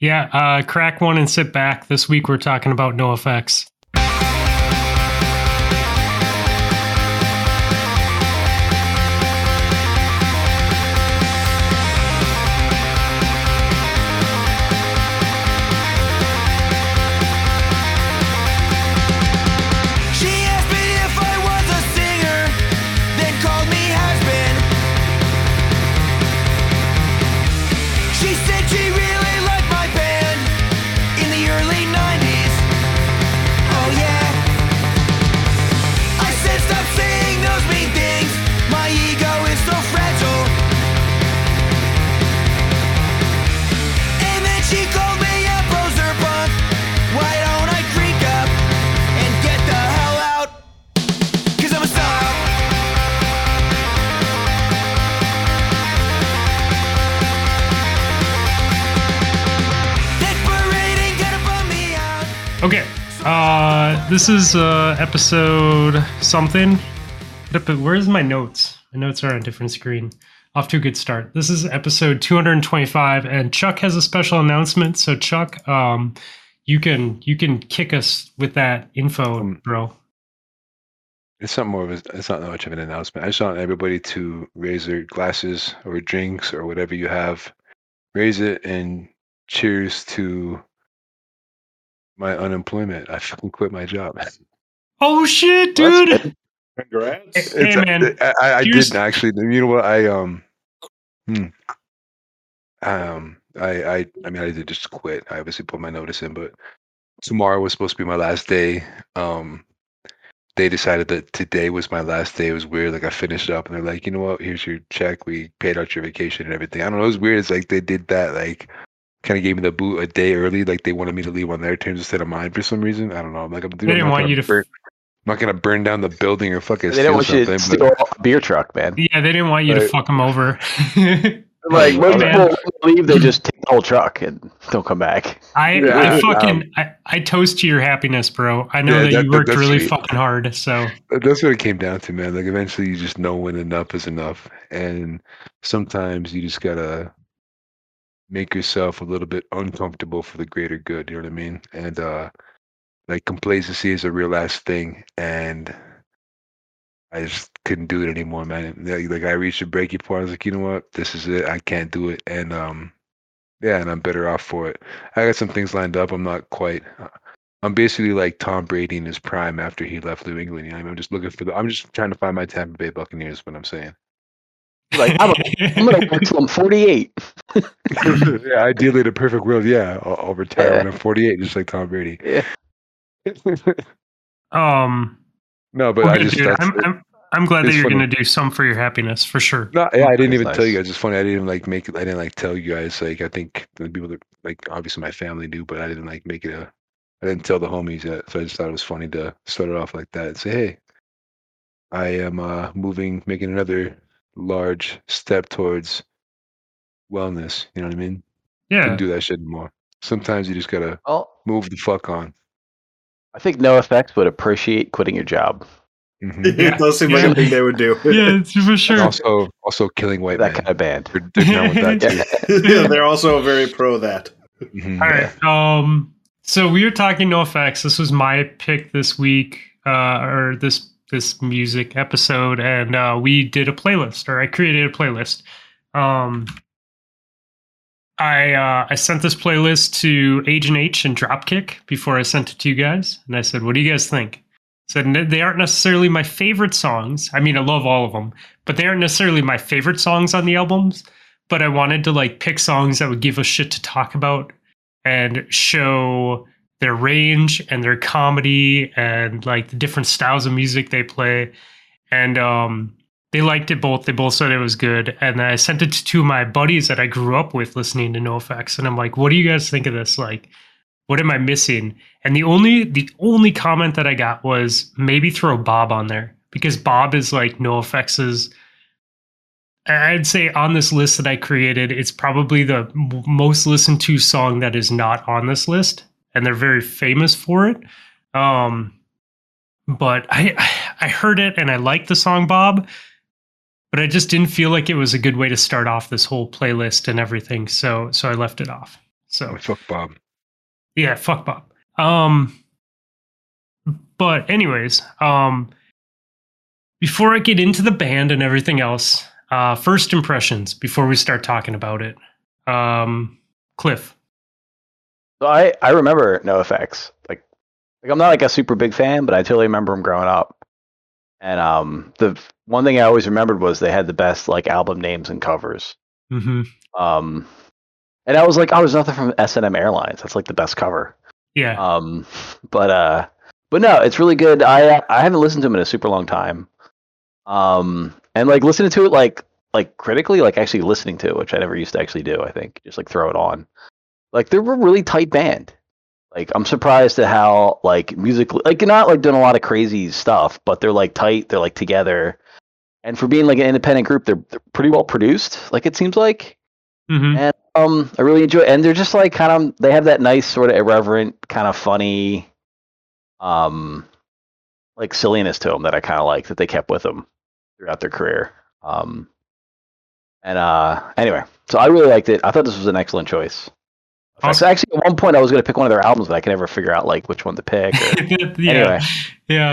Yeah, uh, crack one and sit back. This week we're talking about NoFX. This is uh, episode something. Where's my notes? My notes are on a different screen. Off to a good start. This is episode 225, and Chuck has a special announcement. So Chuck, um, you can you can kick us with that info, bro. It's not more of a, it's not that much of an announcement. I just want everybody to raise their glasses or drinks or whatever you have, raise it and cheers to my unemployment. I fucking quit my job. Oh shit, dude! Congrats. Hey, man, I, I, I didn't actually. You know what? I um, hmm, um, I I I mean I did just quit. I obviously put my notice in, but tomorrow was supposed to be my last day. Um, they decided that today was my last day. It was weird. Like I finished up, and they're like, you know what? Here's your check. We paid out your vacation and everything. I don't know. It was weird. It's like they did that. Like kind of gave me the boot a day early. Like they wanted me to leave on their terms instead of mine for some reason. I don't know. I'm like I'm, dude, They didn't not want you to. burn- I'm not gonna burn down the building or fucking They steal didn't want you to but- steal a beer truck, man. yeah, they didn't want you to fuck them over. Like most man. people leave, they just take the whole truck and don't come back. I, Yeah, I um, fucking I, I toast to your happiness, bro. I know Yeah, that, that- you worked that's really sweet. fucking hard. So That's what it came down to, man. Like eventually you just know when enough is enough. And sometimes you just gotta make yourself a little bit uncomfortable for the greater good, you know what I mean? And uh like complacency is a real ass thing and I just couldn't do it anymore, man. Like, I reached a breaking point. I was like, you know what? This is it. I can't do it. And um yeah, and I'm better off for it. I got some things lined up. I'm not quite uh, I'm basically like Tom Brady in his prime after he left New England. You know, I mean? I'm just looking for the. I'm just trying to find my Tampa Bay Buccaneers. What I'm saying. Like I'm, I'm gonna wait till I'm 48. yeah, ideally, the perfect world. Yeah, I'll, I'll retire when I'm 48, just like Tom Brady. Yeah. um, no, but well, I just. Dude, I'm, I'm I'm glad that you're funny. gonna do some for your happiness for sure. no, yeah, I didn't That's even tell you guys. It's funny. I didn't like make. it I didn't like tell you guys. Like I think the people that like obviously my family knew, but I didn't like make it a. I didn't tell the homies yet, so I just thought it was funny to start it off like that and say, "Hey, I am uh, moving, making another large step towards wellness." You know what I mean? Yeah, Can do that shit anymore. Sometimes you just gotta Well, move the fuck on. I think NoFX would appreciate quitting your job. Mhm. it does seem like Yeah. a thing they would do. yeah, it's for And sure. also, also killing white That men. kind of band. They're, they're down with that too. yeah, they're also very pro that. Mhm. All right. Um. So we were talking NoFX. This was my pick this week, uh, or this this music episode, and uh, we did a playlist, or I created a playlist. Um. I uh, I sent this playlist to Agent H and Dropkick before I sent it to you guys, and I said, "What do you guys think?" Said they aren't necessarily my favorite songs. I mean, I love all of them, but they aren't necessarily my favorite songs on the albums. But I wanted to like pick songs that would give us shit to talk about and show their range and their comedy and like the different styles of music they play. And um, they liked it both. They both said it was good. And I sent it to two of my buddies that I grew up with listening to NoFX. And I'm like, what do you guys think of this? Like, what am I missing? And the only the only comment that I got was maybe throw Bob on there because Bob is like NoFX's I'd say on this list that I created, it's probably the most listened to song that is not on this list, and they're very famous for it. Um, but I I heard it and I liked the song Bob, but I just didn't feel like it was a good way to start off this whole playlist and everything. So so I left it off. So Fuck Bob. yeah, fuck Bob. Um, but anyways, um, before I get into the band and everything else, uh, first impressions before we start talking about it. Um, Cliff. So I, I remember NoFX. Like, like I'm not like a super big fan, but I totally remember them growing up. And um, the one thing I always remembered was they had the best like album names and covers. Mm-hmm. Um, and I was like, oh, there's nothing from S&M Airlines. That's like the best cover. Yeah. Um, but uh, but no, it's really good. I I haven't listened to them in a super long time. Um, and like listening to it like like critically, like actually listening to it, which I never used to actually do. I think just like throw it on. Like they're a really tight band. Like I'm surprised at how like musically, like not like doing a lot of crazy stuff, but they're like tight. They're like together. And for being like an independent group, they're, they're pretty well produced. Like it seems like. mm-hmm. And um, I really enjoy, it. and they're just like kind of they have that nice sort of irreverent, kind of funny, um, like silliness to them that I kind of like that they kept with them throughout their career. Um, and uh, anyway, so I really liked it. I thought this was an excellent choice. Awesome. Actually, at one point I was going to pick one of their albums, but I could never figure out like which one to pick. Or, yeah. Anyway.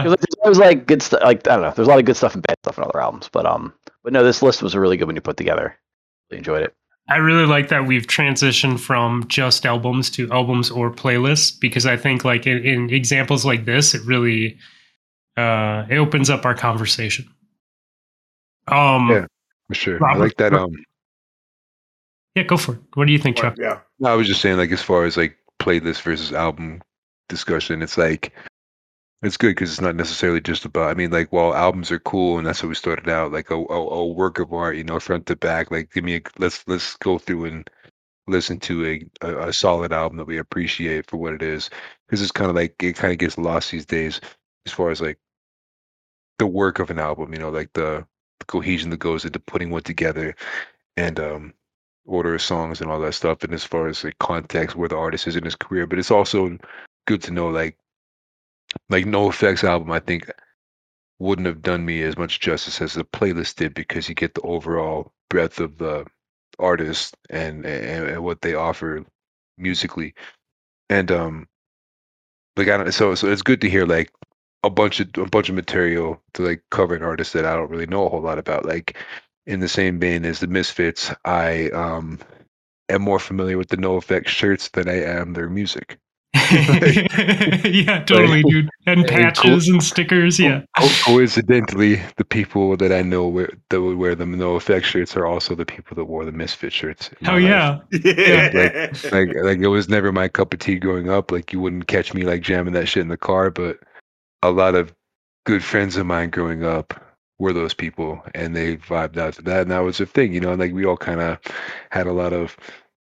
was there's always like good stuff. Like I don't know, there's a lot of good stuff and bad stuff in other albums, but um, but no, this list was a really good when you put together. Really enjoyed it. I really like that we've transitioned from just albums to albums or playlists because I think like in, in examples like this, it really uh, it opens up our conversation. Um, Yeah. For sure. I like that. Um, yeah, go for it. What do you think, Chuck? Yeah. no, I was just saying, like, as far as like playlist versus album discussion, it's like it's good because it's not necessarily just about. I mean, like, while albums are cool, and that's how we started out, like a, a, a work of art, you know, front to back. Like, give me, a, let's let's go through and listen to a, a, a solid album that we appreciate for what it is, because it's kind of like it kind of gets lost these days as far as like the work of an album, you know, like the, the cohesion that goes into putting one together, and um order of songs and all that stuff and as far as like context where the artist is in his career but it's also good to know like like NoFX album i think wouldn't have done me as much justice as the playlist did because you get the overall breadth of the artist and and, and what they offer musically. And um like i don't so so it's good to hear like a bunch of a bunch of material to like cover an artist that i don't really know a whole lot about. Like in the same vein as the Misfits, I um, am more familiar with the NoFX shirts than I am their music. yeah, totally, dude. And Very patches and stickers. Yeah. Co- coincidentally, the people that I know wear, that would wear the NoFX shirts are also the people that wore the Misfit shirts. Oh life. yeah. Like, like it was never my cup of tea growing up. Like you wouldn't catch me like jamming that shit in the car, but a lot of good friends of mine growing up were those people, and they vibed out to that, and that was a thing, you know. Like we all kind of had a lot of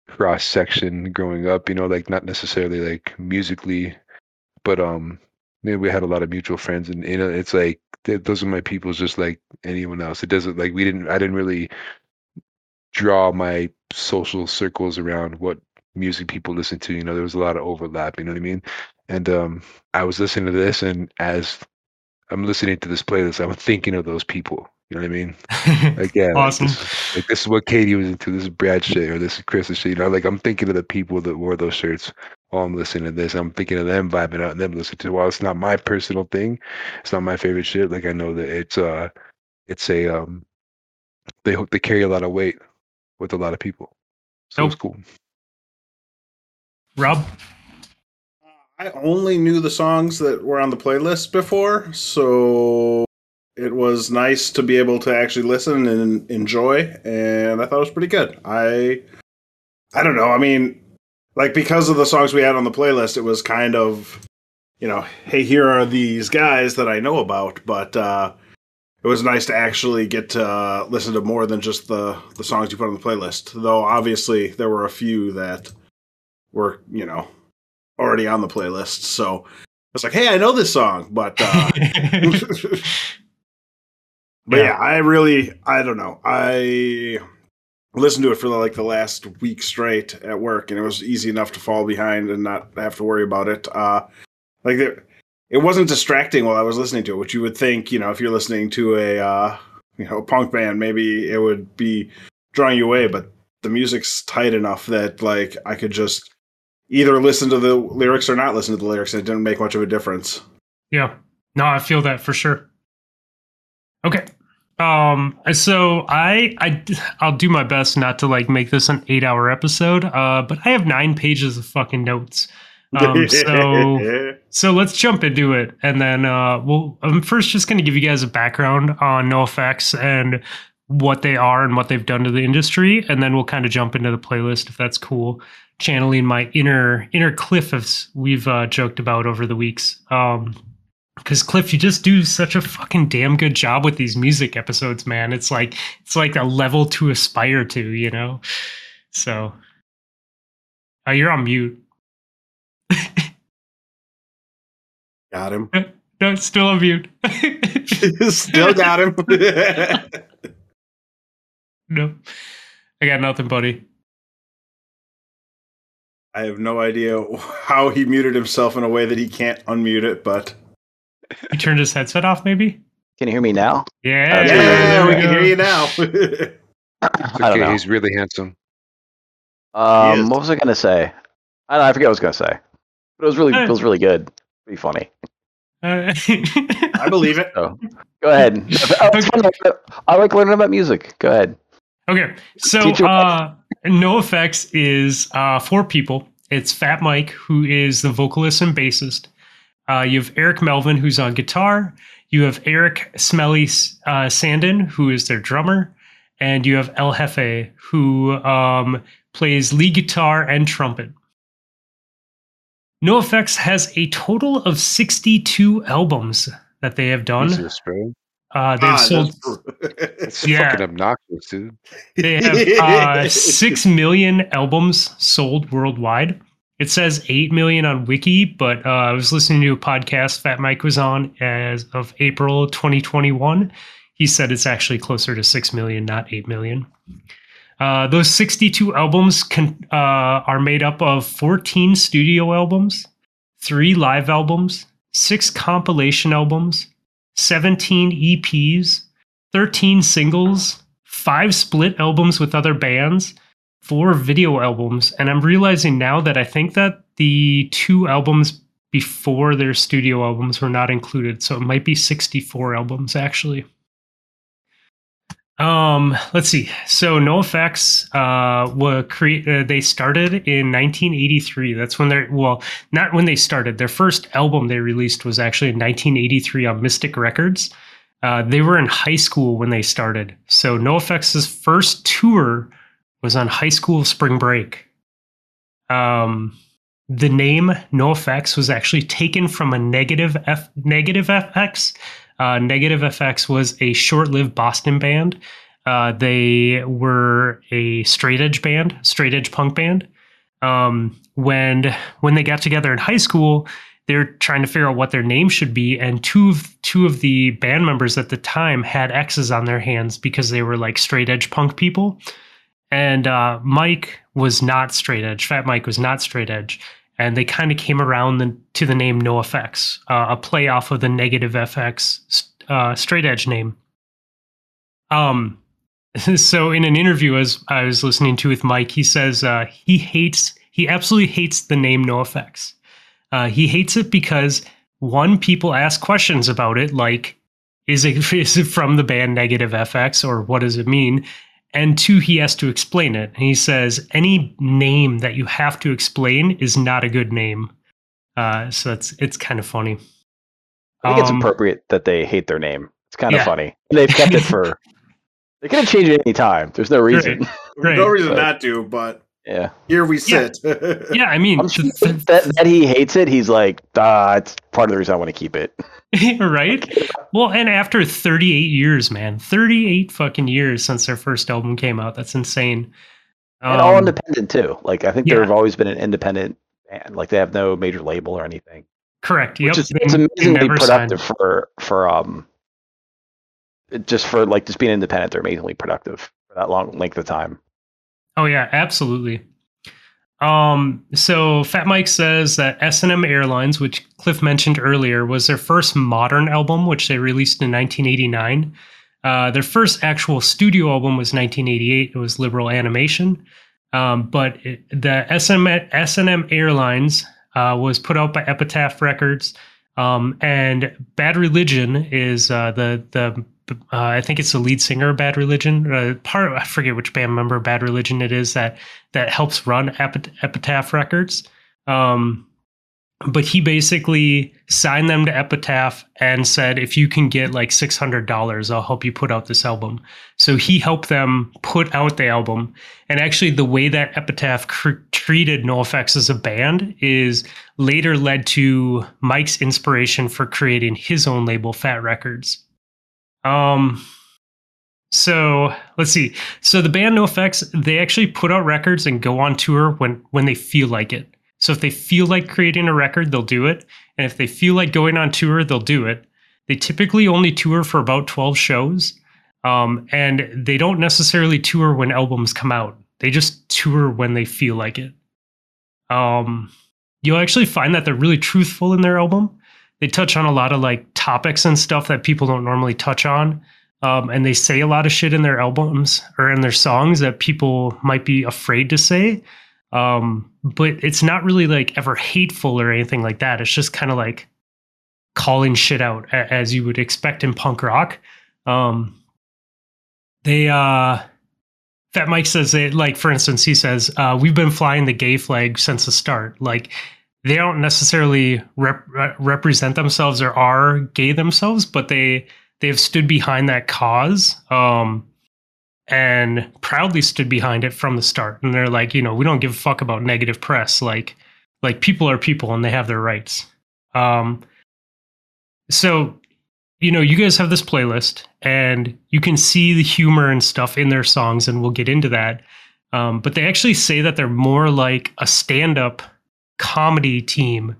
cross section growing up, you know, like not necessarily like musically, but um, we had a lot of mutual friends, and you know, it's like those are my people, just like anyone else. It doesn't like we didn't, I didn't really draw my social circles around what music people listen to. You know, there was a lot of overlap. You know what I mean? And um, I was listening to this, and as I'm listening to this playlist, I'm thinking of those people. You know what I mean? Like, yeah, like, this, like this is what Katie was into. This is Brad shit, or this is Chris shit. You know, like I'm thinking of the people that wore those shirts while I'm listening to this. I'm thinking of them vibing out and them listening to. it. While it's not my personal thing, it's not my favorite shit. Like I know that it's uh, it's a um, they hope they carry a lot of weight with a lot of people. So it's cool. Rob. I only knew the songs that were on the playlist before, so it was nice to be able to actually listen and enjoy, and I thought it was pretty good. I I don't know, I mean, like because of the songs we had on the playlist, it was kind of you know, hey, here are these guys that I know about, but uh it was nice to actually get to uh, listen to more than just the the songs you put on the playlist. Though obviously there were a few that were, you know, already on the playlist. So I was like, hey, I know this song, but uh, but yeah. Yeah. I really, I don't know. I listened to it for like the last week straight at work, and it was easy enough to fall behind and not have to worry about it. Uh, like it, it wasn't distracting while I was listening to it, which you would think, you know, if you're listening to a uh, you know a punk band, maybe it would be drawing you away, but the music's tight enough that like I could just either listen to the lyrics or not listen to the lyrics. and It didn't make much of a difference. Yeah. No, I feel that for sure. Okay. Um so I I I'll do my best not to like make this an 8-hour episode. Uh but I have 9 pages of fucking notes. Um so so let's jump into it and then uh we'll I'm first just going to give you guys a background on NoFX and what they are and what they've done to the industry and then we'll kind of jump into the playlist if that's cool channeling my inner inner cliff as we've uh, joked about over the weeks. Um because cliff you just do such a fucking damn good job with these music episodes man. It's like it's like a level to aspire to you know? So uh, you're on mute. Got him. no it's still on mute. Still got him. no. I got nothing buddy I have no idea how he muted himself in a way that he can't unmute it, but he turned his headset off maybe Can you hear me now? yeah, Yeah, yeah, we can hear you now. It's I don't okay, know. he's really handsome. Um, what was I gonna say? I don't know, I forget what I was gonna say. But it was really, it was really good. Pretty funny. Uh, I believe it. So go ahead. Oh. I like learning about music. Go ahead. Okay, so uh, NoFX is uh, four people. It's Fat Mike, who is the vocalist and bassist. Uh, you have Eric Melvin, who's on guitar. You have Eric Smelly uh, Sandin, who is their drummer, and you have El Hefe, who um, plays lead guitar and trumpet. NoFX has a total of 62 albums that they have done. Jesus. Uh, they've Ah, sold that's- Yeah. fucking obnoxious, dude. They have uh, six million albums sold worldwide. It says eight million on Wiki, but uh, I was listening to a podcast Fat Mike was on as of April 2021. He said it's actually closer to six million, not eight million. Uh, those 62 albums con- uh, are made up of 14 studio albums, three live albums, six compilation albums, 17 EPs, 13 singles, five split albums with other bands, four video albums. And I'm realizing now that I think that the two albums before their studio albums were not included. So it might be 64 albums actually. Um, let's see. So NoFX uh were create uh, they started in 1983. That's when they're well, not when they started. Their first album they released was actually in 1983 on Mystic Records. Uh, they were in high school when they started. So NoFX's first tour was on high school spring break. Um, the name NoFX was actually taken from a negative F negative FX. Uh, negative FX was a short-lived Boston band. Uh, they were a straight edge band, straight edge punk band. Um, when when they got together in high school, they're trying to figure out what their name should be and two of two of the band members at the time had x's on their hands because they were like straight edge punk people and uh, mike was not straight edge fat mike was not straight edge and they kind of came around the, to the name NoFX uh, a play off of the negative fx uh, straight edge name um so in an interview as i was listening to with mike he says uh, he hates he absolutely hates the name NoFX uh, he hates it because one, people ask questions about it, like, is it is it from the band Negative FX or what does it mean? And two, he has to explain it. And he says any name that you have to explain is not a good name. Uh, so it's it's kind of funny. I think it's Um, appropriate that they hate their name. It's kind of Yeah. funny. They've kept it for. They could have changed it any time. There's no reason. Right. no reason But- not to, but yeah. here we sit. Yeah, I mean, I'm sure that, that he hates it. He's like, ah, it's part of the reason I want to keep it. right? Well, and after 38 years, man, 38 fucking years since their first album came out. That's insane. And all Um, independent too. Like I think yeah. they've always been an independent band. Like they have no major label or anything. Correct. Yep. Which is it's amazingly signed. productive for for um just for like just being independent, they're amazingly productive for that long length of time. Oh yeah, absolutely. Um, so Fat Mike says that S&M Airlines, which Cliff mentioned earlier, was their first modern album, which they released in 1989. Uh, their first actual studio album was 1988. It was Liberal Animation. Um, but it, the SM, S&M Airlines uh, was put out by Epitaph Records. Um, and Bad Religion is uh, the the uh, I think it's the lead singer of Bad Religion. Uh, part I forget which band member of Bad Religion it is that that helps run Epit- Epitaph Records. Um, but he basically signed them to Epitaph and said, if you can get like $600, I'll help you put out this album. So he helped them put out the album. And actually, the way that Epitaph cr- treated NoFX as a band is later led to Mike's inspiration for creating his own label, Fat Wreck Chords. Um, so let's see. So the band NoFX, they actually put out records and go on tour when when they feel like it. So if they feel like creating a record, they'll do it. And if they feel like going on tour, they'll do it. They typically only tour for about 12 shows. Um, and they don't necessarily tour when albums come out. They just tour when they feel like it. Um, you'll actually find that they're really truthful in their album. They touch on a lot of like topics and stuff that people don't normally touch on. Um, and they say a lot of shit in their albums or in their songs that people might be afraid to say. Um, but it's not really like ever hateful or anything like that. It's just kind of like calling shit out as you would expect in punk rock. Um, they, uh, Fat Mike says it like, for instance, he says, uh, we've been flying the gay flag since the start. Like, they don't necessarily rep- represent themselves or are gay themselves, but they they have stood behind that cause. Um, and proudly stood behind it from the start. And they're like, you know, we don't give a fuck about negative press. Like, like people are people and they have their rights. Um, so, you know, you guys have this playlist and you can see the humor and stuff in their songs, and we'll get into that. Um, but they actually say that they're more like a stand-up comedy team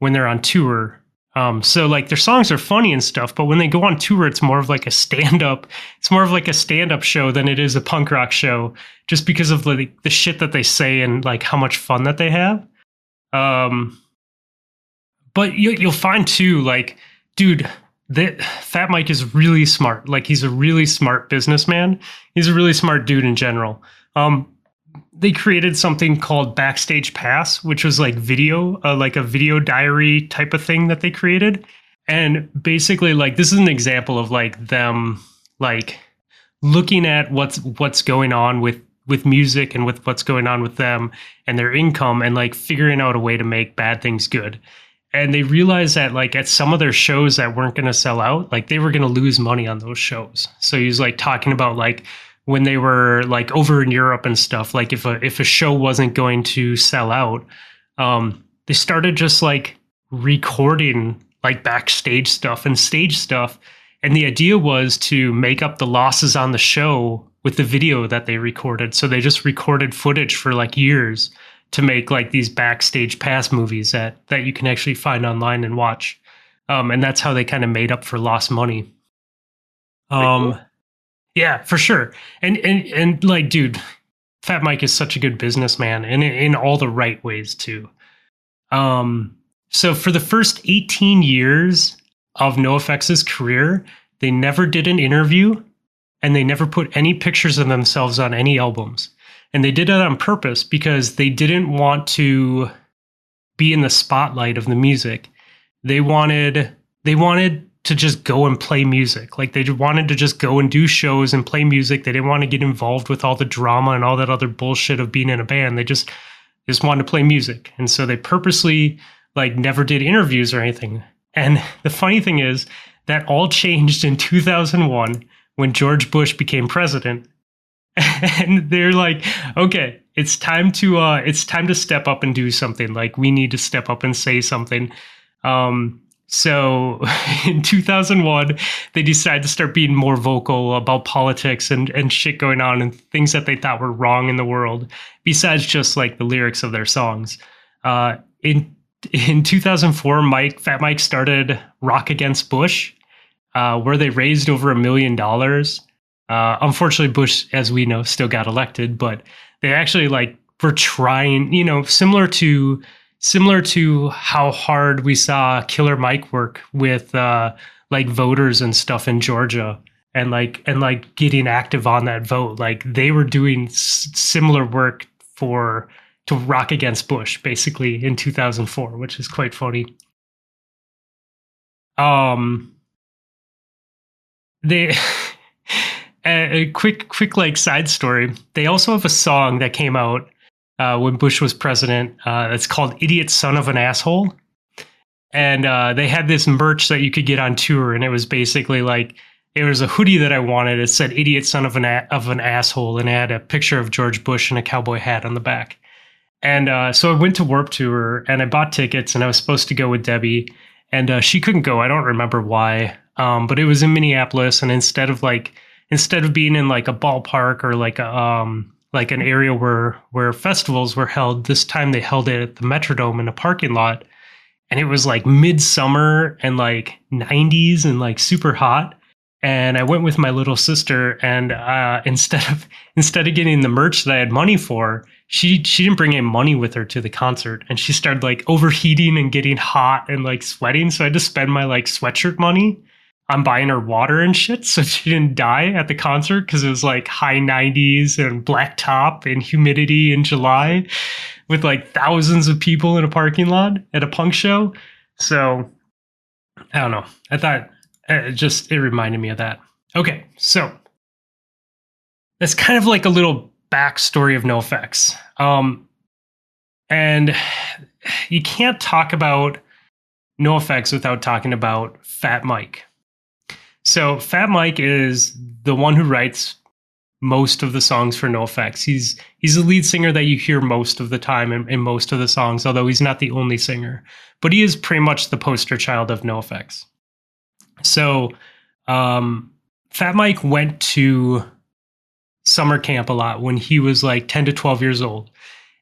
when they're on tour um, so like their songs are funny and stuff, but when they go on tour, it's more of like a stand up. It's more of like a stand up show than it is a punk rock show, just because of the the shit that they say and like how much fun that they have. Um, but you, you'll find too, like, dude, that Fat Mike is really smart. Like he's a really smart businessman. He's a really smart dude in general. Um, they created something called Backstage Pass, which was like video, uh, like a video diary type of thing that they created. And basically, like this is an example of like them like looking at what's what's going on with with music and with what's going on with them and their income and like figuring out a way to make bad things good. And they realized that like at some of their shows that weren't going to sell out, like they were going to lose money on those shows. So he was like talking about like when they were like over in Europe and stuff, like if a if a show wasn't going to sell out, um, they started just like recording like backstage stuff and stage stuff. And the idea was to make up the losses on the show with the video that they recorded. So they just recorded footage for like years to make like these backstage pass movies that that you can actually find online and watch. Um, and that's how they kind of made up for lost money. Um. Yeah, for sure. And and and like, dude, Fat Mike is such a good businessman, and in, all the right ways too. Um, so for the first 18 years of NoFX's career, they never did an interview, and they never put any pictures of themselves on any albums. And they did it on purpose because they didn't want to be in the spotlight of the music. They wanted they wanted to just go and play music. Like they wanted to just go and do shows and play music. They didn't want to get involved with all the drama and all that other bullshit of being in a band. They just just wanted to play music. And so they purposely like never did interviews or anything. And the funny thing is that all changed in 2001 when George Bush became president. And they're like, okay, it's time to uh it's time to step up and do something. Like we need to step up and say something. Um so in 2001, they decided to start being more vocal about politics and, and shit going on and things that they thought were wrong in the world, besides just like the lyrics of their songs. Uh, in in 2004, Mike Fat Mike started Rock Against Bush, uh, where they raised over a million dollars. Uh, unfortunately, Bush, as we know, still got elected, but they actually like were trying, you know, similar to similar to how hard we saw Killer Mike work with uh, like voters and stuff in Georgia and like and like getting active on that vote. Like they were doing s- similar work for to rock against Bush basically in 2004, which is quite funny. Um, they a, quick quick like side story. They also have a song that came out uh, when Bush was president. Uh, it's called "Idiot Son of an Asshole," and uh, they had this merch that you could get on tour, and it was basically like it was a hoodie that I wanted. It said "Idiot Son of an a- of an Asshole," and it had a picture of George Bush and a cowboy hat on the back. And uh, so I went to Warped Tour and I bought tickets, and I was supposed to go with Debbie, and uh, she couldn't go. I don't remember why, um, but it was in Minneapolis, and instead of like instead of being in like a ballpark or like a um, like an area where where festivals were held, this time they held it at the Metrodome in a parking lot, and it was like midsummer and like 90s and like super hot. And I went with my little sister, and uh, instead of instead of getting the merch that I had money for, she she didn't bring any money with her to the concert, and she started like overheating and getting hot and like sweating. So I had to spend my like sweatshirt money on buying her water and shit, so she didn't die at the concert because it was like high 90s and black top and humidity in July, with like thousands of people in a parking lot at a punk show. So I don't know. I thought uh, it just it reminded me of that. Okay, so that's kind of like a little backstory of NoFX. Um, and you can't talk about NoFX without talking about Fat Mike. So Fat Mike is the one who writes most of the songs for NoFX. He's he's the lead singer that you hear most of the time in, in most of the songs, although he's not the only singer. But he is pretty much the poster child of NoFX. So um, Fat Mike went to summer camp a lot when he was like 10 to 12 years old.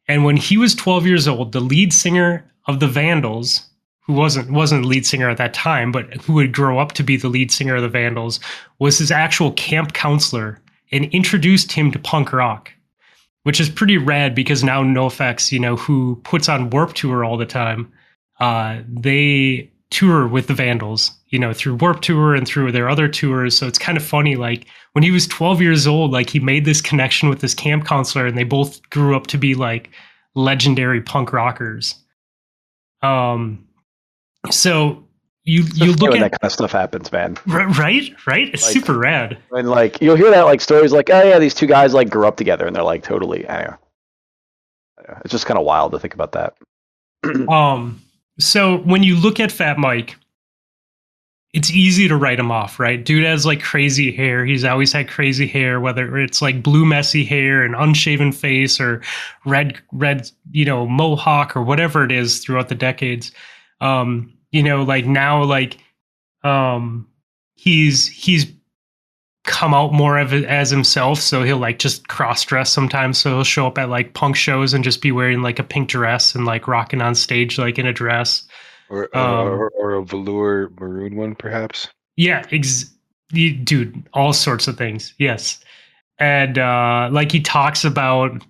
And when he was 12 years old, the lead singer of the Vandals, who wasn't wasn't lead singer at that time, but who would grow up to be the lead singer of the Vandals, was his actual camp counselor and introduced him to punk rock, which is pretty rad because now NoFX, you know, who puts on Warped Tour all the time, uh, they tour with the Vandals, you know, through Warped Tour and through their other tours. So it's kind of funny. Like when he was 12 years old, like he made this connection with this camp counselor and they both grew up to be like legendary punk rockers. Um, so you, you look when at, that kind of stuff happens, man. r- right, right? It's Like- super rad. And like you'll hear that like stories like, oh yeah, these two guys like grew up together and they're like totally. I don't know. I don't know. It's just kind of wild to think about that. Um, so when you look at Fat Mike, it's easy to write him off, right? Dude has like crazy hair. He's always had crazy hair, whether it's like blue messy hair and unshaven face or red red, you know, mohawk or whatever it is throughout the decades. Um, you know, like now like um he's he's come out more of it as himself so he'll like just cross dress sometimes. So he'll show up at like punk shows and just be wearing like a pink dress and like rocking on stage like in a dress. Or, Um, or, or a velour maroon one, perhaps. yeah ex- dude all sorts of things yes. And uh like he talks about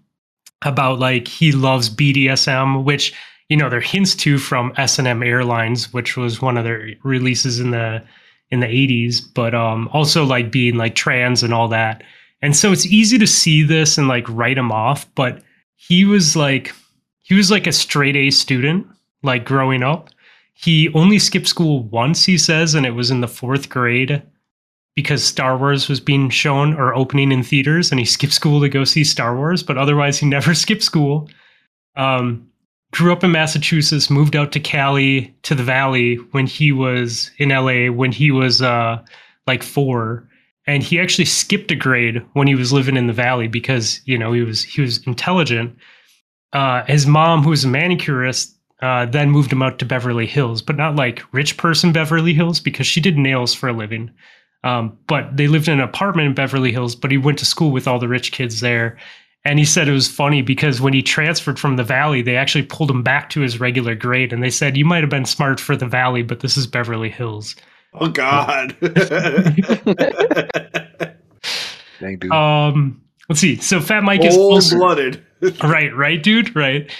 about like he loves bdsm which you know they're hints to from s&m airlines which was one of their releases in the in the 80s but um also like being like trans and all that. And so it's easy to see this and like write him off but he was like he was like a straight a student like growing up. He only skipped school once he says and it was in the fourth grade because star wars was being shown or opening in theaters and he skipped school to go see star wars but otherwise he never skipped school. Um, grew up in massachusetts moved out to cali to the valley when he was in la when he was uh, like four and he actually skipped a grade when he was living in the valley because you know he was he was intelligent uh, his mom who was a manicurist uh, then moved him out to Beverly Hills, but not like rich person Beverly Hills because she did nails for a living. Um, but they lived in an apartment in Beverly Hills, but he went to school with all the rich kids there. And he said it was funny because when he transferred from the Valley, they actually pulled him back to his regular grade. And they said, You might have been smart for the Valley, but this is Beverly Hills. Oh God. Dang, dude. Um, let's see. So Fat Mike is Cold blooded. right, right, dude, right.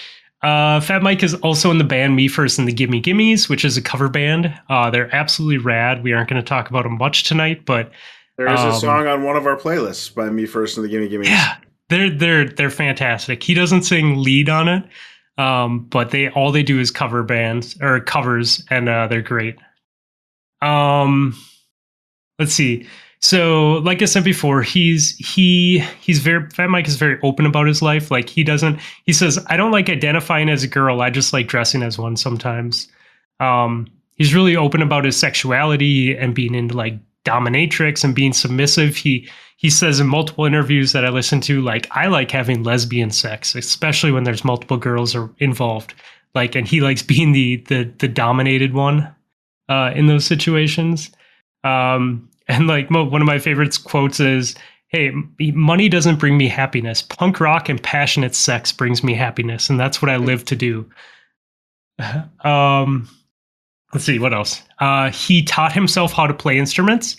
Uh, Fat Mike is also in the band Me First and the Gimme Gimmes, which is a cover band. Uh, they're absolutely rad. We aren't going to talk about them much tonight, but There is a Um, song on one of our playlists by me first and the Gimme Gimme. Yeah, they're they're they're fantastic. He doesn't sing lead on it, um, but they all they do is cover bands or covers, and uh, they're great. Um, let's see. So, like I said before, he's he he's very Fat Mike is very open about his life. Like he doesn't. He says, "I don't like identifying as a girl. I just like dressing as one sometimes." Um, he's really open about his sexuality and being into like dominatrix and being submissive. He he says in multiple interviews that I listen to, like I like having lesbian sex, especially when there's multiple girls are involved. Like, and he likes being the the the dominated one uh, in those situations. Um, and like mo- one of my favorite quotes is, "Hey, money doesn't bring me happiness. Punk rock and passionate sex brings me happiness, and that's what I live to do." um, let's see what else. Uh, he taught himself how to play instruments.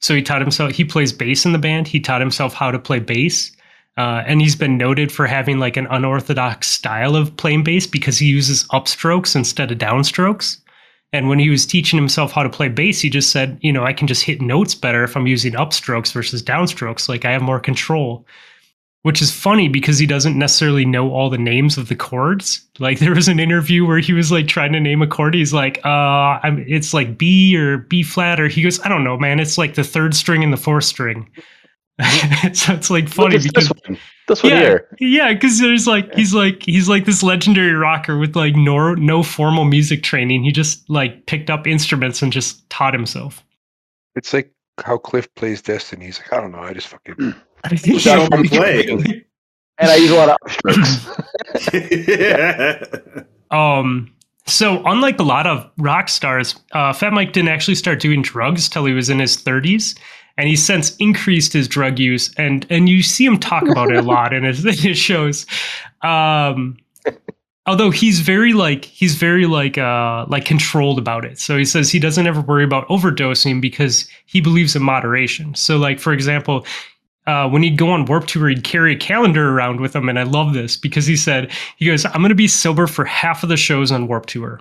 So he taught himself. He plays bass in the band. He taught himself how to play bass. Uh, and he's been noted for having like an unorthodox style of playing bass because he uses upstrokes instead of downstrokes. And when he was teaching himself how to play bass, he just said, you know, I can just hit notes better if I'm using upstrokes versus downstrokes. Like I have more control, which is funny because he doesn't necessarily know all the names of the chords. Like there was an interview where he was like trying to name a chord. He's like, uh, I'm, it's like B or B flat, or he goes, I don't know, man. It's like the third string and the fourth string. so it's like funny because this one. This one yeah, here. yeah, because there's like he's like he's like this legendary rocker with like no no formal music training. He just like picked up instruments and just taught himself. It's like how Cliff plays Destiny. He's like, I don't know. I just fucking. Show him play. And I use a lot of upstrokes. yeah. Um, so unlike a lot of rock stars, uh, Fat Mike didn't actually start doing drugs till he was in his 30s, and he's since increased his drug use. and And you see him talk about it a lot in his, in his shows. Um, although he's very like he's very like uh like controlled about it. So he says he doesn't ever worry about overdosing because he believes in moderation. So like for example, uh, when he'd go on Warped Tour, he'd carry a calendar around with him, and I love this because he said, "He goes, I'm going to be sober for half of the shows on Warped Tour."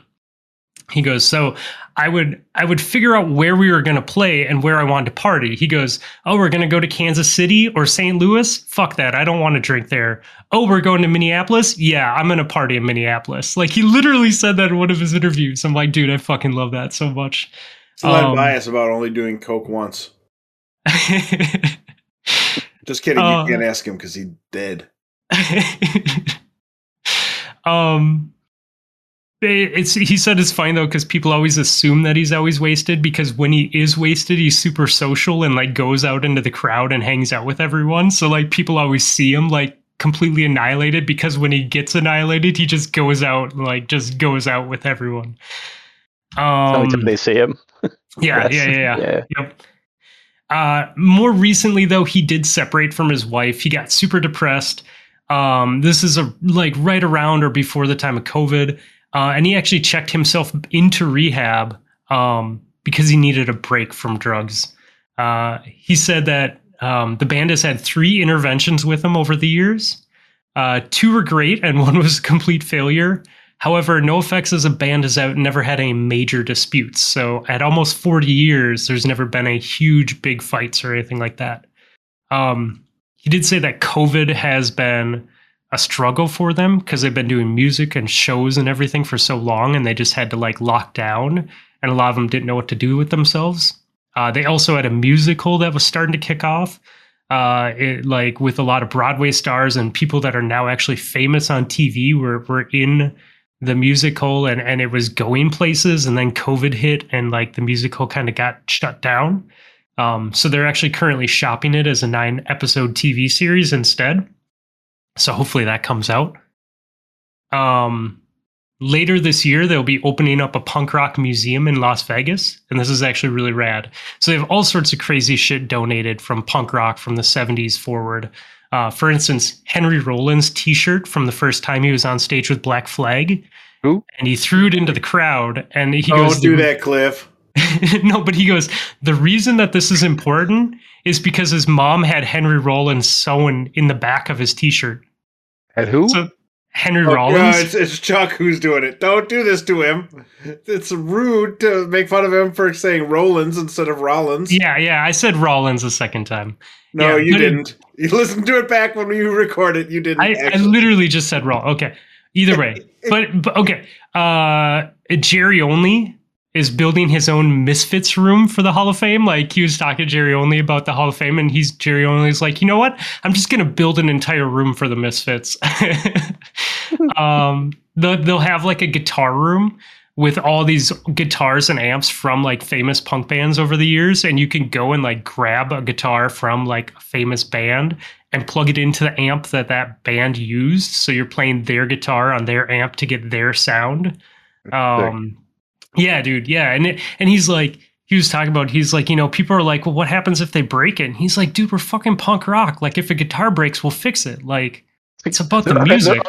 He goes, "So I would I would figure out where we were going to play and where I wanted to party." He goes, "Oh, we're going to go to Kansas City or St. Louis? Fuck that! I don't want to drink there." Oh, we're going to Minneapolis? Yeah, I'm going to party in Minneapolis. Like he literally said that in one of his interviews. I'm like, dude, I fucking love that so much. Had Um, bias about only doing coke once. Just kidding. Uh, you can't ask him because he dead. um it- it's he said it's fine though because people always assume that he's always wasted because when he is wasted he's super social and like goes out into the crowd and hangs out with everyone so like people always see him like completely annihilated because when he gets annihilated he just goes out like just goes out with everyone Every um time they see him. yeah, Yes. yeah yeah yeah Yeah. Yep. Uh, more recently, though, he did separate from his wife. He got super depressed. Um, this is a like right around or before the time of COVID, uh, and he actually checked himself into rehab um, because he needed a break from drugs. Uh, he said that um, the band has had three interventions with him over the years. Uh, two were great, and one was a complete failure. However, NoFX as a band has out never had any major disputes. So at almost 40 years, there's never been a huge big fights or anything like that. Um, he did say that COVID has been a struggle for them because they've been doing music and shows and everything for so long, and they just had to like lock down, and a lot of them didn't know what to do with themselves. Uh, they also had a musical that was starting to kick off, uh, it, like with a lot of Broadway stars and people that are now actually famous on TV were were in the musical and and it was going places and then covid hit and like the musical kind of got shut down. Um so they're actually currently shopping it as a nine episode tv series instead. So hopefully that comes out. Um later this year they'll be opening up a punk rock museum in las vegas and this is actually really rad. So they have all sorts of crazy shit donated from punk rock from the 70s forward uh, for instance, Henry Rollins' T-shirt from the first time he was on stage with Black Flag, Who? and he threw it into the crowd. And he Don't goes, do that, Cliff. no, but he goes, the reason that this is important is because his mom had Henry Rollins sewn in the back of his T-shirt. At who? So Henry Oh, Rollins. no, it's, it's Chuck who's doing it. Don't do this to him. It's rude to make fun of him for saying Rollins instead of Rollins. yeah, yeah. I said Rollins a second time. no, yeah, you didn't. You listened to it back when you record it. You didn't. I, I literally just said Roll. Okay. Either way, but, but okay. Uh, Jerry Only is building his own Misfits room for the Hall of Fame. Like he was talking to Jerry Only about the Hall of Fame, and he's Jerry Only's like, you know what? I'm just gonna build an entire room for the Misfits. um, they'll, they'll have like a guitar room with all these guitars and amps from like famous punk bands over the years and you can go and like grab a guitar from like a famous band and plug it into the amp that that band used so you're playing their guitar on their amp to get their sound um yeah dude yeah and it, and he's like he was talking about he's like you know people are like well what happens if they break it and he's like dude we're fucking punk rock like if a guitar breaks we'll fix it like it's about the music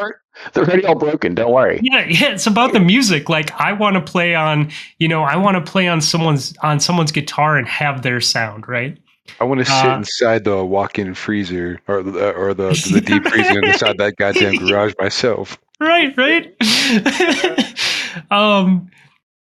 they're, already all broken. Don't worry. yeah, yeah, it's about the music. Like I want to play on, you know, I want to play on someone's on someone's guitar and have their sound, right? I want to sit Uh, inside the walk-in freezer or the or the, the deep freezer inside that goddamn garage myself. Right, right. um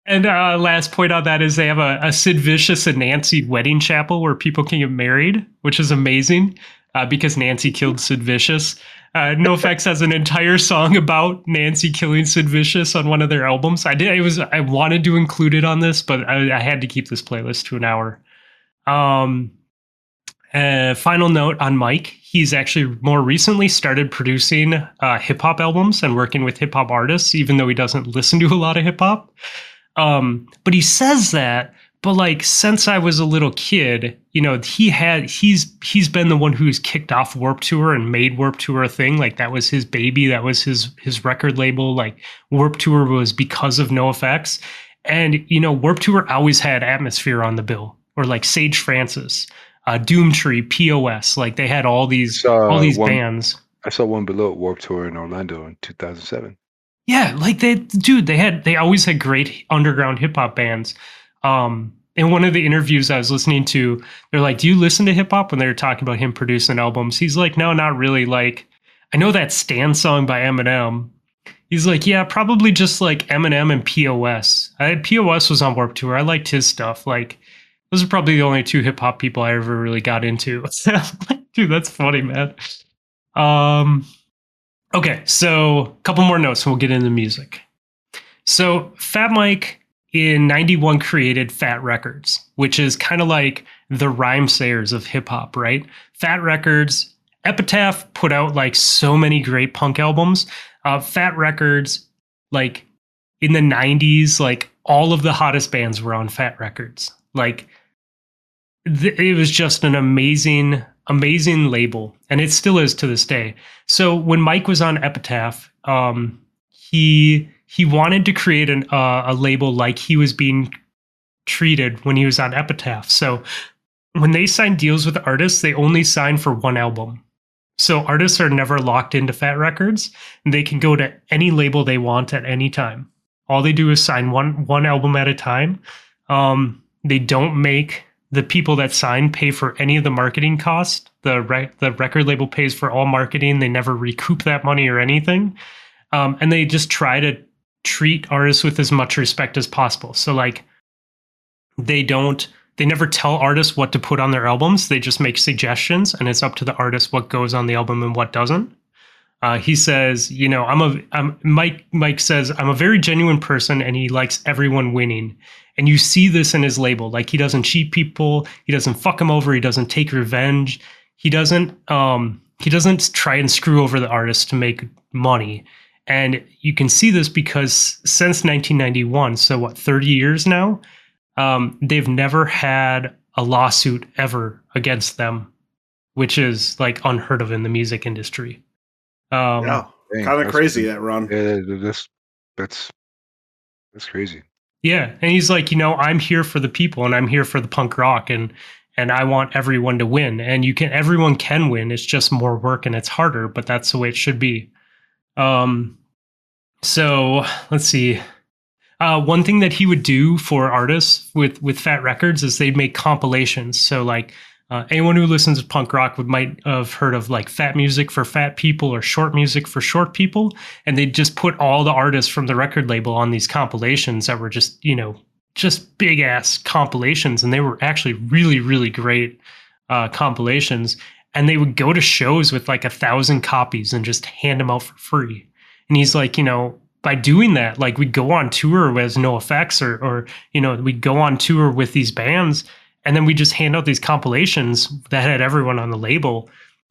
and uh last point on that is they have a, a Sid Vicious and Nancy wedding chapel where people can get married, which is amazing. Uh, because Nancy killed Sid Vicious. Uh, NoFX has an entire song about Nancy killing Sid Vicious on one of their albums. I did. It was. I wanted to include it on this, but I, I had to keep this playlist to an hour. Um, uh, final note on Mike. He's actually more recently started producing uh, hip hop albums and working with hip hop artists, even though he doesn't listen to a lot of hip hop. Um, but he says that, but like since I was a little kid, you know, he had he's he's been the one who's kicked off Warped Tour and made Warped Tour a thing. Like that was his baby, that was his his record label. Like Warped Tour was because of NoFX. And you know, Warped Tour always had atmosphere on the bill, or like Sage Francis, uh, Doomtree, POS. Like they had all these Saw all these one- bands. I saw one below Warped Tour in Orlando in 2007. Yeah, like they, dude, they had they always had great underground hip hop bands. Um, in one of the interviews I was listening to, they're like, "Do you listen to hip hop?" When they were talking about him producing albums, he's like, "No, not really. Like, I know that Stan song by Eminem." He's like, "Yeah, probably just like Eminem and POS. I, POS was on Warped Tour. I liked his stuff. Like, those are probably the only two hip hop people I ever really got into." dude, that's funny, man. Um, Okay, so a couple more notes and we'll get into music. So Fat Mike in 91 created Fat Wreck Chords, which is kind of like the Rhymesayers of hip hop, right? Fat Wreck Chords, Epitaph put out like so many great punk albums. Uh, Fat Wreck Chords, like in the 90s, like all of the hottest bands were on Fat Wreck Chords. Like th- it was just an amazing, amazing label, and it still is to this day. So when Mike was on Epitaph, um, he he wanted to create an, uh, a label like he was being treated when he was on Epitaph. So when they sign deals with artists, they only sign for one album. So artists are never locked into Fat Wreck Chords, and they can go to any label they want at any time. All they do is sign one one album at a time. Um, they don't make the people that sign pay for any of the marketing cost. The the record label pays for all marketing. They never recoup that money or anything, um, and they just try to treat artists with as much respect as possible. So like, they don't. They never tell artists what to put on their albums. They just make suggestions, and it's up to the artist what goes on the album and what doesn't. Uh, he says, you know, I'm a I'm, Mike. Mike says I'm a very genuine person, and he likes everyone winning. And you see this in his label. Like he doesn't cheat people. He doesn't fuck them over. He doesn't take revenge. He doesn't um he doesn't try and screw over the artist to make money. And you can see this because since 1991, so what, 30 years now, um, they've never had a lawsuit ever against them, which is like unheard of in the music industry. Um, yeah, kind of crazy that run. Yeah, that's that's that's crazy. Yeah, and he's like, you know, I'm here for the people and I'm here for the punk rock and and I want everyone to win. And you can everyone can win. It's just more work and it's harder, but that's the way it should be. Um so let's see. Uh, one thing that he would do for artists with with Fat Wreck Chords is they'd make compilations. So like Uh, anyone who listens to punk rock would might have heard of like fat music for fat people or short music for short people, and they just put all the artists from the record label on these compilations that were just you know just big ass compilations, and they were actually really really great uh, compilations. And they would go to shows with like a thousand copies and just hand them out for free. And he's like, you know, by doing that, like we'd go on tour with NoFX or or you know, we'd go on tour with these bands and then we just hand out these compilations that had everyone on the label.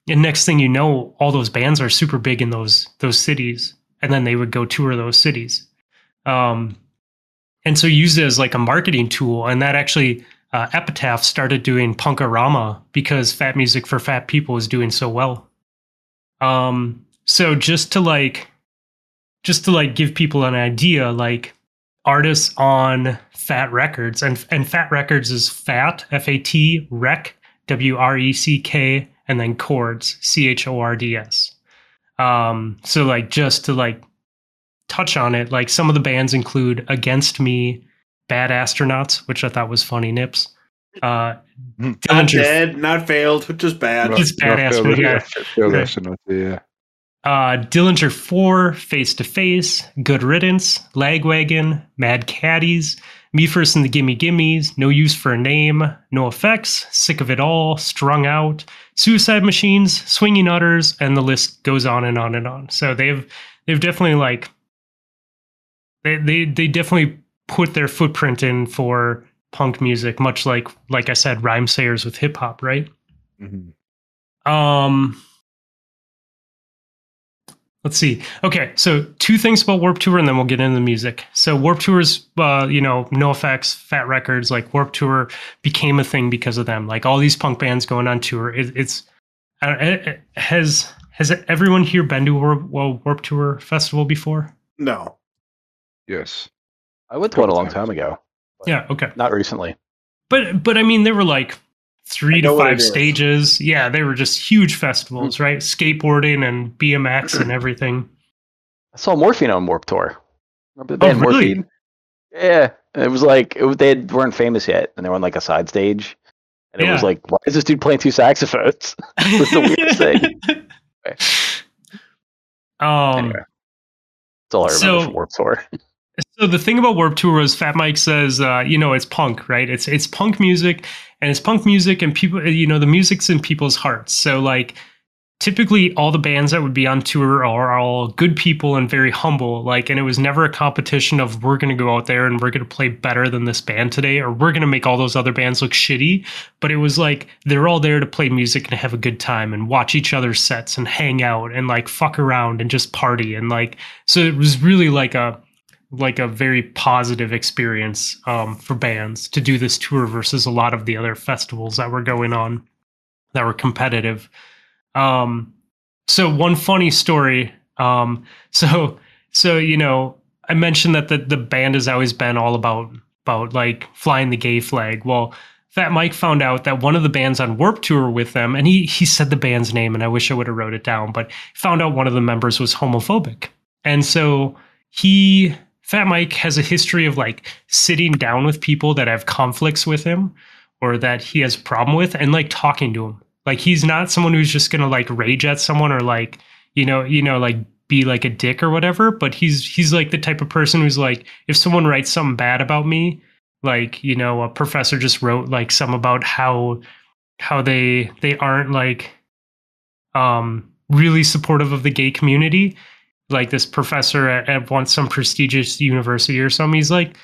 And next thing you know, all those bands are super big in those those cities. And then they would go tour those cities. Um and so use it as like a marketing tool. And that actually uh, Epitaph started doing Punk-O-Rama because fat music for fat people is doing so well. Um, so just to like just to like give people an idea, like artists on Fat Wreck Chords, and and Fat Wreck Chords is Fat F A T Rec W R E C K, and then Chords C H O R D S. Um, so like just to like touch on it, like some of the bands include Against Me, Bad Astronauts, which I thought was funny. Nips. Uh, Mhm. Not Dillinger- dead, not failed, just bad. Just badass, failed- but yeah. astronaut, yeah. Uh, Dillinger 4, Face to Face, Good Riddance, Lagwagon, Mad Caddies, Me First and the Gimme Gimmies, No Use for a Name, NoFX, Sick of It All, Strung Out, Suicide Machines, Swinging Utters, and the list goes on and on and on. So they've they've definitely like they they they definitely put their footprint in for punk music, much like like I said, Rhymesayers with hip hop, right? Mhm. Um, let's see. Okay, so two things about Warped Tour, and then we'll get into the music. So Warped Tour's, uh, you know, NoFX, Fat Wreck Chords, like Warped Tour became a thing because of them. Like all these punk bands going on tour. It, it's uh, it, it- has has everyone here been to a Warp, well, Warped Tour festival before? No. Yes. I went to one a long time ago, Yeah. Okay. not recently. But but I mean, they were like three to know what it five stages. Yeah, they were just huge festivals, right? Skateboarding and BMX and everything. I saw Morphine on Warped Tour. Remember the Oh, really? Morphine? Yeah, and it was like it was, they had- weren't famous yet, and they were on like a side stage, and it was like, why is this dude playing two saxophones? It's the weirdest thing. Um, Anyway. That's all I remember So- from Warped Tour. So the thing about Warped Tour was Fat Mike says, uh, you know, it's punk, right? It's it's punk music, and it's punk music, and people, you know, the music's in people's hearts. So like, typically all the bands that would be on tour are all good people and very humble. Like, and it was never a competition of we're going to go out there and we're going to play better than this band today, or we're going to make all those other bands look shitty. But it was like they're all there to play music and have a good time and watch each other's sets and hang out and like fuck around and just party and like. So it was really like a like a very positive experience um, for bands to do this tour versus a lot of the other festivals that were going on that were competitive. Um, so one funny story. Um, so so you know, I mentioned that the the band has always been all about about like flying the gay flag. Well, Fat Mike found out that one of the bands on Warped Tour with them, and he he said the band's name, and I wish I would have wrote it down, but found out one of the members was homophobic, and so he Fat Mike has a history of like sitting down with people that have conflicts with him or that he has problem with and like talking to him. Like he's not someone who's just gonna like rage at someone or like, you know, you know, like be like a dick or whatever. But he's he's like the type of person who's like, if someone writes something bad about me, like, you know, a professor just wrote like some about how how they they aren't like um really supportive of the gay community like this professor at, at one some prestigious university or something. He's like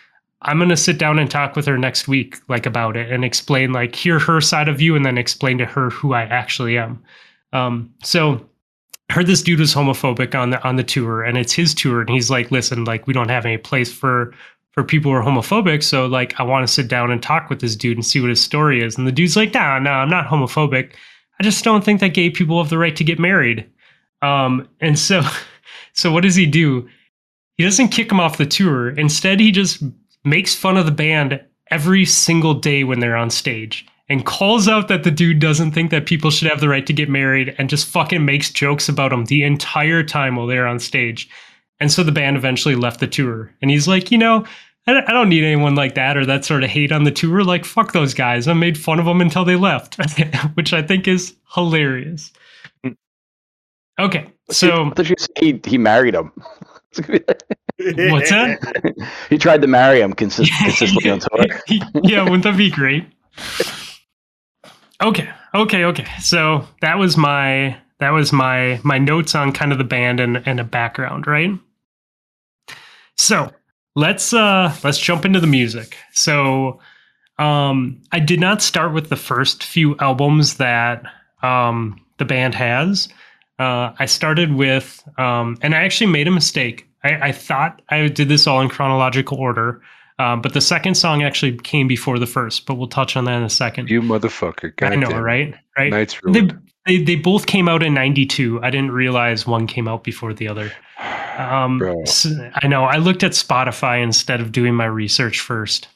i'm to sit down and talk with her next week like about it and explain like hear her side of view and then explain to her who i actually am. Um so heard this dude was homophobic on the on the tour and it's his tour and he's like listen like we don't have any place for for people who are homophobic so like i want to sit down and talk with this dude and see what his story is. And the dude's like nah nah i'm not homophobic. I just don't think that gay people have the right to get married. Um and so so what does he do? He doesn't kick him off the tour. Instead, he just makes fun of the band every single day when they're on stage and calls out that the dude doesn't think that people should have the right to get married and just fucking makes jokes about him the entire time while they're on stage. And so the band eventually left the tour. And he's like, you know, I don't- I don't need anyone like that or that sort of hate on the tour. Like, fuck those guys. I made fun of them until they left, which I think is hilarious. Okay, so I thought you said he he married him. what's that? he tried to marry him consist- consistently on tour. yeah, wouldn't that be great? Okay, okay, okay. So that was my that was my my notes on kind of the band and and a background, right? So let's uh let's jump into the music. So um I did not start with the first few albums that um the band has. Uh, I started with, um, and I actually made a mistake. I, I thought I did this all in chronological order, um, but the second song actually came before the first. But we'll touch on that in a second. You motherfucker. God I know, damn right? Right. Night's They, ruined. they they both came out in '92. I didn't realize one came out before the other. Um, Bro. s- I know. I looked at Spotify instead of doing my research first.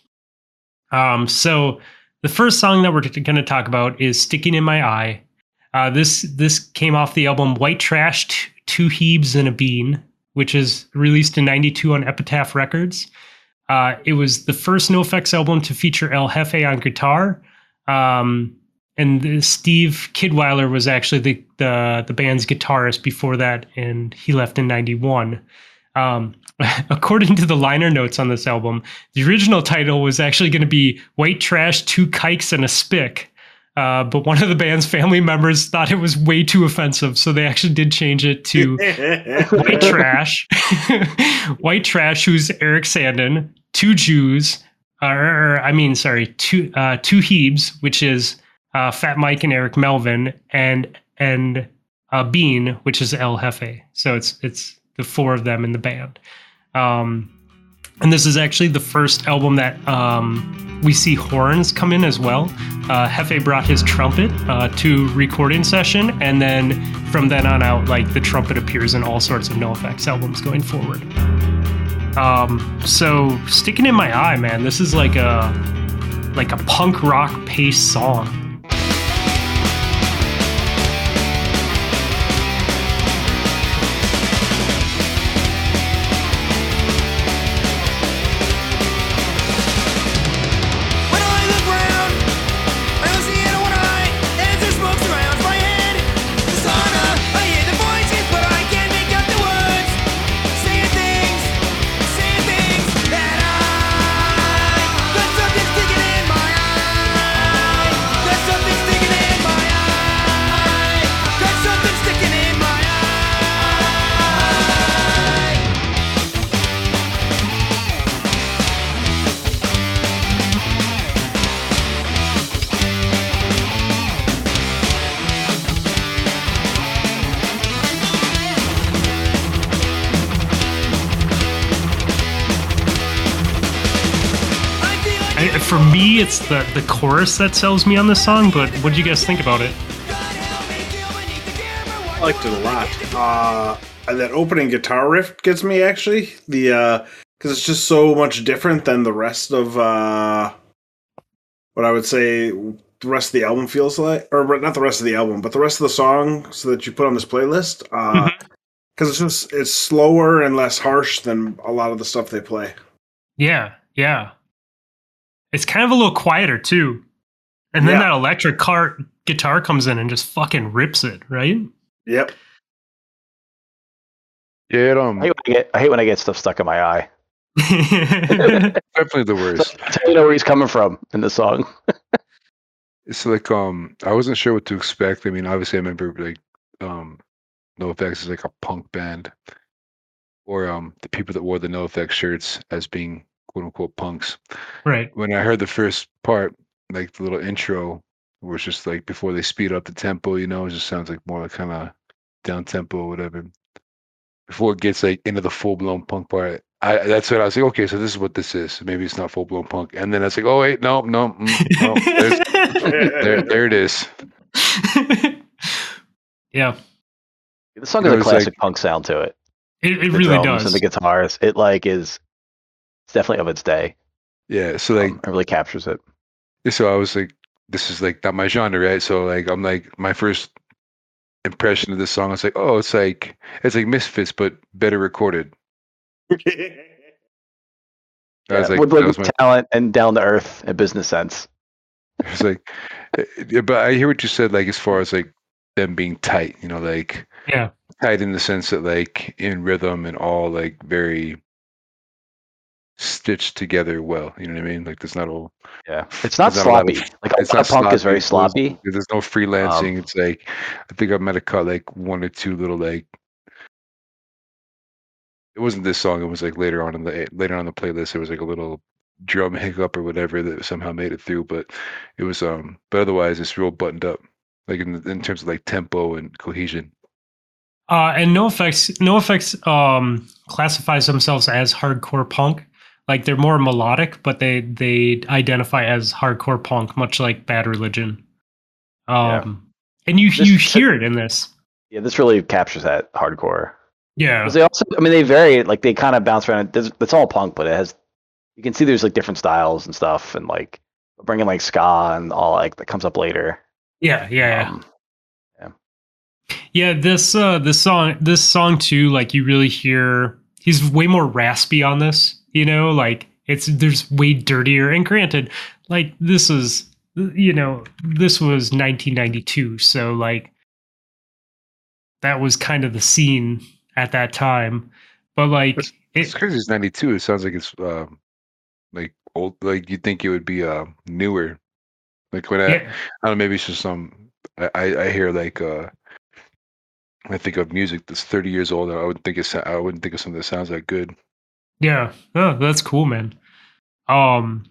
Um, so the first song that we're going to talk about is "Sticking in My Eye." Uh, this this came off the album "White Trash: T- Two Hebes and a Bean," which is released in '92 on Epitaph Records. Uh, it was the first NoFX album to feature El Hefe on guitar. Um, and the- Steve Kidwiller was actually the, the the band's guitarist before that, and he left in '91. Um, according to the liner notes on this album, the original title was actually going to be "White Trash, Two Kikes, and a Spick," uh, but one of the band's family members thought it was way too offensive, so they actually did change it to White Trash, White Trash, who's Eric Sandin, two Jews, or I mean, sorry, two uh, two Hebes, which is uh, Fat Mike and Eric Melvin, and and uh, Bean, which is El Hefe. So it's it's the four of them in the band. Um, and this is actually the first album that um, we see horns come in as well. Uh, Hefe brought his trumpet uh, to recording session, and then from then on out, like the trumpet appears in all sorts of NoFX albums going forward. Um, so sticking in my eye, man, this is like a like a punk rock paced song. The chorus that sells me on the song. But what do you guys think about it? God help me feel beneath the camera. I liked it a lot. Uh, that opening guitar riff gets me actually. The uh, because it's just so much different than the rest of uh, what I would say the rest of the album feels like, or not the rest of the album, but the rest of the songs that you put on this playlist. Uh, because it's just it's slower and less harsh than a lot of the stuff they play. Yeah, yeah. It's kind of a little quieter too. And then Yeah. that electric car guitar comes in and just fucking rips it, right? Yep. Yeah, it, um, I hate, when I, get, I hate when I get stuff stuck in my eye. definitely the worst. That's how you know where he's coming from in the song. It's like um, I wasn't sure what to expect. I mean, obviously, I remember like um, NoFX is like a punk band, or um, the people that wore the No NoFX shirts as being quote unquote punks. right. When I heard the first part, like the little intro, where it's just like before they speed up the tempo, you know, it just sounds like more like kind of down tempo or whatever. Before it gets like into the full blown punk part, I that's what I was like. Okay, so this is what this is. Maybe it's not full blown punk. And then I was like, oh wait, no, no, mm, no there, there it is. yeah, The song It has a classic like- punk sound to it. it, it The really drums does. and the guitars. It like is it's definitely of its day. Yeah, so like Um, it really captures it. so I was like, this is like not my genre, right? So like I'm like my first impression of this song, I was like, oh, it's like it's like Misfits but better recorded. I was like, with like was my talent and down to earth and business sense. It's like, uh, but I hear what you said. Like as far as like them being tight, you know, like Yeah. tight in the sense that like in rhythm and all like very stitched together well. You know what I mean? Like there's not all. Yeah, it's not There's not a sloppy. of- like a It's lot not of punk is very sloppy, there's- There's, no freelancing. Um, it's like I think I might have caught like one or two little like. It wasn't this song. It was like later on in the later on in the playlist. It was like a little drum hiccup or whatever that somehow made it through. But it was um. But otherwise, it's real buttoned up, like in in terms of like tempo and cohesion. Uh, and NoFX, no effects um, classifies themselves as hardcore punk. Like they're more melodic, but they they identify as hardcore punk, much like Bad Religion. Um, and you This- you hear it in this. Yeah, this really captures that hardcore. Yeah, they also, I mean, they vary. Like they kind of bounce around. There's, it's all punk, but it has. You can see there's like different styles and stuff, and like bringing like ska and all like that comes up later. yeah, yeah, yeah. Um, Yeah, this uh this song this song too, like you really hear he's way more raspy on this, you know, like it's there's way dirtier and granted, like this is you know, this was 1992, so like that was kind of the scene at that time. But like It's it, crazy. It's ninety two. It sounds like it's um, like old. Like you'd think it would be uh newer. Like when I, yeah, I don't know, maybe it's just some. I I hear like uh. I think of music that's thirty years old. I wouldn't think it's. I wouldn't think of something that sounds that good. Yeah. Oh, that's cool, man. Um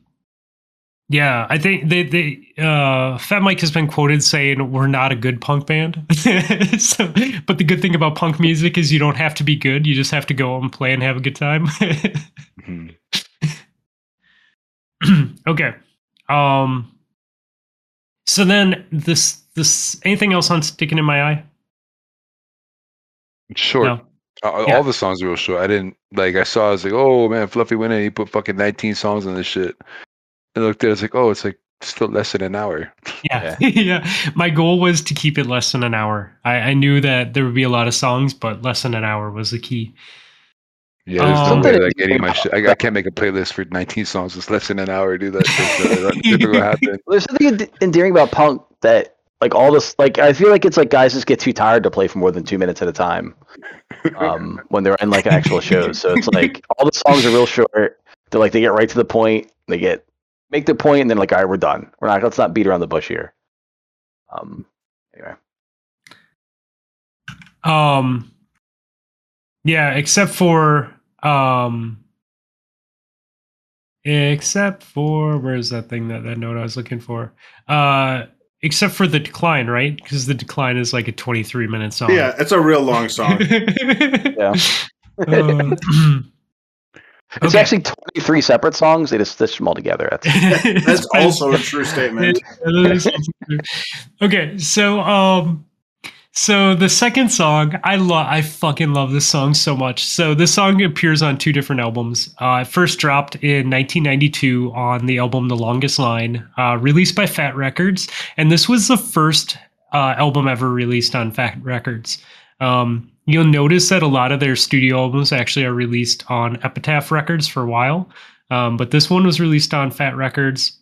yeah, I think they they uh Fat Mike has been quoted saying we're not a good punk band. so, but the good thing about punk music is you don't have to be good, you just have to go and play and have a good time. Mhm. okay. Um so then this this anything else on sticking in my eye? Sure. No. All, Yeah. all the songs are real short. I didn't like. I saw. I was like, oh man, Fluffy went in. He put fucking nineteen songs on this shit. And I looked at. it, I was like, oh, it's like still less than an hour. Yeah. yeah. My goal was to keep it less than an hour. I, I knew that there would be a lot of songs, but less than an hour was the key. Yeah, there's Um, no way like any of my shit. I, I can't make a playlist for 19 songs. It's less than an hour, Do That, that's, uh, that's never happen. There's something endearing about punk that, like all this, like I feel like it's like guys just get too tired to play for more than two minutes at a time. Um, when they're in like actual shows, so it's like all the songs are real short. They're like they get right to the point. They get make the point, and then like all right, we're done. We're not let's not beat around the bush here. Um, anyway, Um yeah, except for um except for where's that thing that that note I was looking for? Uh except for the decline, right? Because the decline is like a 23 minute song. Yeah, it's a real long song. yeah, Um, it's okay. actually 23 separate songs. They just stitched them all together. That's That's also a true statement. okay, so um so the second song, I love I fucking love this song so much. So this song appears on two different albums. Uh first dropped in 1992 on the album The Longest Line, uh released by Fat Wreck Chords, and this was the first uh album ever released on Fat Wreck Chords. Um you'll notice that a lot of their studio albums actually are released on Epitaph Records for a while. Um, but this one was released on Fat Wreck Chords.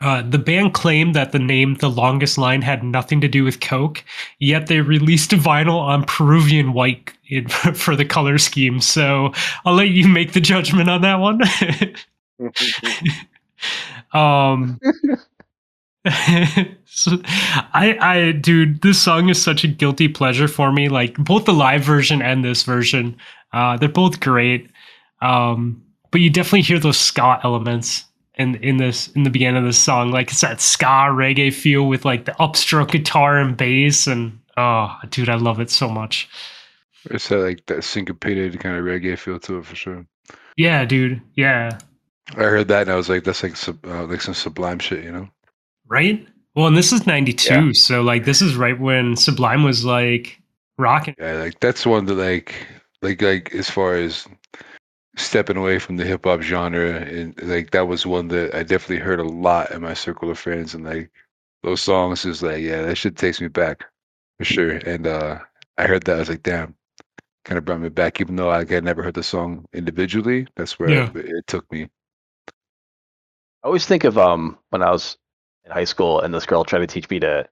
Uh, the band claimed that the name The Longest Line had nothing to do with Coke, yet they released a vinyl on Peruvian white in, for the color scheme. So I'll let you make the judgment on that one. um, so I, I, dude, this song is such a guilty pleasure for me. Like both the live version and this version, uh, they're both great. Um, but you definitely hear those ska elements in in this in the beginning of the song. Like it's that ska reggae feel with like the upstroke guitar and bass, and oh, dude, I love it so much. It's that like that syncopated kind of reggae feel to it for sure. Yeah, dude. Yeah. I heard that and I was like, that's like sub, uh, like some sublime shit, you know? Right. Well, and this is '92, Yeah. so like this is right when Sublime was like rocking. Yeah, like that's one that like like like as far as stepping away from the hip hop genre and like that was one that I definitely heard a lot in my circle of friends and like those songs is like yeah that shit takes me back for sure and uh I heard that I was like damn kind of brought me back even though like, I had never heard the song individually that's where Yeah. it, it took me I always think of um when I was in high school and this girl tried to teach me to,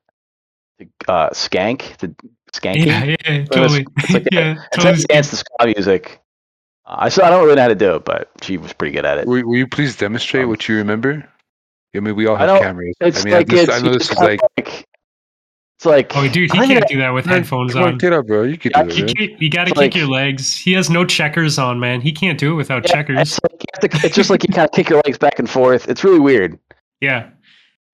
to uh, skank, to skanking. Yeah, yeah, it's- totally. it's like- yeah, And so I totally. dance to ska music. Uh, I still I don't really know how to do it, but she was pretty good at it. Will, will you please demonstrate Um, what you remember? I mean, we all have don't- cameras. It's I mean, like I, just, it's, I know this is like. kinda it's like Oh, dude, he I can't do that with headphones Come on, on. get up, bro. You can do it, man. can't- you gotta kick like- your legs. He has no checkers on, man. He can't do it without Yeah, checkers. It's, like you have to, it's just like you kind of kick your legs back and forth. It's really weird. Yeah,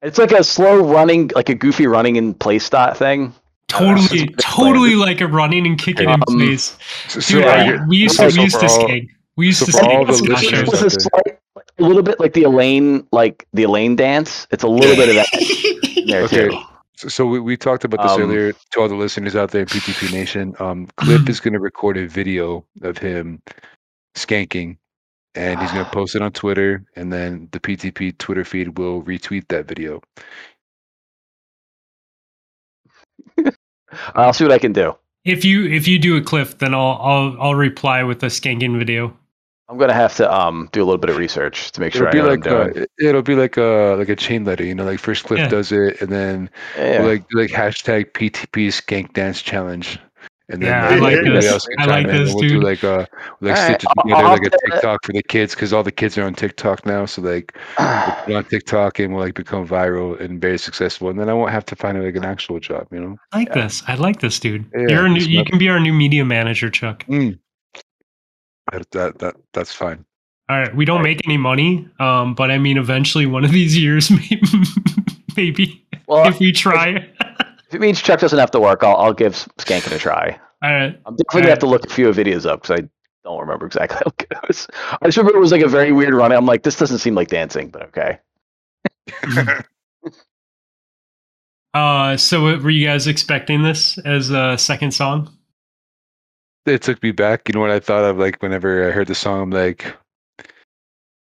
It's like a slow running, like a goofy running in place style thing. Totally, such totally like a running and kicking in Um, place. So, so Dude, are yeah. We used to, so we used to for all- skate. We used so to for skate. all the on. It's a, slight, a little bit like the Elaine, like the Elaine dance. It's a little bit of that there Okay. too. So, so we, we talked about this Um, earlier to all the listeners out there in PTP Nation. Um, Clip is going to record a video of him skanking, and he's going to post it on Twitter, and then the PTP Twitter feed will retweet that video. I'll see what I can do. If you if you do a cliff, then I'll I'll I'll reply with a skanking video. I'm gonna have to um do a little bit of research to make sure It'll I be know like what I'm uh, doing. it'll be like a like a chain letter, you know, like first Clip Yeah. does it, and then Yeah. like like hashtag PTP Skank Dance Challenge. And then Yeah, I like everybody this. else can I like in, and this, we'll do like uh like Alright, stitch it I'll- together I'll like a have to- TikTok for the kids because all the kids are on TikTok now. So like we'll on TikTok and we'll like become viral and very successful, and then I won't have to find like an actual job, you know. I like Yeah. this. I like this, dude. Yeah, You're a new, you can be our new media manager, Chuck. That that, that that's fine. All right, we don't make any money, um, but I mean, eventually, one of these years, maybe, maybe well, if we try. If it means Chuck doesn't have to work, I'll I'll give Skanking a try. All right, I'm definitely gonna have to look a few videos up because I don't remember exactly how it goes. I just remember it was like a very weird run. I'm like, this doesn't seem like dancing, but okay. Uh, so were you guys expecting this as a second song? it took me back. You know what I thought of like whenever I heard the song, I'm like,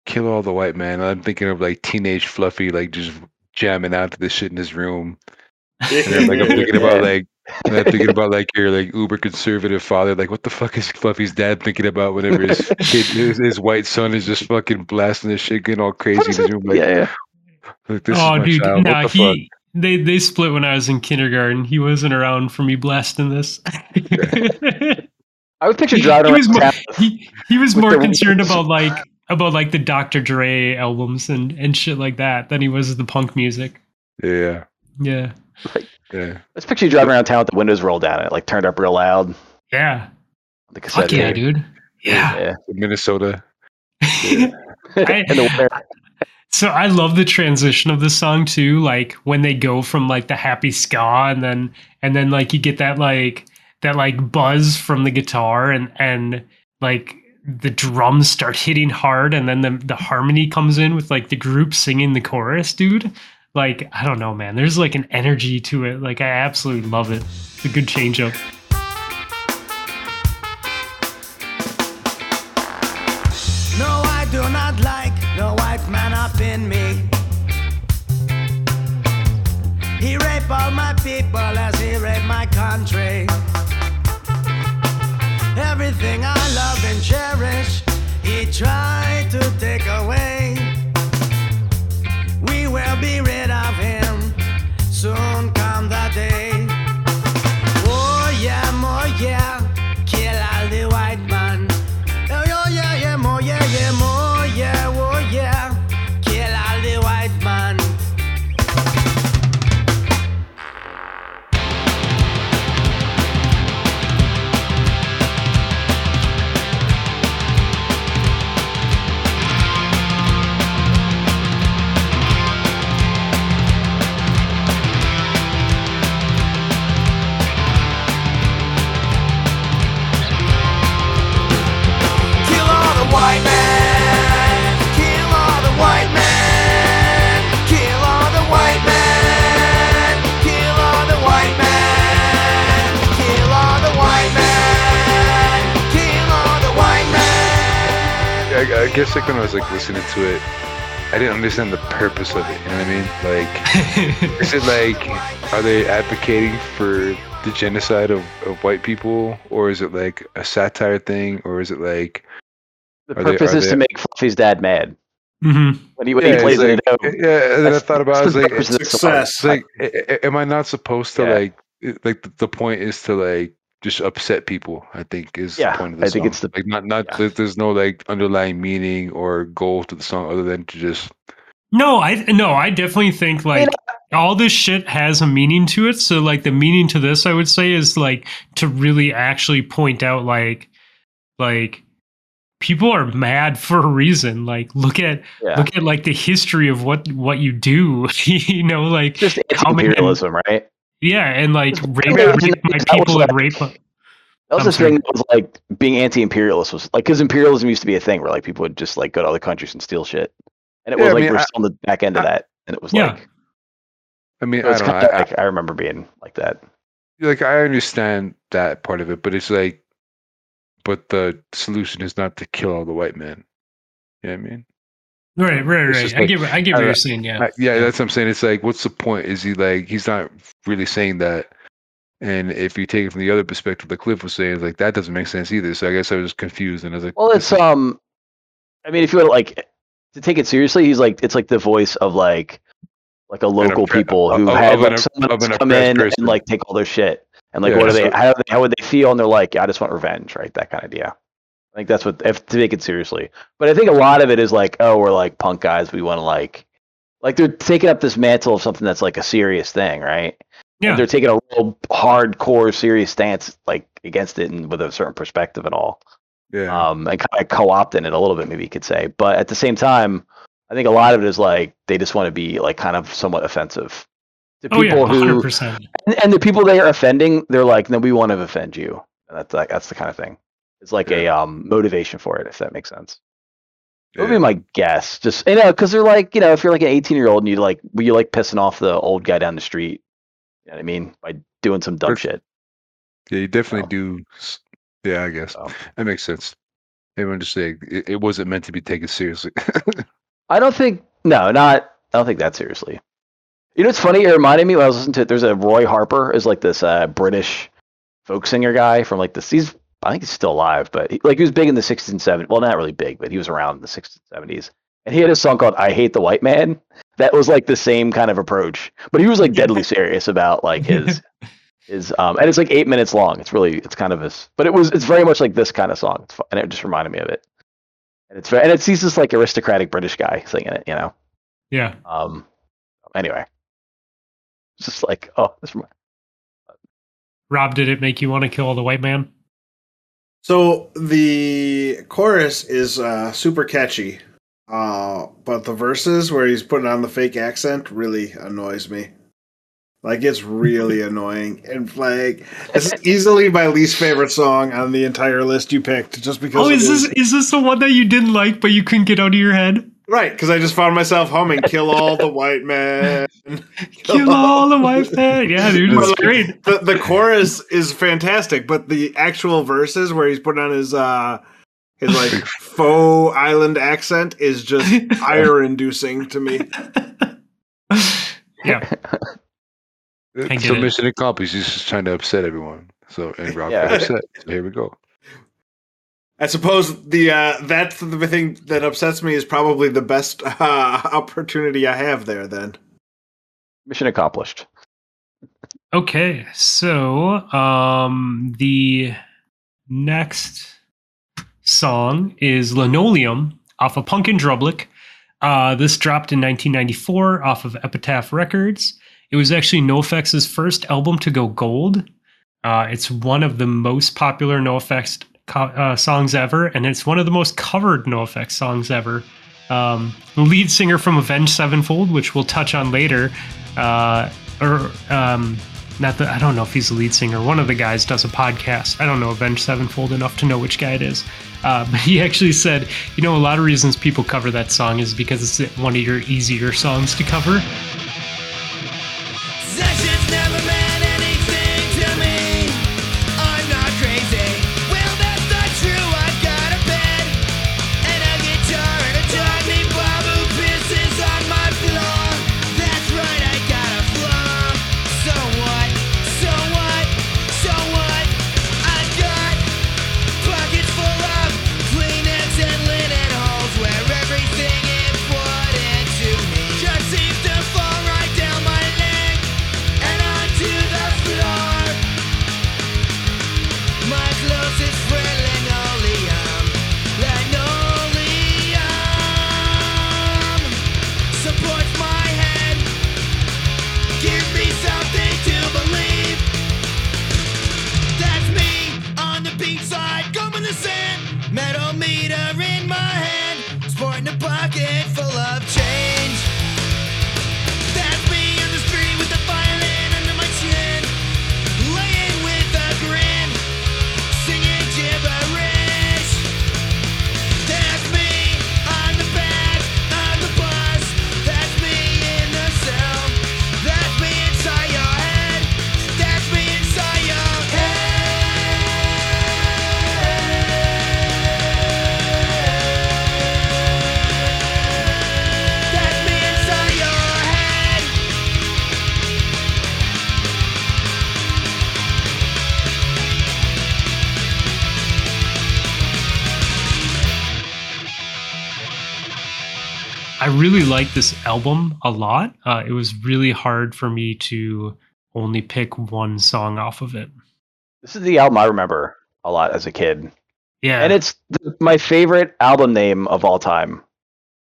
kill all the white man. I'm thinking of like teenage Fluffy, like just jamming out to this shit in his room. And then, like I'm thinking about like, and I'm thinking about like your like uber conservative father. Like, what the fuck is Fluffy's dad thinking about whenever his kid, his, his white son is just fucking blasting this shit, getting all crazy in his room? Like, yeah, yeah. like this oh, is dude, child. nah, what the fuck? he they they split when I was in kindergarten. He wasn't around for me blasting this. I would picture he, driving he was around more, town. he, he was more concerned wheels. about like about like the Dr. Dre albums and and shit like that than he was the punk music. Yeah, Yeah, yeah. Let's picture you driving around town with the windows rolled down and it like turned up real loud. yeah, The cassette fuck yeah, tape. dude. Yeah. yeah. Minnesota. in the winter. So I love the transition of the song too, like when they go from like the happy ska and then and then like you get that like that like buzz from the guitar and and like the drums start hitting hard and then the the harmony comes in with like the group singing the chorus, dude. Like I don't know, man. There's like an energy to it. Like I absolutely love it. It's a good change up. No, I do not like the white man up in me. I, I guess like when I was like listening to it, I didn't understand the purpose of it. You know what I mean? Like, is it like, are they advocating for the genocide of, of white people, or is it like a satire thing, or is it like, The Are they- purpose is they- to make Fluffy's dad mad. Mm-hmm. when he, when he Yeah, plays it's it. like- at home. yeah, and then I thought about. I was like, purpose of the song. Success. Like, a- a- am I not supposed to Yeah. like, like the, the point is to like just upset people? I think is Yeah, the point of the I think song. it's the- like not not yeah. there's no like underlying meaning or goal to the song other than to just No, I no, I definitely think like all this shit has a meaning to it. So like the meaning to this, I would say, is like to really actually point out like like people are mad for a reason. Like look at Yeah. look at like the history of what what you do. you know, like just coming in- anti-imperialism, right? Yeah, and like Just- rape, Yeah, rape my people like- and rape. That was I'm the sorry. thing that was like being anti-imperialist was like because imperialism used to be a thing where like people would just like go to other countries and steal shit, and it Yeah, was I like mean, we're I- still on the back end of that, and it was Yeah. like I mean, it I don't know. of like I remember being like that. Like I understand that part of it, but it's like, but the solution is not to kill all the white men. You know what I mean? Right, right, It's right. just I like- get, I get I what don't- you're saying. Yeah, I- yeah, that's what I'm saying. It's like, what's the point? Is he like, he's not really saying that. And if you take it from the other perspective, the Cliff was saying, like, that doesn't make sense either. So I guess I was just confused. And I was like, Well, it's um, I mean, if you would like to take it seriously, he's like it's like the voice of like like a local oppre- people of- who of- had of like an- someone of an else come in person. and like take all their shit. And like, Yeah, what are they? How, how would they feel? And they're like, yeah, I just want revenge, right? That kind of idea. I think that's what if to take it seriously. But I think a lot of it is like, oh, we're like punk guys. We want to like, like they're taking up this mantle of something that's like a serious thing, right? yeah. And they're taking a real hardcore, serious stance like against it and with a certain perspective and all yeah. um, and kind of co-opting it a little bit, maybe you could say. But at the same time, I think a lot of it is like they just want to be like kind of somewhat offensive to Oh yeah, people who, and, and the people they are offending, they're like, no, we want to offend you. And that's like that's the kind of thing. It's like a um, motivation for it, if that makes sense. That would be my guess. Just you know, because they're like, you know, if you're like an 18 year old and you like, you like pissing off the old guy down the street, you know what I mean, by doing some dumb shit. Yeah, you definitely So- do. Yeah, I guess So. that makes sense. Everyone just saying it, it wasn't meant to be taken seriously. I don't think no, not I don't think that seriously. You know it's funny? It reminded me when I was listening to it. There's a Roy Harper is like this uh, British folk singer guy from like the he's I think he's still alive, but he, like he was big in the 60s and 70s. Well, not really big, but he was around in the 60s and 70s. And he had a song called "I Hate the White Man." That was like the same kind of approach, but he was like deadly serious about like his his um and it's like eight minutes long. It's really it's kind of his, but it was it's very much like this kind of song, it's, and it just reminded me of it. And it's very and it's he's this like aristocratic British guy singing it, you know. Yeah. Um. Anyway, it's just like oh, this. Rob, did it make you want to kill the white man? So the chorus is uh, super catchy, uh, but the verses where he's putting on the fake accent really annoys me. Like it's really annoying, and like it's easily my least favorite song on the entire list you picked, just because. Oh, is this is this the one that you didn't like but you couldn't get out of your head? Right? Because I just found myself humming "Kill all the white men." Kill all the white men. Yeah, dude, But, it's great. The the chorus is fantastic, but the actual verses where he's putting on his uh his like faux island accent is just ire inducing to me. yeah. I so it. mission accomplished. He's just trying to upset everyone. So and Rob Yeah. got upset. So here we go. I suppose the uh that's the thing that upsets me is probably the best uh, opportunity I have there then. Mission accomplished. Okay, so um, the next song is Linoleum off of Punkin' and Drublic. Uh, this dropped in 1994 off of Epitaph Records. It was actually NoFX's first album to go gold. Uh, it's one of the most popular NoFX co- uh, songs ever, and it's one of the most covered NoFX songs ever. Um, the lead singer from Avenged Sevenfold, which we'll touch on later, uh, or um, not the I don't know if he's the lead singer. One of the guys does a podcast. I don't know Avenged Sevenfold enough to know which guy it is. Uh, but he actually said, you know, a lot of reasons people cover that song is because it's one of your easier songs to cover. Like this album a lot. Uh, it was really hard for me to only pick one song off of it. This is the album I remember a lot as a kid, Yeah, and it's th- my favorite album name of all time.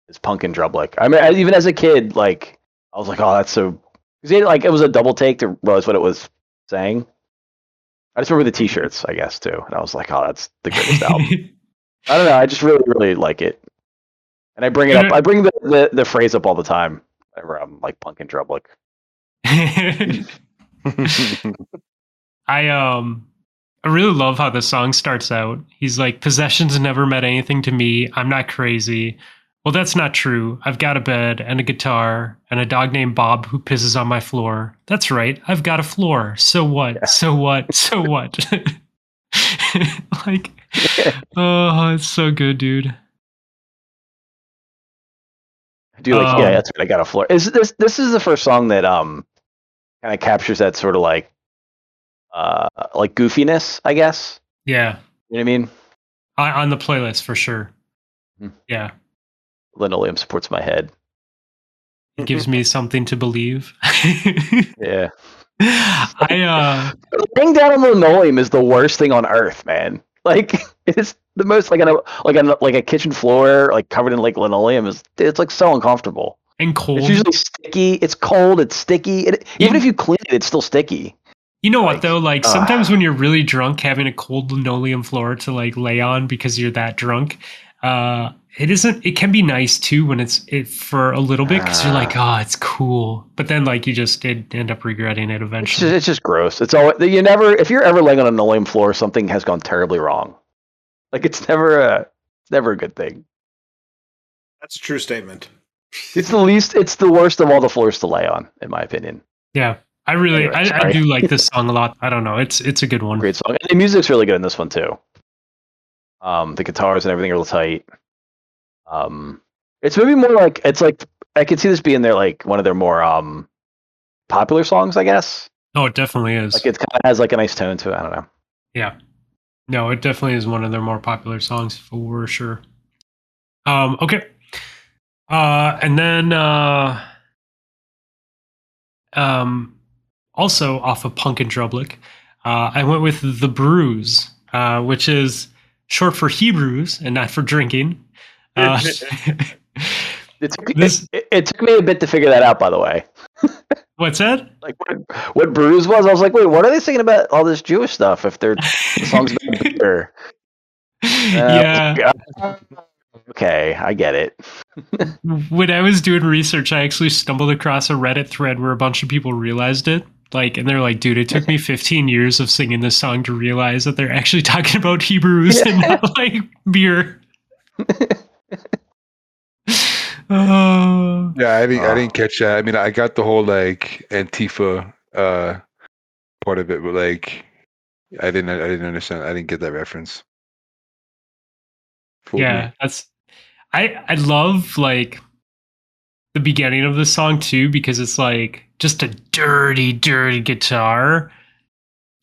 Is Punk and Drublic. I mean, I- even as a kid, like I was like, oh, that's so. 'cause it, like it was a double take to realize what it was saying. I just remember the T-shirts, I guess, too, and I was like, oh, that's the greatest album. I don't know. I just really, really like it, and I bring it up. I bring the, the, the phrase up all the time whenever I'm like Punk and Drublic. I um I really love how the song starts out. He's like, Possessions never meant anything to me. I'm not crazy. Well, that's not true. I've got a bed and a guitar and a dog named Bob who pisses on my floor. That's right. I've got a floor. So what? So what? So what? like, oh, it's so good, dude. I do like, Um, yeah, that's right. I got a floor. Is this this is the first song that um kind of captures that sort of like uh like goofiness, I guess. Yeah. You know what I mean? On on the playlist for sure. Hmm. Yeah. Linoleum supports my head. It gives me something to believe. Yeah. I uh Laying down on linoleum is the worst thing on earth, man. Like it's the most like on a like on like a kitchen floor like covered in like linoleum is it's like so uncomfortable. and cold. It's usually sticky. It's cold. It's sticky. It, even if you clean it, it's still sticky. You know what though? Like ugh. sometimes when you're really drunk, having a cold linoleum floor to like lay on because you're that drunk, uh, it isn't. It can be nice too when it's it for a little bit because you're like, oh, it's cool. But then like you just did end up regretting it It's eventually. just, it's just gross. It's all you never. If you're ever laying on a linoleum floor, something has gone terribly wrong. Like it's never a, it's never a good thing. That's a true statement. It's the least. It's the worst of all the floors to lay on, in my opinion. yeah, I really, Anyway, I, I do like this song a lot. I don't know. It's it's a good one. Great song. And the music's really good in this one too. Um, the guitars and everything are real tight. Um, it's maybe more like it's like I could see this being their like one of their more um popular songs, I guess. Oh, it definitely is. Like it kind of has like a nice tone to it. I don't know. Yeah. No, it definitely is one of their more popular songs for sure. Um, okay. Uh, and then uh, um, also off of Punk and Drublic, uh, I went with The Brews, uh, which is short for Hebrews and not for drinking. Uh, It took, This- it, it, took me a bit to figure that out, by the way. what's that? Like what, what Brews was, I was like, wait, what are they singing about all this Jewish stuff? If they're the songs about beer. Uh, yeah. Okay, I get it. when I was doing research, I actually stumbled across a Reddit thread where a bunch of people realized it. Like, and they're like, dude, it took me 15 years of singing this song to realize that they're actually talking about Hebrews and not like beer. Yeah, I didn't. I didn't catch that. I mean, I got the whole like Antifa uh part of it, but like, I didn't. I didn't understand. I didn't get that reference. Fooled me. yeah, that's. I I love like the beginning of the song too because it's like just a dirty, dirty guitar,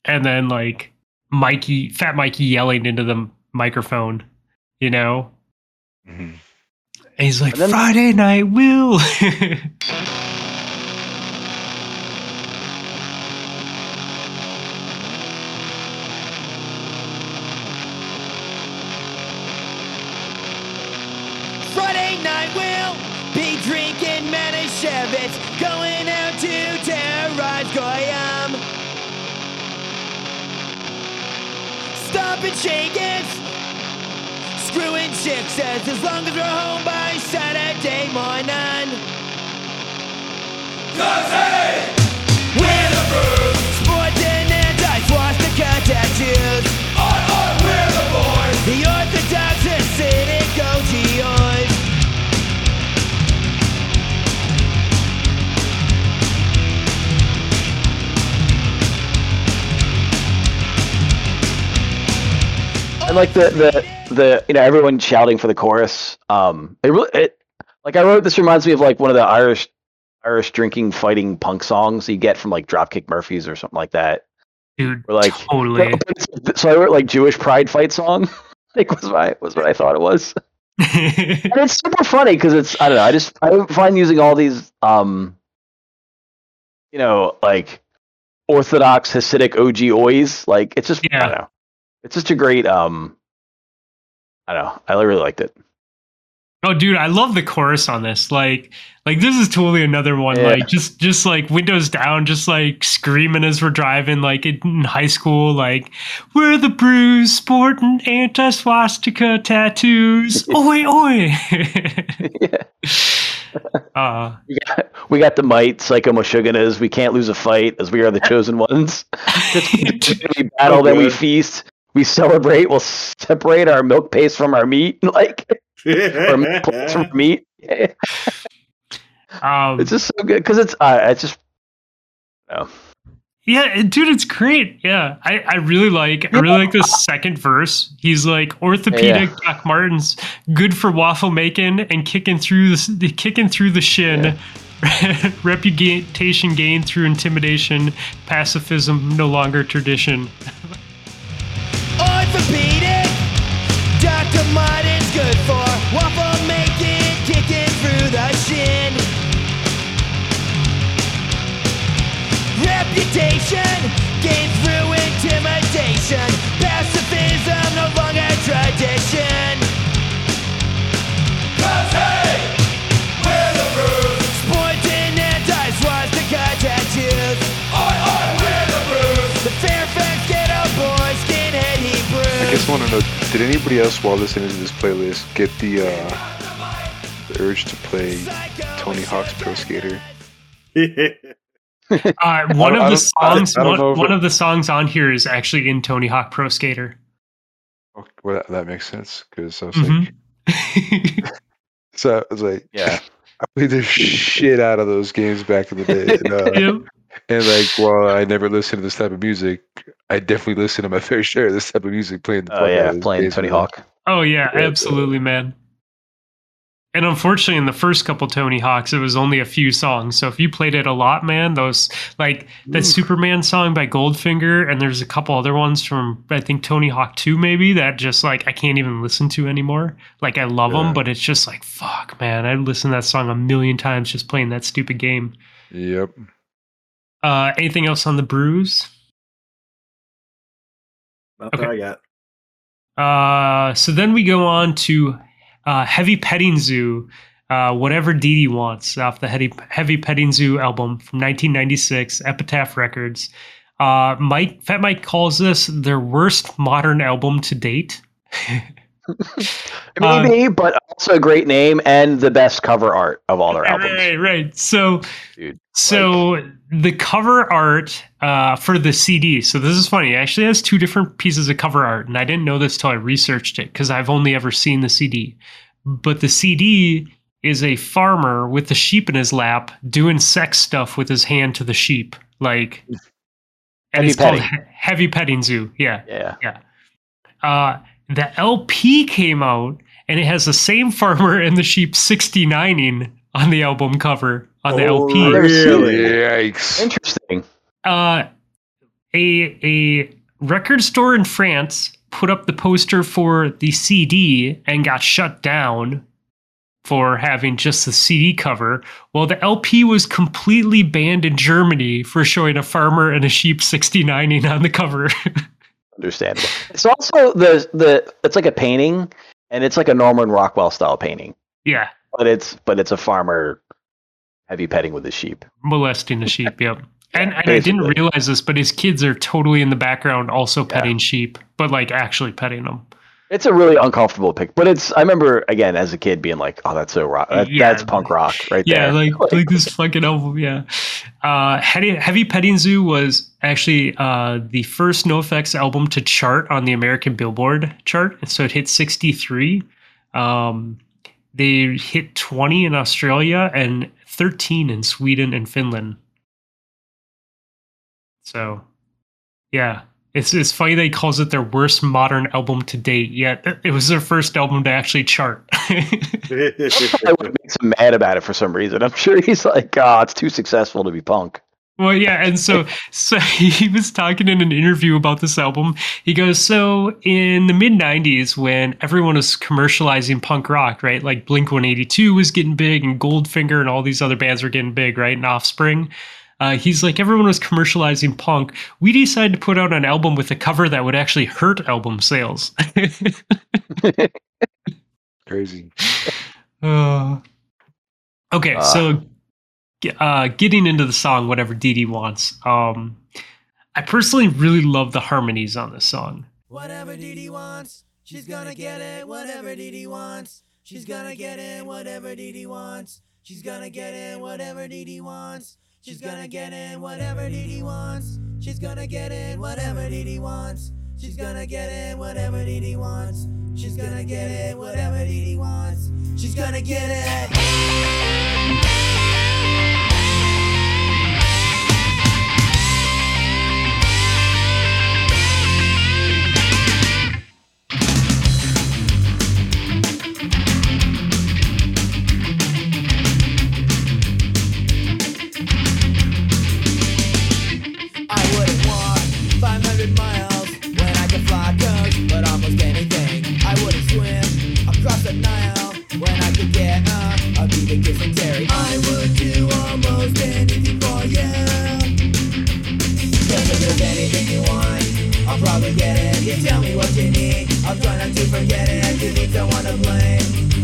and then like Mikey, Fat Mikey yelling into the microphone, you know, Mhm. And he's like, And then- Friday night will. Friday night we'll be drinking Manischewitz, going out to terrorize Goyim. Stopping shaking, screwing chicks as, as long as we're home by Saturday morning. We're the Brews. Sporting anti-swastika tattoos. we're the boys. The Orthodox Hasidic OGOs. And like the the the you know everyone shouting for the chorus. Um, it really it like I wrote this reminds me of like one of the Irish Irish drinking fighting punk songs you get from like Dropkick Murphys or something like that. Dude, We're like- totally. So I wrote like Jewish pride fight song. I think was my was what I thought it was. and it's super funny because it's I don't know. I just I find using all these um, you know, like orthodox Hasidic OG oys. Like it's just I Yeah. don't know. It's just a great um. I don't know. I really liked it. Oh, dude, I love the chorus on this. Like, like this is totally another one. Yeah. Like, just, just like windows down, just like screaming as we're driving, like in high school. Like, we're the Brews sporting anti swastika tattoos. oi, oi. yeah. uh, We got, we got the might, Psycho Meshuggahs. We can't lose a fight as we are the chosen ones. we battle, Oh, then we feast. We celebrate. We'll separate our milk paste from our meat, like or milk from meat. um, It's just so good because it's uh, it's just oh, Yeah, dude, it's great. Yeah, I, I really like I really like the second verse. He's like orthopedic Doc Martens, good for waffle making and kicking through the the kicking through the shin. Reputation gained through intimidation, pacifism no longer tradition. Good for waffle making, kicking through the shin. Reputation gained through intimidation, pacifism no longer tradition. Just want to know, did anybody else while listening to this playlist get the uh, the urge to play Tony Hawk's Pro Skater? Uh, one of the songs, one, one it- of the songs on here is actually in Tony Hawk Pro Skater. Oh, well, that, that makes sense because I was Mhm. like, so I was like, yeah. I played the shit out of those games back in the day, and, uh, Yep. And like, while I never listened to this type of music, I definitely listened to my fair share of this type of music playing. The Oh fuck yeah, playing Tony man. Hawk. Oh yeah, Yeah, absolutely, man. And unfortunately, in the first couple Tony Hawks, it was only a few songs. So if you played it a lot, man, those like that Oof. Superman song by Goldfinger, and there's a couple other ones from I think Tony Hawk Two, maybe that just like I can't even listen to anymore. Like I love Yeah. them, but it's just like fuck, man. I listened to that song a million times just playing that stupid game. Yep. Uh, anything else on the Brews? Not Okay. that I got. Uh, so then we go on to uh, Heavy Petting Zoo, uh, Whatever Dee Dee Wants, off the Heavy, Heavy Petting Zoo album from 1996, Epitaph Records. Uh, Mike, Fat Mike calls this their worst modern album to date. Uh, Maybe, but also a great name and the best cover art of all their albums. Right, right. So, Dude, so the cover art uh, for the CD. So this is funny. It actually has two different pieces of cover art, and I didn't know this till I researched it because I've only ever seen the CD. But the CD is a farmer with the sheep in his lap doing sex stuff with his hand to the sheep, like. And Heavy it's called petting. He- Heavy Petting Zoo. Yeah. Yeah. Uh, the LP came out and it has the same farmer and the sheep 69ing on the album cover on the Oh, LP. really? Yikes. Interesting. Uh, a a record store in France put up the poster for the CD and got shut down for having just the CD cover. Well, the LP was completely banned in Germany for showing a farmer and a sheep 69ing on the cover. Understandable. It's also the the it's like a painting, and it's like a Norman Rockwell style painting, yeah, but it's but it's a farmer heavy petting with his sheep. molesting the sheep. Yep. And, and I didn't realize this, but his kids are totally in the background, also Yeah. petting sheep, but like actually petting them. It's a really uncomfortable pick, but it's. I remember again as a kid being like, "Oh, that's so rock. That, Yeah. That's punk rock right Yeah, there." like like this fucking album. Yeah. Uh, Heavy, Heavy Petting Zoo was actually uh, the first NoFX album to chart on the American Billboard chart, and so it hit 63. Um, they hit 20 in Australia and 13 in Sweden and Finland. So, yeah. It's, it's funny that he calls it their worst modern album to date, yet it was their first album to actually chart. Probably what makes him mad about it for some reason. I'm sure he's like, "Ah, it's too successful to be punk." Well, yeah, and so so he was talking in an interview about this album. He goes, "So in the mid '90s, when everyone was commercializing punk rock, right? Like Blink 182 was getting big, and Goldfinger, and all these other bands were getting big, right? And Offspring." Uh, he's like, everyone was commercializing punk. We decided to put out an album with a cover that would actually hurt album sales. Crazy. Uh, okay, Uh. so uh, getting into the song, whatever Dee Dee wants. Um, I personally really love the harmonies on this song. Whatever Dee Dee wants, she's gonna get it. Whatever Dee Dee wants, she's gonna get it. Whatever Dee Dee wants, she's gonna get it. Whatever Dee Dee wants, she's gonna get it. Whatever Dee wants, she's gonna get it. Whatever Dee wants, she's gonna get it. Whatever Dee wants, she's gonna get it. Whatever Dee wants, she's gonna get it.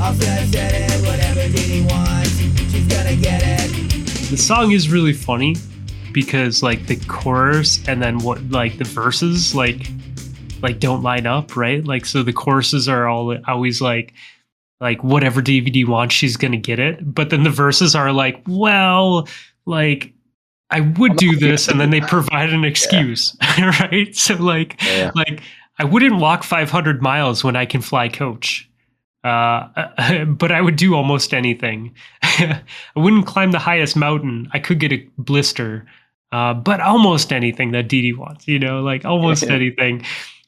Blame. I'll say I said it, whatever Dee Dee wants, she's gonna get it. The song is really funny because like the chorus and then what like the verses like like don't line up, right? Like so the choruses are all always like like whatever Dee Dee wants, she's gonna get it. But then the verses are like, well, like I would do this, and then they provide an excuse, right? So like Yeah. like I wouldn't walk 500 miles when I can fly coach. Uh, but I would do almost anything. I wouldn't climb the highest mountain. I could get a blister, uh, but almost anything that Dee Dee wants, you know, like almost anything.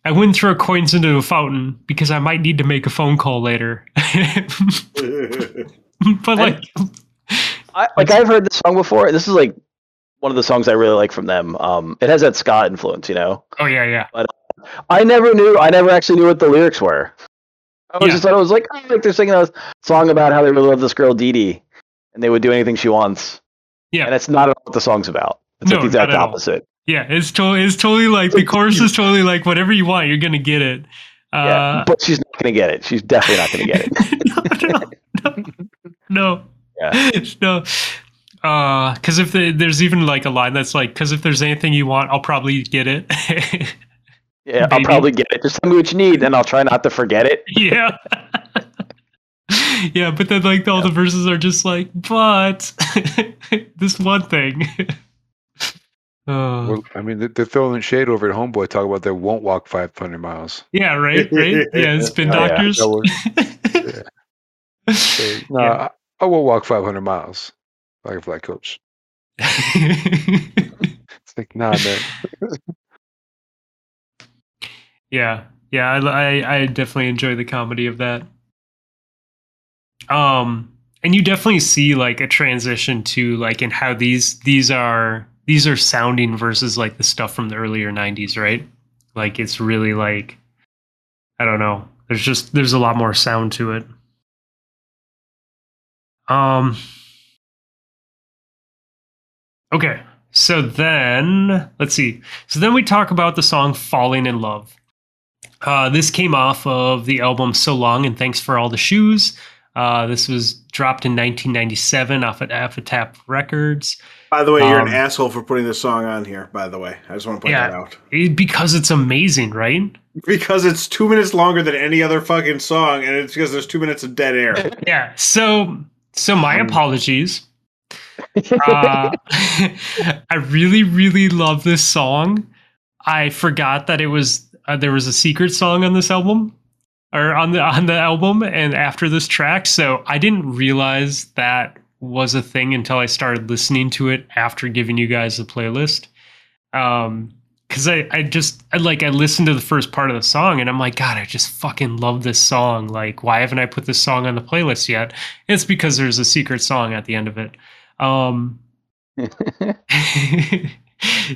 I wouldn't throw coins into a fountain because I might need to make a phone call later. but like, I, like I've heard this song before. This is like one of the songs I really like from them. Um, it has that ska influence, you know. oh yeah, yeah, But I never knew. I never actually knew what the lyrics were. I was Yeah. just it was like, oh, like they're singing a song about how they really love this girl Dee Dee, and they would do anything she wants. Yeah. and it's not what the song's about. It's No, like the exact opposite. yeah. It's totally, it's totally like the chorus is totally like whatever you want, you're gonna get it. yeah, Uh, but she's not gonna get it. She's definitely not gonna get it. no, no, no. Yeah. no. Because if the, there's even like a line that's like, because if there's anything you want, I'll probably get it. Yeah, I'll probably get it. Just tell me what you need, and I'll try not to forget it. yeah. yeah, but then like all the verses are just like, but this one thing. Oh, Well, I mean, they're- they're throwing shade over at Homeboy. Talk about they won't walk 500 miles. yeah, right, right. Yeah, spin Oh, yeah. doctors. That was- say, no, Yeah. I, I will walk 500 miles. Like a flight coach. It's like, nah, man. Yeah, yeah, I, I I definitely enjoy the comedy of that. Um, and you definitely see like a transition to like in how these these are these are sounding versus like the stuff from the earlier '90s, right? Like it's really like I don't know. There's just there's a lot more sound to it. Um. Okay, so then let's see. So then we talk about the song "Falling in Love." Uh, this came off of the album "So Long" and "Thanks for All the Shoes." Uh, this was dropped in 1997 off at Epitaph Records By the way, you're Um, an asshole for putting this song on here. By the way, I just want to point Yeah. that out It- because it's amazing, right? because it's two minutes longer than any other fucking song, and it's because there's two minutes of dead air. Yeah. So, so my Um, apologies. Uh, I really, really love this song. I forgot that it was uh, there was a secret song on this album or on the on the album and after this track. So I didn't realize that was a thing until I started listening to it after giving you guys the playlist. Um, because I, I just I, like I listened to the first part of the song and I'm like, God, I just fucking love this song. Like, why haven't I put this song on the playlist yet? It's because there's a secret song at the end of it. Um,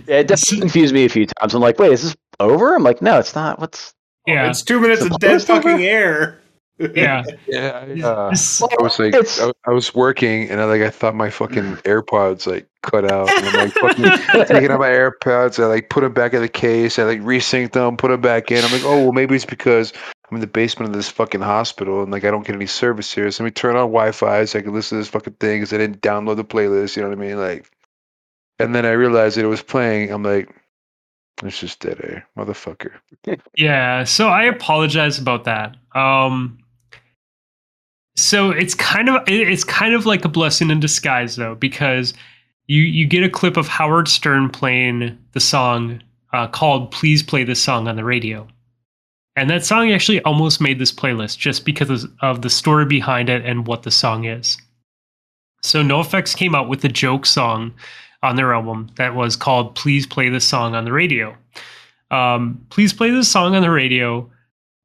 Yeah, it definitely confused me a few times. I'm like, wait, is this over? I'm like, no, it's not. What's yeah, It's two minutes of dead Supposed to fucking air. yeah. Yeah, I, uh, I was like, I, I was working, and I like, I thought my fucking AirPods like cut out, and I'm like, fucking taking out my AirPods. I like put them back in the case. I like resync them, put them back in. I'm like, oh well, maybe it's because I'm in the basement of this fucking hospital, and like I don't get any service here. So let me turn on Wi-Fi so I can listen to this fucking thing because I didn't download the playlist. You know what I mean? Like, and then I realized that it was playing. I'm like, it's just dead air, motherfucker. Yeah, so I apologize about that. Um so it's kind of it's kind of like a blessing in disguise though because you you get a clip of Howard Stern playing the song uh, called "Please Play This Song" on the radio, and that song actually almost made this playlist just because of- the story behind it and what the song is. So NoFX came out with a joke song on their album that was called "Please Play This Song on the Radio." um, please play this song on the radio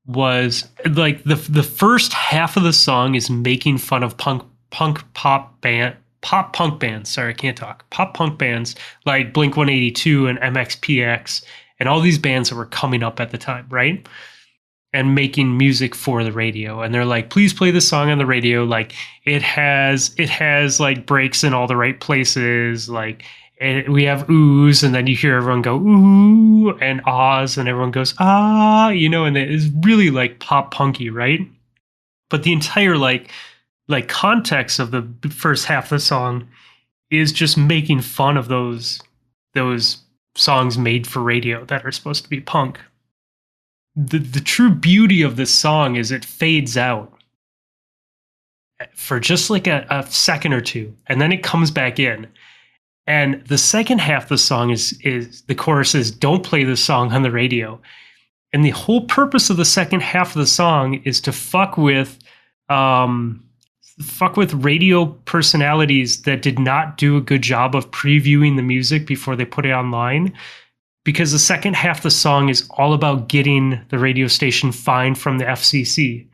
was like the the first half of the song is making fun of punk punk pop band pop punk bands. Sorry i can't talk. Pop punk bands like blink 182 and mxpx and all these bands that were coming up at the time right and making music for the radio and they're like please play this song on the radio like it has it has like breaks in all the right places like and we have oohs, and then you hear everyone go ooh and ahs, and everyone goes ah, you know, and it is really like pop punky, right? But the entire like like context of the first half of the song is just making fun of those those songs made for radio that are supposed to be punk. The the true beauty of this song is it fades out for just like a, a second or two, and then it comes back in. And the second half of the song is is the chorus is don't play this song on the radio. And the whole purpose of the second half of the song is to fuck with um fuck with radio personalities that did not do a good job of previewing the music before they put it online. Because the second half of the song is all about getting the radio station fined from the FCC.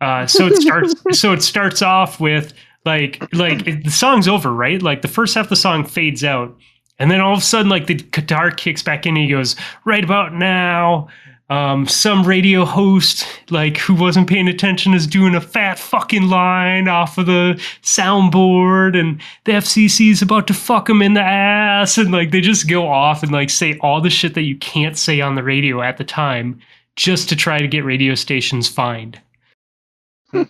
Uh, so it starts. so it starts off with like like it, the song's over right like the first half of the song fades out and then all of a sudden like the guitar kicks back in and he goes right about now um, some radio host like who wasn't paying attention is doing a fat fucking line off of the soundboard and the fcc is about to fuck him in the ass and like they just go off and like say all the shit that you can't say on the radio at the time just to try to get radio stations fined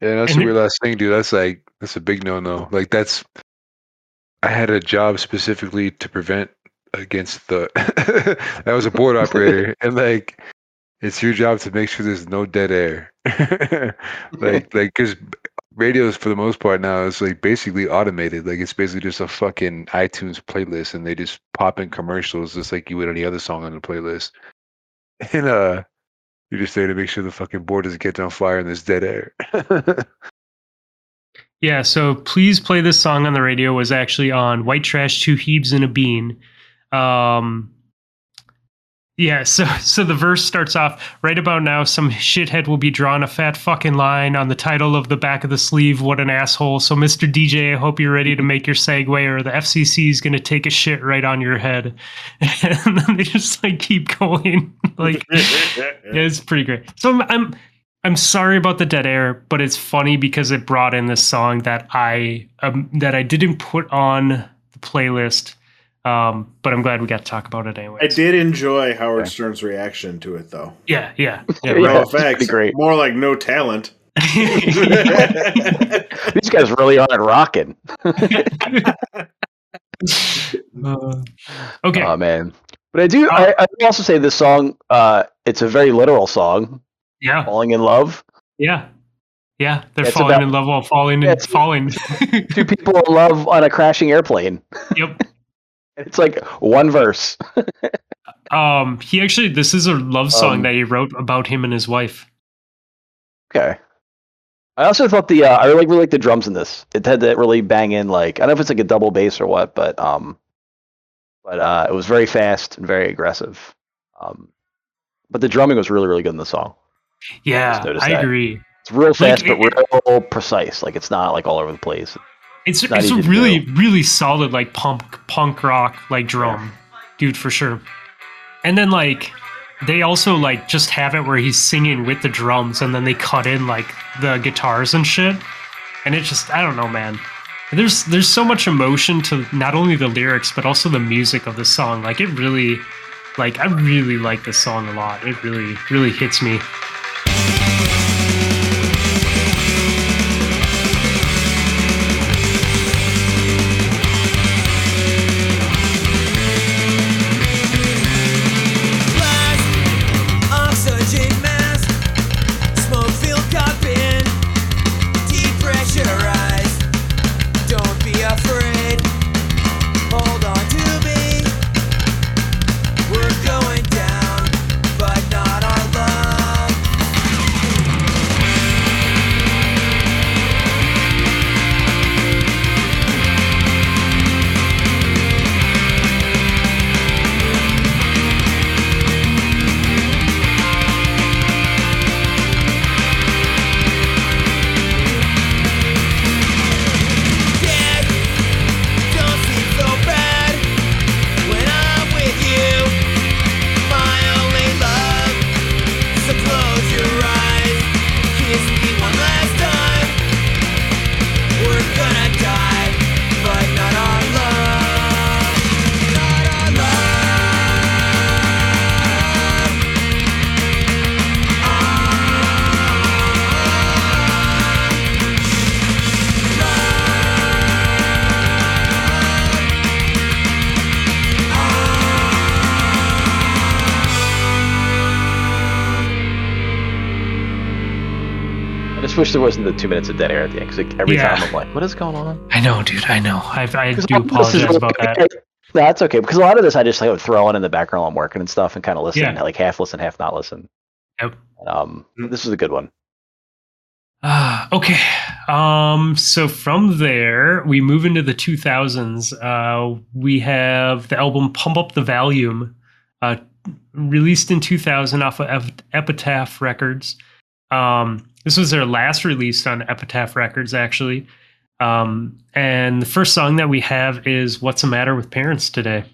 Yeah, that's And a weird last thing, dude. That's like that's a big no no. Like that's I had a job specifically to prevent against the I was a board operator and like it's your job to make sure there's no dead air. like like cuz radios for the most part now is like basically automated. Like it's basically just a fucking iTunes playlist and they just pop in commercials just like you would any other song on the playlist. And uh you're just there to make sure the fucking board doesn't catch on fire and there's dead air. Yeah, so please play this song on the radio was actually on White Trash, Two Heebs and a Bean. Um, yeah, so so the verse starts off right about now. Some shithead will be drawing a fat fucking line on the title of the back of the sleeve. What an asshole! So, Mr. DJ, I hope you're ready to make your segue, or the FCC is gonna take a shit right on your head. And then they just like keep going, like yeah, it's pretty great. So I'm, I'm I'm sorry about the dead air, but it's funny because it brought in this song that I um, that I didn't put on the playlist. Um, but I'm glad we got to talk about it anyway. I did enjoy Howard Okay. Stern's reaction to it, though. Yeah, yeah, yeah. Yeah, No right. effects, great. more like no talent. These guys really on it rocking. Uh, okay. Oh man. But I do I, I also say this song, uh, it's a very literal song, yeah, falling in love. yeah, yeah. They're It's falling about- in love while falling and it's- falling. Two people in love on a crashing airplane. yep. It's like one verse. Um, he actually this is a love song Um, that he wrote about him and his wife. Okay. I also thought the uh, I really really like the drums in this. It had that really bang in like I don't know if it's like a double bass or what, but um, but uh, it was very fast and very aggressive. Um, but the drumming was really really good in the song. Yeah, noticed I agree. It's real fast Like, but real precise. Like it's not like all over the place. It's Not it's a really do. really solid like punk punk rock like drum, dude for sure. And then like they also like just have it where he's singing with the drums and then they cut in like the guitars and shit. And it just I don't know, man. There's there's so much emotion to not only the lyrics but also the music of the song. Like it really like I really like this song a lot. It really really hits me. I just wish there wasn't the two minutes of dead air at the end because every Yeah. time I'm like, what is going on? I know, dude. I know. I I do a lot of this is apologize about that. No, that's okay because a lot of this I just like would throw on in the background while I'm working and stuff and kind of listen, Yeah. like half listen, half not listen. Yep. Um, this is a good one. Ah, okay. Um, so from there, we move into the 2000s. Uh, we have the album Pump Up the Valuum, uh, released in 2000 off of Ep- Epitaph Records. Um, this was their last release on Epitaph Records, actually. Um, and the first song that we have is What's the Matter with Parents Today?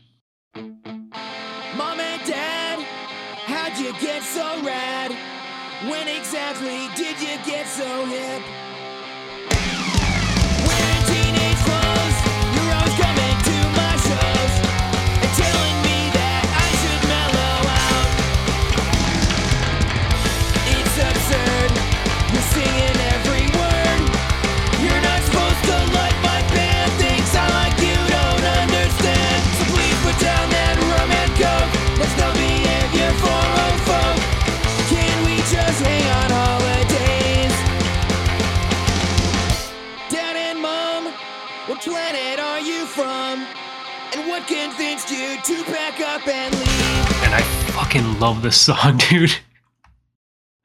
What convinced you to pack up and leave? And I fucking love this song, dude.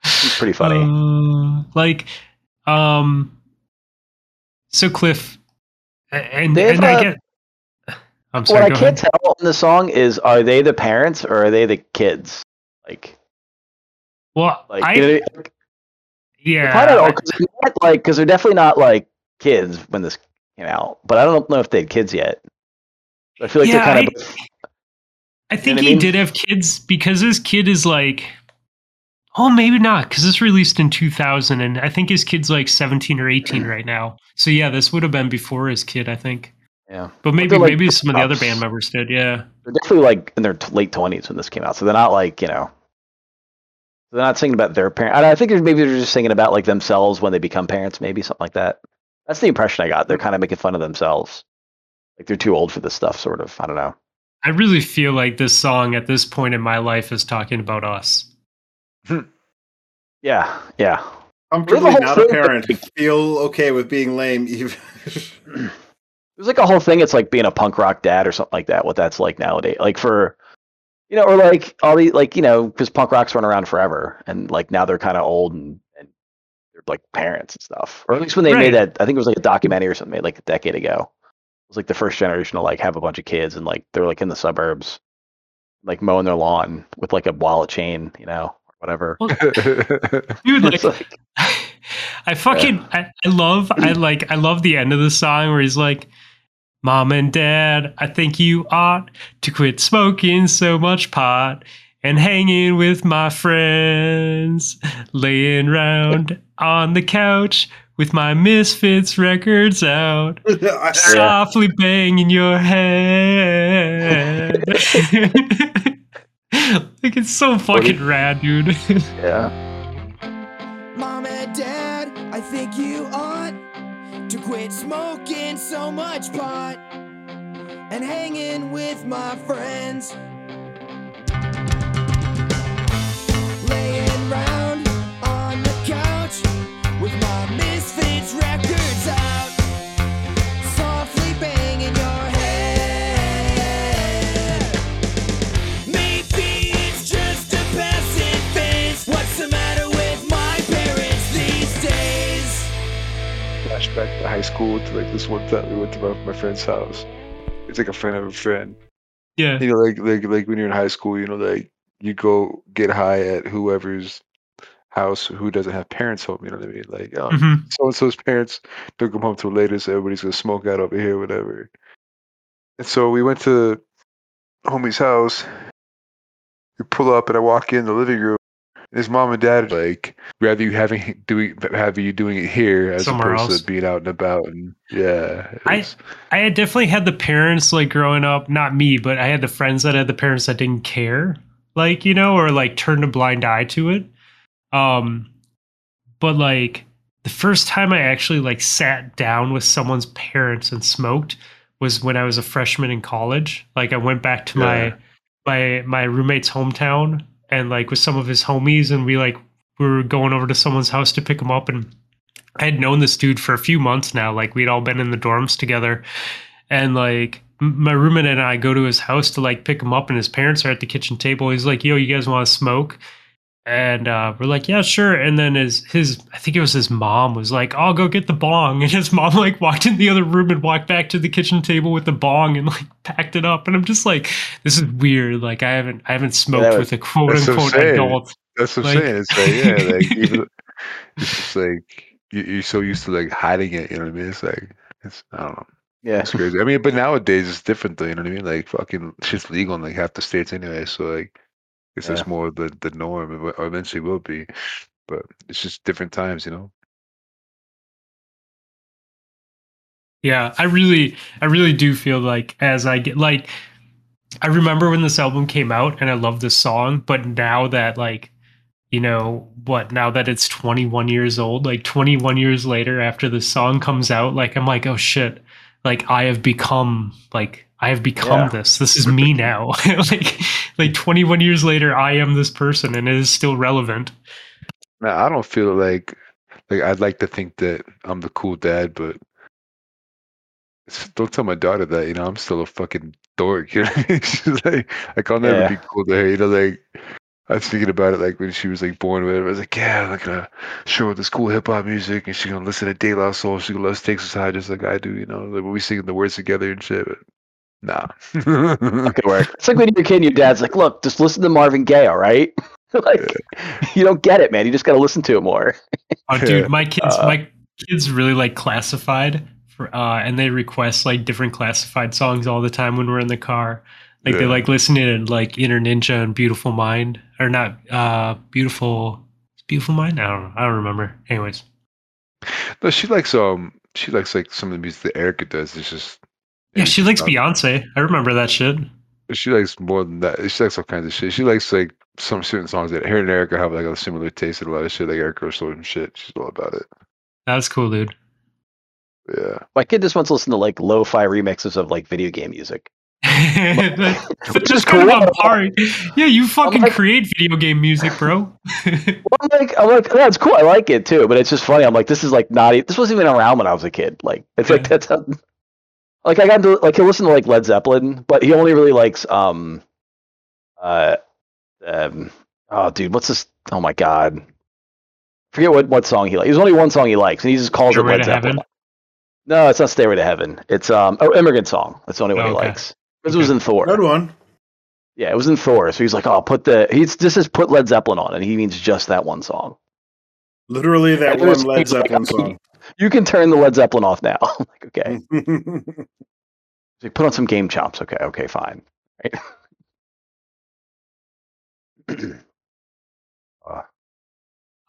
It's pretty funny. Uh, like, um, so Cliff, and, They have and I a- get. I'm sorry. what I can't ahead. tell in the song is are they the parents or are they the kids? Like, Well, like I you know, like, yeah, kind of I- because they're not, like because they're definitely not like kids when this came out. But I don't know if they had kids yet. I feel like Yeah, they're kind of I think what I he mean? did have kids because his kid is like, oh, maybe not because this released in 2000, and I think his kid's like 17 or 18 right now. So yeah, this would have been before his kid, I think. yeah. But maybe like, maybe some of the other band members did. Yeah. They're definitely like in their t- late twenties when this came out, so they're not like you know. They're not singing about their parents. I think maybe they're just singing about like themselves when they become parents, maybe something like that. That's the impression I got. They're kind of making fun of themselves, like they're too old for this stuff. Sort of. I don't know. I really feel like this song at this point in my life is talking about us. Hmm. Yeah, yeah. Comfortably whole not a parent. Feel okay with being lame, even. There's like a whole thing. It's like being a punk rock dad or something like that. What that's like nowadays. Like for, you know, or like all the like you know because punk rock's run around forever, and like now they're kind of old and and they're like parents and stuff. Or at least when they Right. made that, I think it was like a documentary or something made like a decade ago. It was like the first generation to like have a bunch of kids and like they're like in the suburbs, like mowing their lawn with like a wallet chain, you know, or whatever. Dude, like, like, I fucking I, I love I like I love the end of the song where he's like, "Mom and Dad, I think you ought to quit smoking so much pot and hanging with my friends, laying round on the couch with my Misfits records out, I- softly banging your head." like it's so fucking rad, dude. Yeah. Mom and Dad, I think you ought to quit smoking so much pot and hanging with my friends. Flashback to high school to like this one time we went to my, my friend's house. It's like a friend of a friend. yeah. You know, like like like when you're in high school, you know, like you go get high at whoever's house who doesn't have parents home. You know what I mean? Like, oh, hmm so and so's parents don't come home till later, so everybody's gonna smoke out over here, whatever. And so we went to homie's house. We pull up, and I walk in the living room. And his mom and dad like rather you having doing have you doing it here as Somewhere opposed else. to being out and about. And yeah, I- I had definitely had the parents like growing up, not me, but I had the friends that had the parents that didn't care, like, you know, or like turned a blind eye to it. Um but like the first time I actually like sat down with someone's parents and smoked was when I was a freshman in college. Like I went back to Yeah. my my my roommate's hometown and like with some of his homies and we like we were going over to someone's house to pick him up and I had known this dude for a few months now. Like we'd all been in the dorms together, and like my roommate and I go to his house to like pick him up, and his parents are at the kitchen table. He's like, "Yo, you guys want to smoke?" And uh, we're like, "Yeah, sure." And then his his I think it was his mom was like, "I'll go get the bong," and his mom like walked in the other room and walked back to the kitchen table with the bong and like packed it up. And I'm just like, "This is weird." Like I haven't I haven't smoked was- with a quote That's what I'm unquote adult. That's what I'm Like- saying. It's like yeah, like even, it's just like you, you're so used to like hiding it. You know what I mean? It's like it's I don't know. Yeah. It's crazy. I mean, but nowadays it's different though. You know what I mean? Like fucking shit's legal in like half the states anyway. So like, I guess Yeah. that's more the the norm, or eventually will be. But it's just different times, you know. Yeah, I really, I really do feel like as I get like, I remember when this album came out and I love this song, but now that like, you know what? Now that it's 21 years old, like 21 years later after the song comes out, like I'm like, oh shit, like I have become like I have become Yeah. this. This is me now. like, like 21 years later, I am this person, and it is still relevant. Man, I don't feel like like I'd like to think that I'm the cool dad, but don't tell my daughter that. You know, I'm still a fucking dork. You know, what I mean? she's like, like I'll never Yeah. be cool to her. You know, like I was thinking about it, like when she was like born. Whatever. I was like, yeah, I'm gonna show her this cool hip hop music, and she's gonna listen to De La Soul. She's gonna let us take high just like I do. You know, like when we sing the words together and shit. But nah. Good work. It's like when you're a kid and your dad's like, look, just listen to Marvin Gaye, all right? like, you don't get it, man. You just got to listen to it more. Oh, dude, my kids, Uh, my kids really like classified, for, uh, and they request like different classified songs all the time when we're in the car. Like they like listening to like Inner Ninja and Beautiful Mind, or not, uh, Beautiful, Beautiful Mind. I don't know. I don't remember. Anyways, no, she likes um, she likes like some of the music that Erica does. It's just yeah, she likes not- Beyonce. I remember that shit. She likes more than that. She likes all kinds of shit. She likes like some certain songs that her and Erica have like a similar taste in a lot of shit. Like Erica or some shit. She's all about it. That's cool, dude. Yeah. My kid just wants to listen to like lo-fi remixes of like video game music. Which is is kind cool. of on par. Yeah, you fucking like- create video game music, bro. Well, I'm like, I'm like, yeah, cool. I like it too, but it's just funny. I'm like, this is like not. This wasn't even around when I was a kid. Like, it's like that's how, like I got into like he'll listen to like Led Zeppelin, but he only really likes um, uh, um, oh dude, what's this? Oh my god, forget what what song he likes. There's only one song he likes, and he just calls it Led Zeppelin. Heaven? No, it's not Stairway to Heaven. It's um, oh, Immigrant Song. That's the only one Oh, he okay. likes because it was in Thor. Good one. Yeah, it was in Thor. So he's like, oh, put the he's this is put Led Zeppelin on, and he means just that one song. Literally that one Led like- Zeppelin song. You can turn the Led Zeppelin off now. like, okay. So put on some game chops. Okay, okay, fine. Right?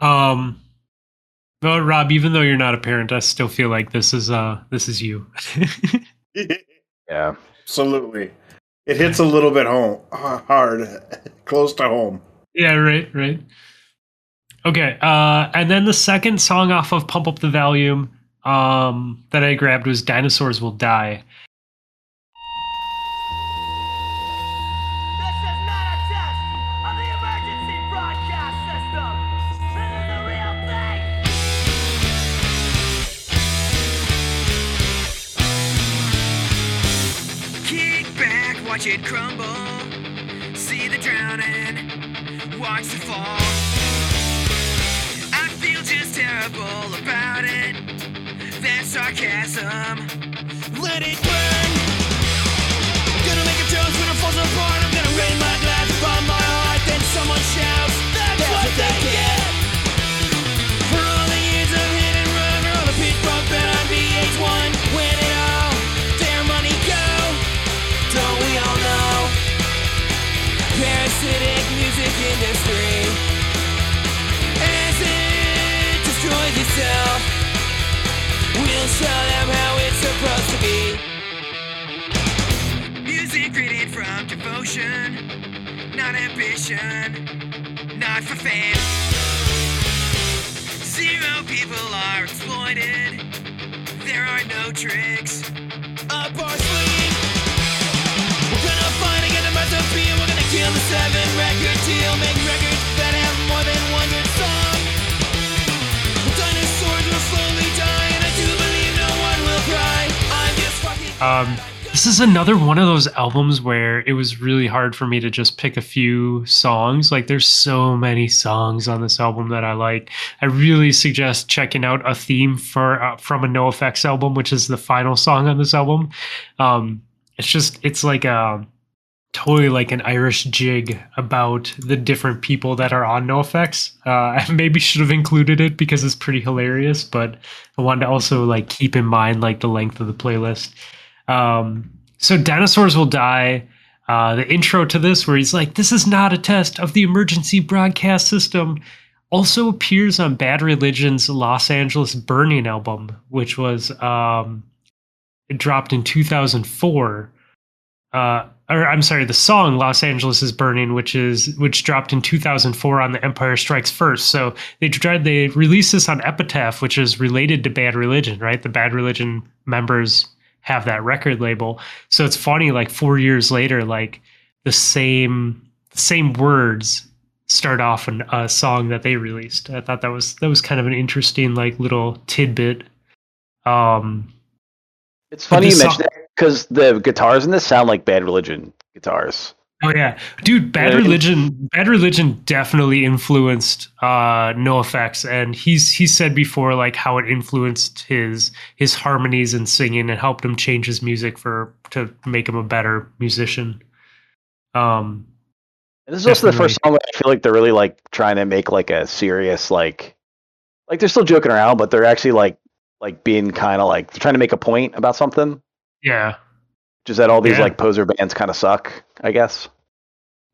Um, well, Rob, even though you're not a parent, I still feel like this is uh this is you. yeah. Absolutely. It hits a little bit home hard, close to home. yeah, right, right. Okay, uh, and then the second song off of Pump Up the Valuum um that I grabbed was Dinosaurs Will Die. It crumble. See the drowning, watch fall. Terrible about it. That's sarcasm. Let it burn. Gonna make a toast when it falls apart. I'm gonna raise my glass upon my show them how it's supposed to be. Music written from devotion, not ambition, not for fame. Zero people are exploited. There are no tricks up our sleeve. We're gonna the and we're gonna kill the seven record deal. Make records Um, this is another one of those albums where it was really hard for me to just pick a few songs. Like, there's so many songs on this album that I like. I really suggest checking out a theme for uh, from a NoFX album, which is the final song on this album. Um, it's just it's like a totally like an Irish jig about the different people that are on NoFX. Uh, I maybe should have included it because it's pretty hilarious, but I wanted to also like keep in mind like the length of the playlist. Um, so dinosaurs will die. Uh, the intro to this, where he's like, "This is not a test of the emergency broadcast system," also appears on Bad Religion's Los Angeles Burning album, which was um, dropped in 2004. Uh, or I'm sorry, the song "Los Angeles is Burning," which is which dropped in 2004 on the Empire Strikes First. So they tried they released this on Epitaph, which is related to Bad Religion, right? The Bad Religion members have that record label. So it's funny, like four years later, like the same same words start off in a song that they released. I thought that was that was kind of an interesting like little tidbit. Um, It's funny you song- that because the guitars in this sound like Bad Religion guitars. Oh yeah, dude. Bad Yeah. Religion. Bad Religion definitely influenced uh, NoFX, and he's he said before like how it influenced his his harmonies and singing and helped him change his music for to make him a better musician. Um, And this is also the first song where I feel like they're really like trying to make like a serious like like they're still joking around, but they're actually like like being kind of like they're trying to make a point about something. yeah, Just that all these Yeah. like poser bands kind of suck, I guess.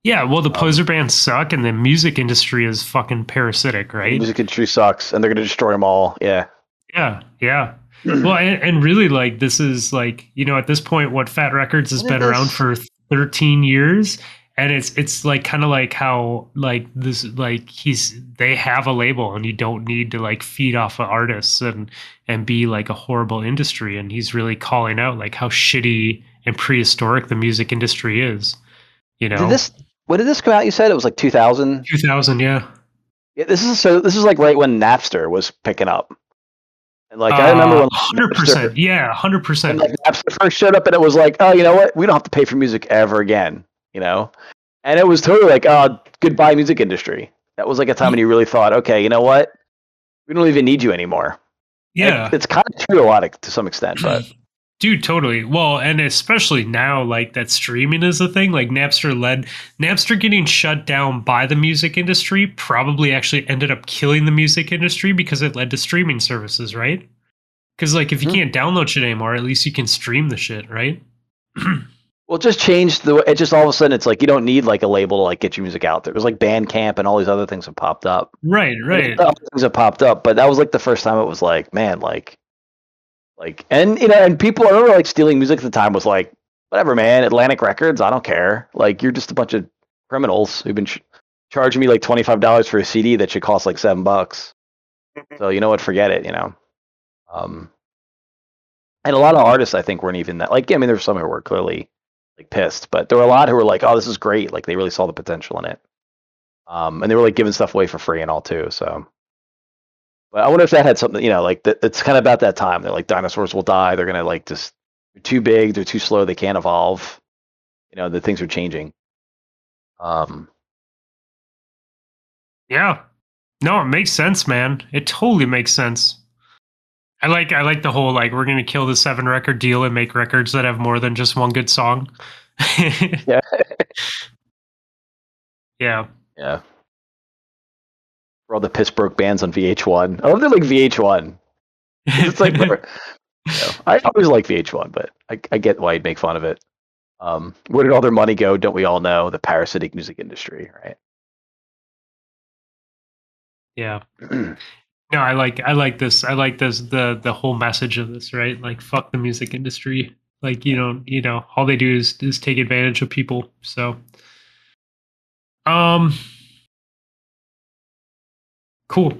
yeah. Well, the Um, poser bands suck, and the music industry is fucking parasitic, The right? music industry sucks, and they're gonna destroy them all. Yeah. Yeah, yeah. well, and, and really, like this is like you know at this point, what Fat Wreck Chords has What been around for 13 years, and it's it's like kind of like how like this like he's they have a label, and you don't need to like feed off of artists and and be like a horrible industry, and he's really calling out like how shitty and prehistoric the music industry is. You know, Did this? When did this come out? You said it was like 2000. 2000, yeah. Yeah, this is so. This is like right when Napster was picking up. And like I remember when uh, hundred Napster- percent, yeah, hundred percent. like Napster first showed up, and it was like, oh, you know what? We don't have to pay for music ever again. You know, and it was totally like, oh, goodbye, music industry. That was like a time when you really thought, okay, you know what? We don't even need you anymore. Yeah, it's kind of true a lot to some extent, but Dude, totally. Well, and especially now, like that streaming is a thing. Like Napster led Napster getting shut down by the music industry probably actually ended up killing the music industry because it led to streaming services, right? Because like if you Mhm. can't download shit anymore, at least you can stream the shit, right? Well, it just changed the. It just all of a sudden, it's like you don't need like a label to like get your music out there. It was like Bandcamp and all these other things have popped up. right, right. Things have popped up, but that was like the first time it was like, man, like, like, and you know, and people. I remember like stealing music at the time was like, whatever, man. Atlantic Records, I don't care. Like, you're just a bunch of criminals who've been ch- charging me like twenty five dollars for a CD that should cost like seven bucks. So you know what? Forget it. You know. Um, and a lot of artists, I think, weren't even that. Like, I mean, there were some who were clearly like pissed, but there were a lot who were like, "Oh, this is great!" Like, they really saw the potential in it. Um, and they were like giving stuff away for free and all too. So, but I wonder if that had something. You know, like that. It's kind of about that time. They're like dinosaurs will die. They're gonna like just they're too big. They're too slow. They can't evolve. You know, the things are changing. Um, Yeah. No, it makes sense, man. It totally makes sense. I like I like the whole like we're gonna kill the seven record deal and make records that have more than just one good song. yeah, yeah. yeah. For all the piss broke bands on VH1. I love that like VH1. It's like you know, I always like VH1, but I, I get why you'd make fun of it. Um, where did all their money go? Don't we all know the parasitic music industry, right? yeah. No, I like I like this. I like this the the whole message of this, right? Like fuck the music industry. Like you know, you know, all they do is is take advantage of people. So um cool.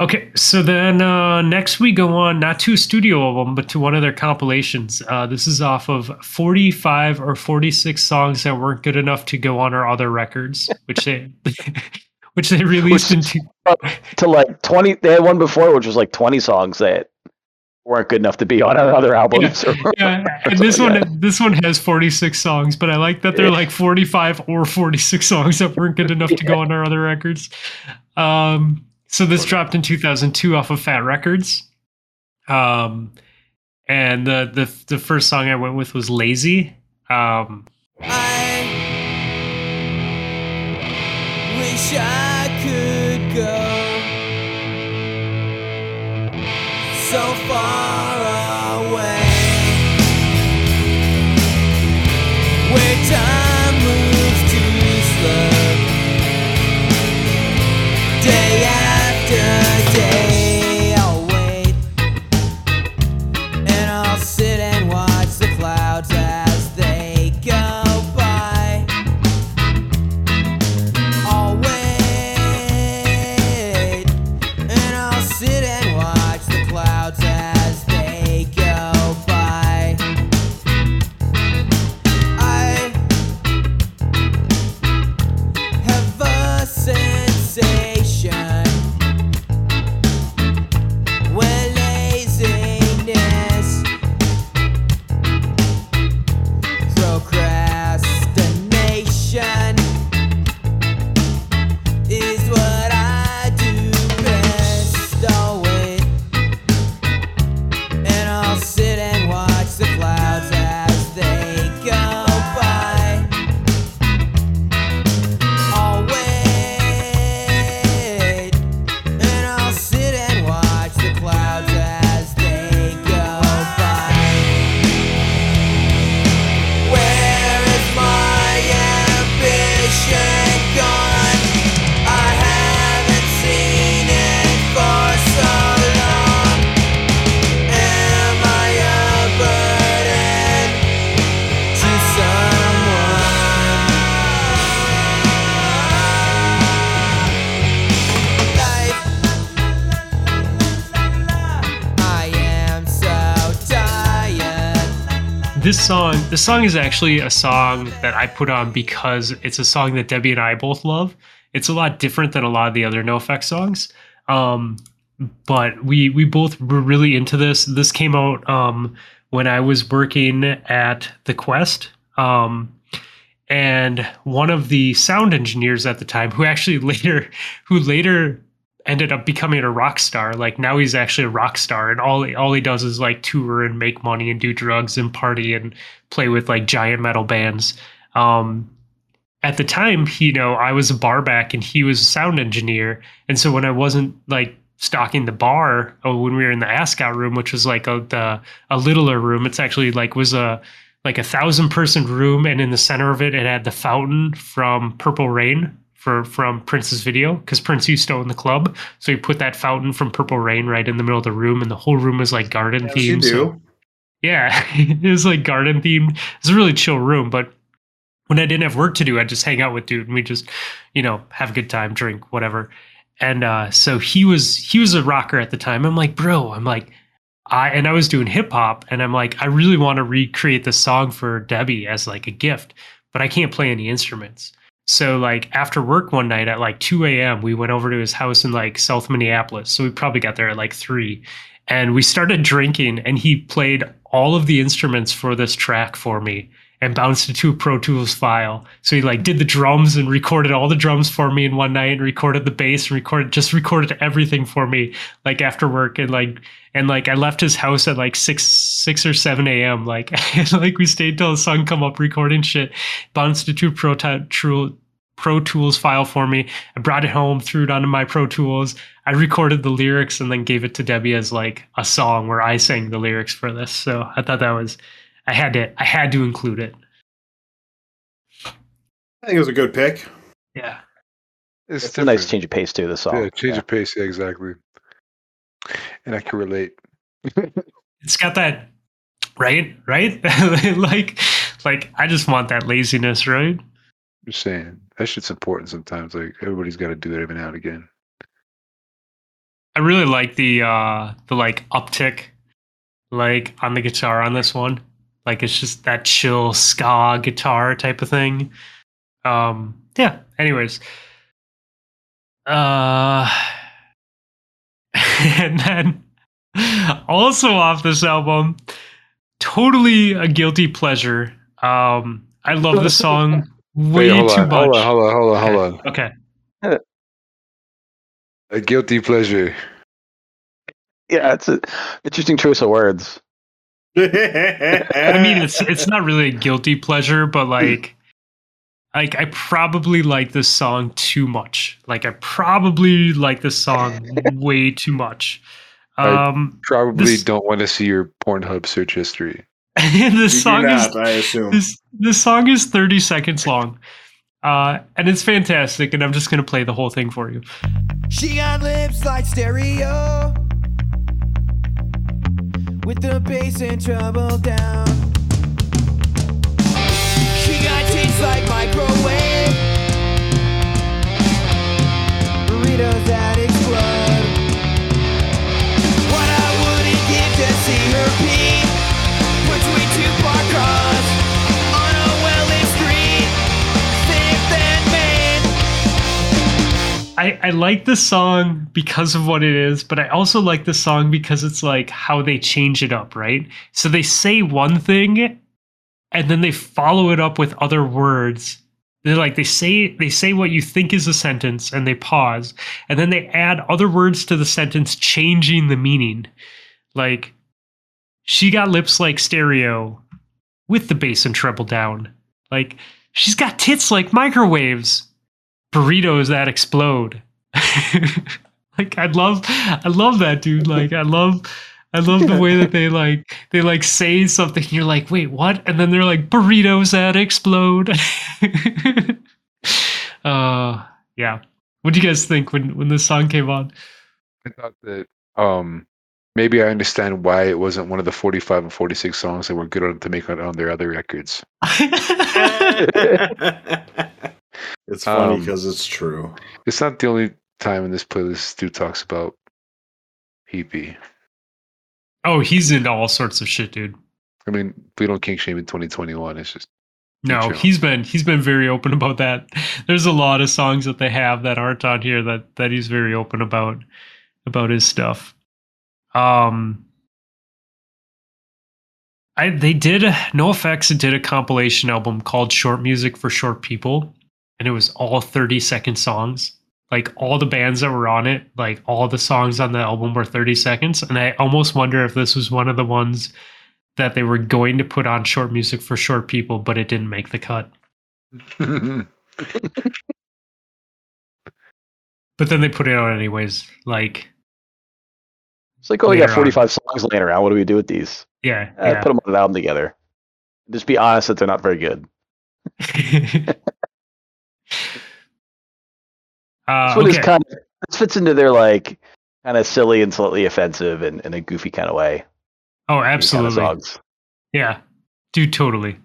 Okay, so then uh next we go on not to a studio album, but to one of their compilations. Uh this is off of 45 or 46 songs that weren't good enough to go on our other records, which they which they released in two, to like 20 they had one before which was like 20 songs that weren't good enough to be on other albums or- yeah, and this yeah. one this one has 46 songs, but I like that they're Yeah. like 45 or 46 songs that weren't good enough to go on our other records. Um, so this dropped in 2002 off of Fat Wreck Chords. Um, and the the the first song I went with was Lazy. Um, I wish I could go so far day this song this song is actually a song that I put on because it's a song that Debbie and I both love. It's a lot different than a lot of the other NoFX songs. Um, but we we both were really into this. This came out um, when I was working at the Quest. Um, and one of the sound engineers at the time, who actually later, who later ended up becoming a rock star. Like now he's actually a rock star, and all all he does is like tour and make money and do drugs and party and play with like giant metal bands. Um, at the time, you know, I was a bar back and he was a sound engineer, and so when I wasn't like stocking the bar, oh, when we were in the Ascot room, which was like a the, a littler room, it's actually like was a like a thousand person room, and in the center of it, it had the fountain from Purple Rain for from Prince's video because Prince used to own the club, so he put that fountain from Purple Rain right in the middle of the room, and the whole room was like garden Yes, themed. So yeah, it was like garden themed. It's a really chill room, but when I didn't have work to do, I'd just hang out with dude and we just, you know, have a good time, drink, whatever. And uh, so he was he was a rocker at the time. I'm like, bro, I'm like, I and I was doing hip hop, and I'm like, I really want to recreate the song for Debbie as like a gift, but I can't play any instruments. So like after work one night at like 2 a.m., we went over to his house in like South Minneapolis. So we probably got there at like three, and we started drinking, and he played all of the instruments for this track for me and bounced it to a Pro Tools file. So he like did the drums and recorded all the drums for me in one night and recorded the bass and recorded just recorded everything for me like after work and like and like I left his house at like six six or seven a.m. Like and, like we stayed till the sun come up recording shit, bounced it to Pro Tru- Pro Tools file for me. I brought it home, threw it onto my Pro Tools. I recorded the lyrics and then gave it to Debbie as like a song where I sang the lyrics for this. So I thought that was I had to I had to include it. I think it was a good pick. Yeah. It's, It's a nice change of pace too. The song. Yeah, change of pace. Yeah, exactly. And I can relate. It's got that right? Right? like like I just want that laziness, right? Just saying that shit's important sometimes. Like everybody's got to do it every now and again. I really like the uh the like uptick like on the guitar on this one. Like it's just that chill ska guitar type of thing. Um yeah, anyways. Uh and then also off this album, totally a guilty pleasure. Um I love the song way Wait, too on, much. hold on, hold on, hold on, hold on. Okay. A guilty pleasure. Yeah, it's an interesting choice of words. I I mean, it's it's not really a guilty pleasure, but like, like I probably like this song too much. Like I probably like this song way too much. I- Um, Probably This- don't want to see your Pornhub search history. this You song do is I assume. this this song is thirty seconds long, uh, and it's fantastic. And I'm just gonna play the whole thing for you. She got lips like stereo with the bass and treble down. She got taste like microwave burritos that explode. What I wouldn't give to see her pee I, I like the song because of what it is, but I also like the song because it's like how they change it up, right? So they say one thing and then they follow it up with other words. They're like they say they say what you think is a sentence and they pause and then they add other words to the sentence changing the meaning. Like she got lips like stereo with the bass and treble down. Like she's got tits like microwaves burritos that explode. like I love I love that dude. Like I love I love the way that they like they like say something you're like, "Wait, what?" And then they're like burritos that explode. uh yeah. What do you guys think when when this song came on? I thought that um maybe I understand why it wasn't one of the 45 and 46 songs that were good enough to make on, on their other records. it's funny Um, because it's true. It's not the only time in this playlist Stu talks about PP. oh, he's into all sorts of shit, dude. I mean, we don't kink shame in 2021. It's just No, he's been he's been very open about that. There's a lot of songs that they have that aren't on here that that he's very open about about his stuff. Um I they did NoFX did a compilation album called Short Music for Short People and it was all 30 second songs. like all the bands that were on it, like all the songs on the album were 30 seconds. And I almost wonder if this was one of the ones that they were going to put on short music for short people, but it didn't make the cut. But then they put it out anyways. Like, It's like, oh, we got Later on. 45 songs laying around. What do we do with these? yeah, Uh, yeah. Put them on an album together. Just be honest that they're not very good. uh, This one is kind of this fits into their like kind of silly and slightly offensive and in a goofy kind of way. oh, these kind of absolutely. Yeah, dude, totally.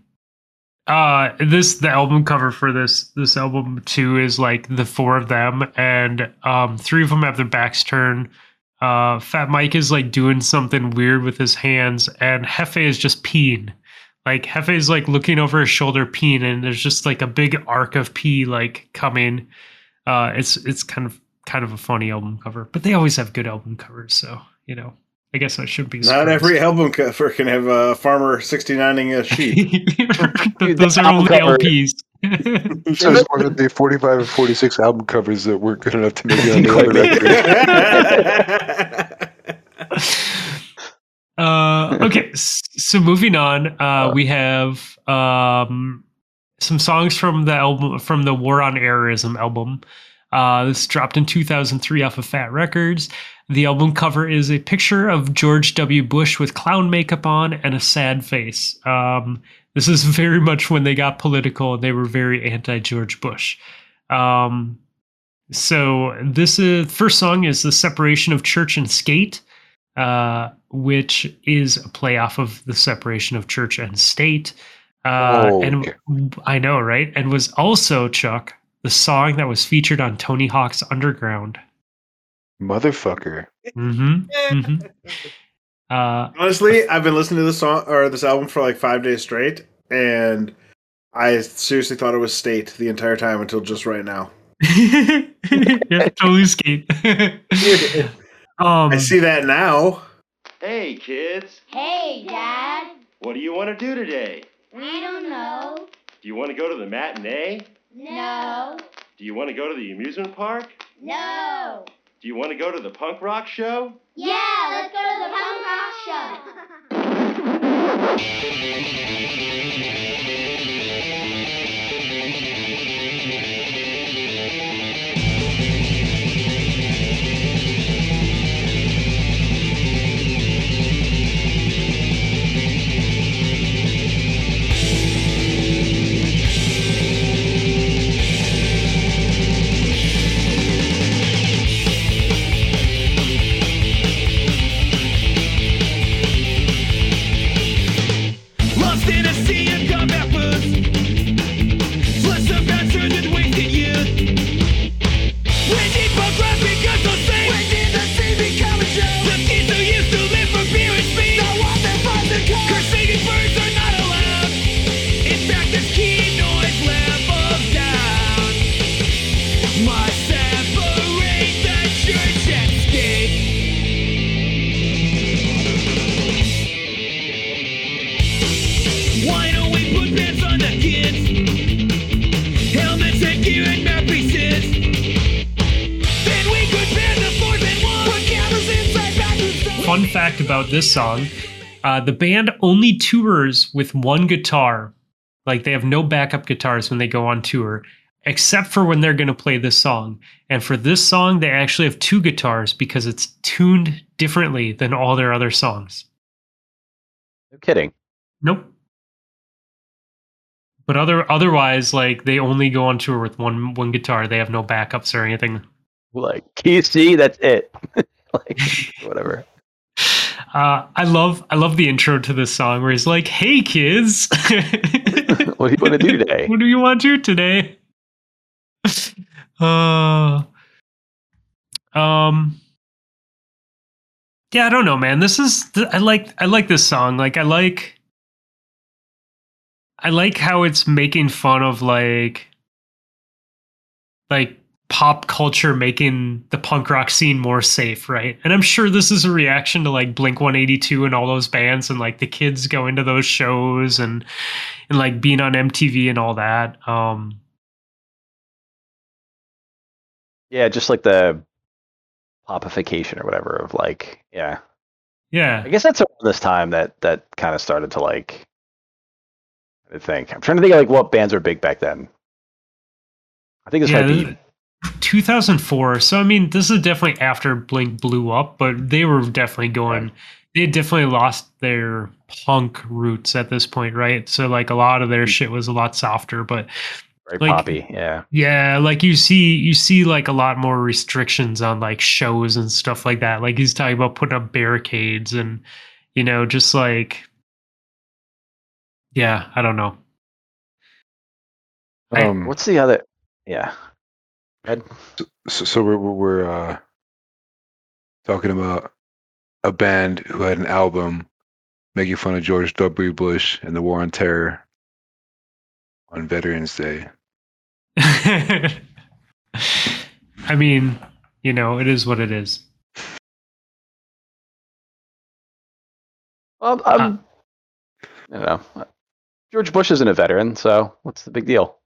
Uh, this the album cover for this this album too is like the four of them, and um, three of them have their backs turned. Uh, Fat Mike is like doing something weird with his hands, and Hefe is just peeing. Like Hefe is like looking over his shoulder peeing, and there's just like a big arc of pee like coming. Uh, it's it's kind of kind of a funny album cover, but they always have good album covers, so you know. I guess I should be. Not surprised. every album cover can have a farmer 69ing a sheep. Those the are album only cover- LPs. So it's one of the 45 and 46 album covers that weren't good enough to make it on the other record. uh, okay, so moving on, uh, we have um, some songs from the album from the War on Errorism album. Uh, this dropped in 2003 off of Fat Wreck Chords. The album cover is a picture of George W. Bush with clown makeup on and a sad face. Um, this is very much when they got political and they were very anti George Bush. Um, so this is first song is the separation of church and skate, uh, which is a play off of the separation of church and state. Uh, Oh, and okay. I know, right? And was also Chuck the song that was featured on Tony Hawk's Underground. Motherfucker. Mm-hmm. hmm Uh, Honestly, I've been listening to this song or this album for like five days straight, and I seriously thought it was State the entire time until just right now. yeah, totally skate. Um, I see that now. Hey, kids, Hey, Dad. what do you want to do today? We don't know. Do you want to go to the matinee? No. Do you want to go to the amusement park? No. Do you want to go to the punk rock show? Yeah, let's go to the punk rock show. fact about this song uh, the band only tours with one guitar like they have no backup guitars when they go on tour except for when they're going to play this song and for this song they actually have two guitars because it's tuned differently than all their other songs No kidding. nope but other otherwise like they only go on tour with one one guitar they have no backups or anything Like, can you see? That's it. like, whatever. Uh, i love i love the intro to this song where he's like hey kids What do you want to do today? what do you want to do today? uh, um, yeah, I don't know, man. This is th- I like I like this song. Like I like I like how it's making fun of like like pop culture making the punk rock scene more safe, right? And I'm sure this is a reaction to like Blink 182 and all those bands and like the kids going to those shows and and like being on MTV and all that. Um Yeah, just like the popification or whatever of like, yeah. Yeah. I guess that's around this time that that kind of started to like. I think I'm trying to think of like what bands were big back then. I think this Yeah, might be. Th- 2004. So I mean, this is definitely after Blink blew up, but they were definitely going. They had definitely lost their punk roots at this point, right? So like a lot of their Mm. shit was a lot softer, but Very like- poppy, yeah. yeah, like you see, you see like a lot more restrictions on like shows and stuff like that. Like he's talking about putting up barricades and you know, just like yeah, I don't know. I- Um, What's the other? Yeah. Ed? so, so we're we're, we're uh, talking about a band who had an album making fun of George W. Bush and the War on Terror on Veterans Day. I mean, you know, it is what it is. Well, um, I don't know. George Bush isn't a veteran, so what's the big deal?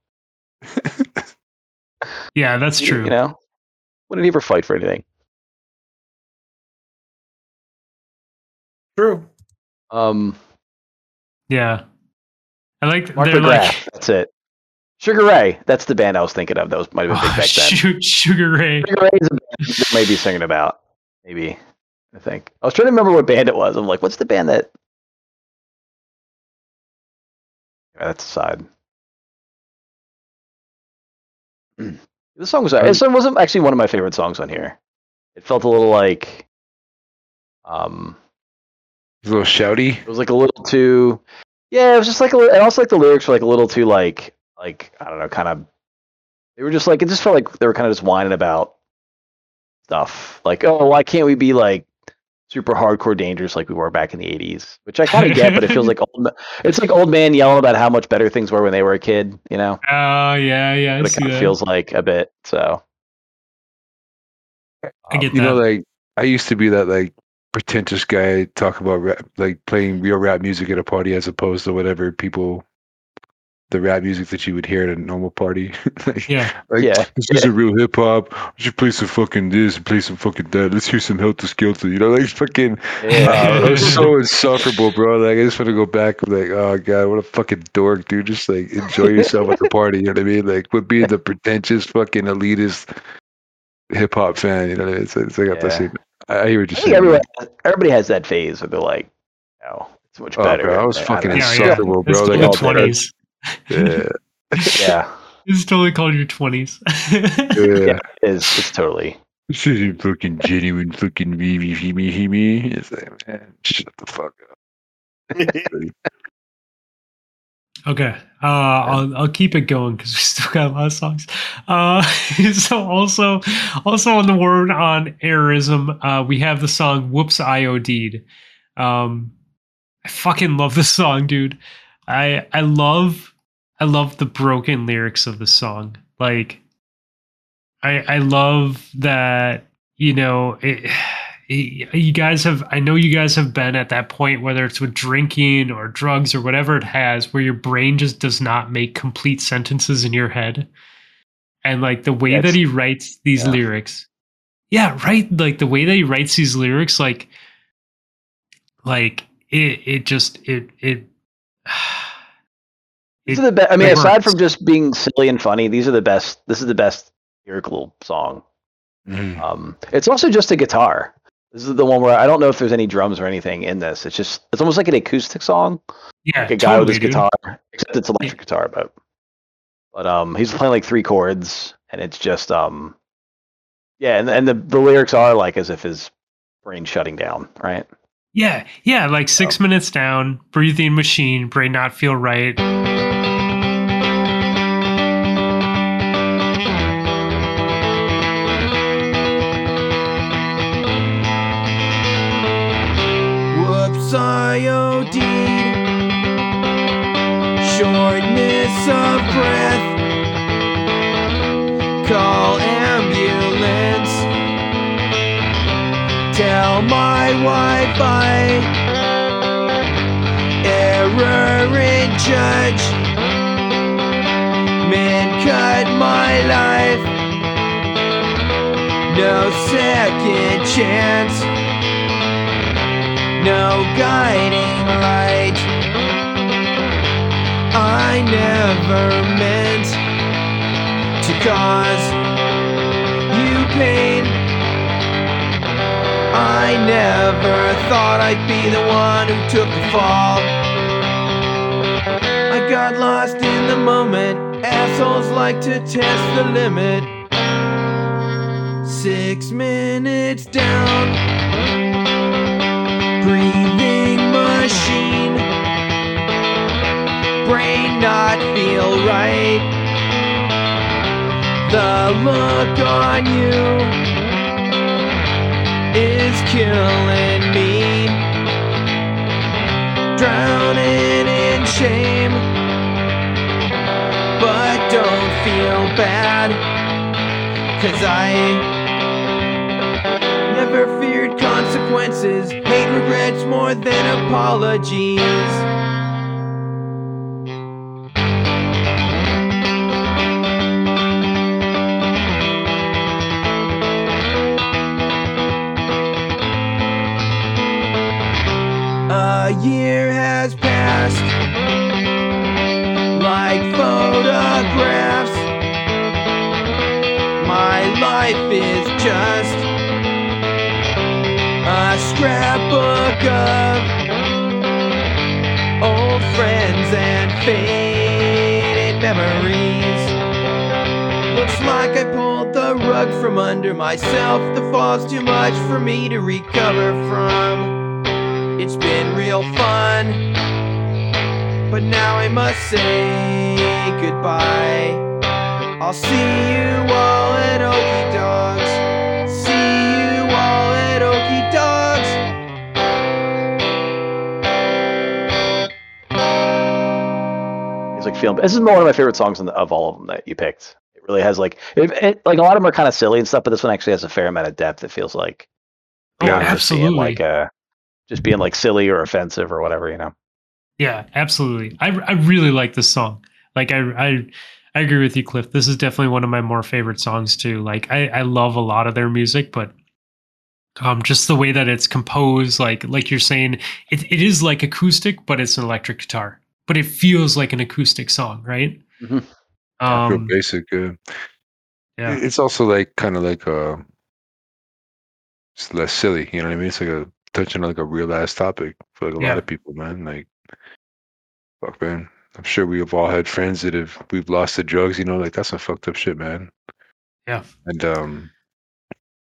Yeah, that's You- true. You know, when did he ever fight for anything? True. Um, Yeah. I like Mark they're McGrath. like That's it. Sugar Ray. That's the band I was thinking of. That was might have been big back then. Sugar Ray. Sugar Ray is a band that may be singing about. Maybe. I think. I was trying to remember what band it was. I'm like, what's the band that? Yeah, that's aside. the song was. This song wasn't actually one of my favorite songs on here. It felt a little like. Um, a little shouty. it was like a little too. Yeah, it was just like a little, and also like the lyrics were like a little too like like I don't know, kind of. They were just like it just felt like they were kind of just whining about stuff. Like, oh, why can't we be like super hardcore dangerous like we were back in the '80s? Which I kind of get, but it feels like old. It's like old man yelling about how much better things were when they were a kid. You know, Oh yeah, yeah. But it kind of feels like a bit. So I get You know, like I used to be that like pretentious guy talk about rap, like playing real rap music at a party as opposed to whatever people the rap music that you would hear at a normal party. like, yeah. like, Yeah, this is a real hip hop. We should play some fucking this, and play some fucking that. Let's hear some Helter Skelter. You know, like fucking. yeah, Uh, was so insufferable, bro. Like I just want to go back. Like, oh god, what a fucking dork, dude. Just like enjoy yourself at the party. You know what I mean? Like, quit being the pretentious fucking elitist hip hop fan. You know, what I mean? it's, it's like Yeah. yeah. I, I hear what you're saying. everyone, everybody has that phase where they're like, oh, it's much Oh, better. bro, I was don't fucking know. Yeah, yeah. insufferable, It's bro. still Like, the all better. twenties. Yeah, yeah, It's totally called your twenties. yeah. yeah, it is. It's totally. This isn't fucking genuine fucking me, me, me, me, me. It's like, man, shut the fuck up. Okay, uh, I'll I'll keep it going because we still got a lot of songs. Uh, so also also on the War on Errorism, uh, we have the song "Whoops I OD'd." Um, I fucking love this song, dude. I I love I love the broken lyrics of the song. Like, I I love that you know it, you guys have i know you guys have been at that point whether it's with drinking or drugs or whatever it has where your brain just does not make complete sentences in your head and like the way that he writes these yeah. lyrics yeah right like the way that he writes these lyrics like like it it just it it These It- are the best. I mean, aside hurts. from just being silly and funny, these are the best. This is the best lyrical song. Mhm. Um, it's also just a guitar. This is the one where I don't know if there's any drums or anything in this. It's just it's almost like an acoustic song, yeah like a guy with his dude. guitar, except it's electric guitar. But but um, he's playing like three chords, and it's just um, yeah, and and the the lyrics are like as if his brain's shutting down, right? Yeah, yeah, like six minutes down, breathing machine, brain not feel right. Whoops, Shortness of breath. Call ambulance. Tell my Wi Fi. Error in judge. Man cut my life. No second chance. No guiding light. I never meant to cause you pain. I never thought I'd be the one who took the fall. I got lost in the moment. Assholes like to test the limit. Six minutes down. Machine. Brain not feel right. The look on you is killing me. Drowning in shame. But don't feel bad. Cause I never feared consequences. Hate regrets more than apologies. Like I pulled the rug from under myself. The fall's too much for me to recover from. It's been real fun, but now I must say goodbye. I'll see you all at Oki Dogs. See you all at Oki Dogs. music film. This is one of my favorite songs of all of them that you picked. It really has like, it, it, like a lot of them are kind of silly and stuff, but this one actually has a fair amount of depth. It feels like, Oh, just being absolutely. like uh, just being like silly or offensive or whatever, you know. Yeah, absolutely. I I really like this song. Like I I I agree with you, Cliff. This is definitely one of my more favorite songs too. Like I I love a lot of their music, but um just the way that it's composed, like like you're saying, it it is like acoustic, but it's an electric guitar. But it feels like an acoustic song, right? Mhm. Real Um, basic. Uh, yeah. It's also like kind of like uh it's less silly. You know what I mean? It's like a touching on like a real ass topic for like a Yeah. lot of people, man. Like, fuck, man. I'm sure we have all had friends that have we've lost to drugs. You know, like that's some fucked up shit, man. Yeah. And um,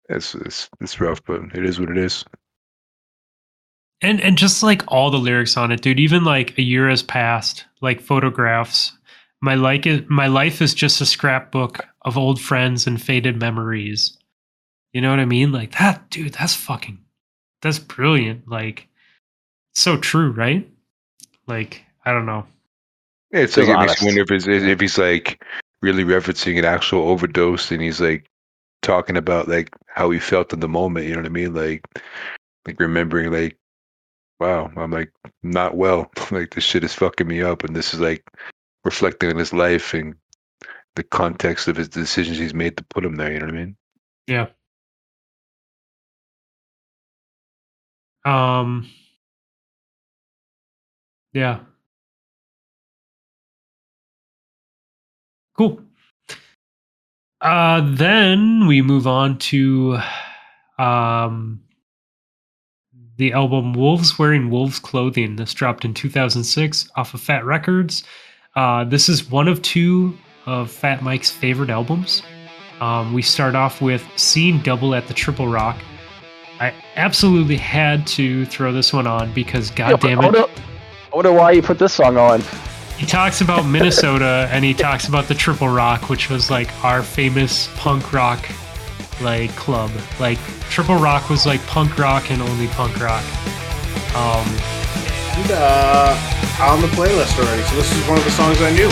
it's it's it's rough, but it is what it is. And and just like all the lyrics on it, dude, even like a year has passed, like photographs. My like is my life is just a scrapbook of old friends and faded memories. You know what I mean? Like that, dude, that's fucking that's brilliant. Like so true, right? Like, I don't know. Yeah, it's Feels like it makes you honest. wonder if it's, if he's like really referencing an actual overdose, and he's like talking about like how he felt in the moment. You know what I mean? Like, like remembering like, wow, I'm like not well. like this shit is fucking me up, and this is like reflecting on his life and the context of his decisions he's made to put him there. You know what I mean? Yeah. Um Yeah. Cool. Uh then we move on to um the album Wolves Wearing Wolves Clothing. This dropped in 2006 off of Fat Wreck Chords. Uh, this is one of two of Fat Mike's favorite albums. Um, we start off with Seeing Double at the Triple Rock. I absolutely had to throw this one on because, Yeah, god but damn I it, wonder, I wonder why you put this song on. he talks about Minnesota and he talks about the Triple Rock, which was like our famous punk rock like club. Like Triple Rock was like punk rock and only punk rock. Um, And, uh, on the playlist already, so this is one of the songs I knew.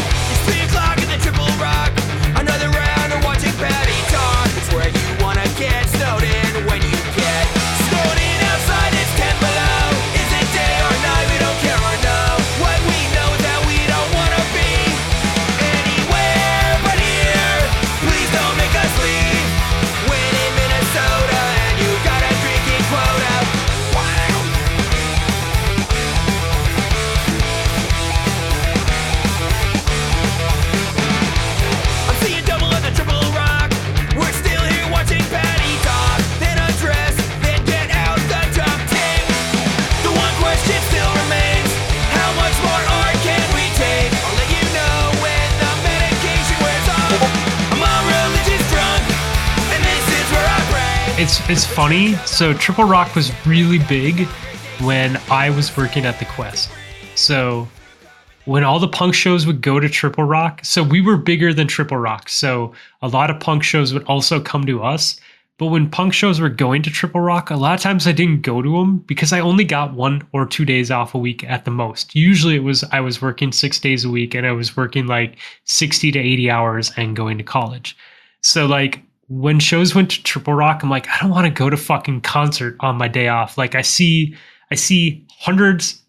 It's it's funny. So Triple Rock was really big when I was working at the Quest. So when all the punk shows would go to Triple Rock, so we were bigger than Triple Rock. So a lot of punk shows would also come to us. But when punk shows were going to Triple Rock, a lot of times I didn't go to them because I only got one or two days off a week at the most. Usually it was I was working six days a week and I was working like 60 to 80 hours and going to college. So like when shows went to Triple Rock, I'm like, I don't want to go to fucking concert on my day off. Like I see I see hundreds,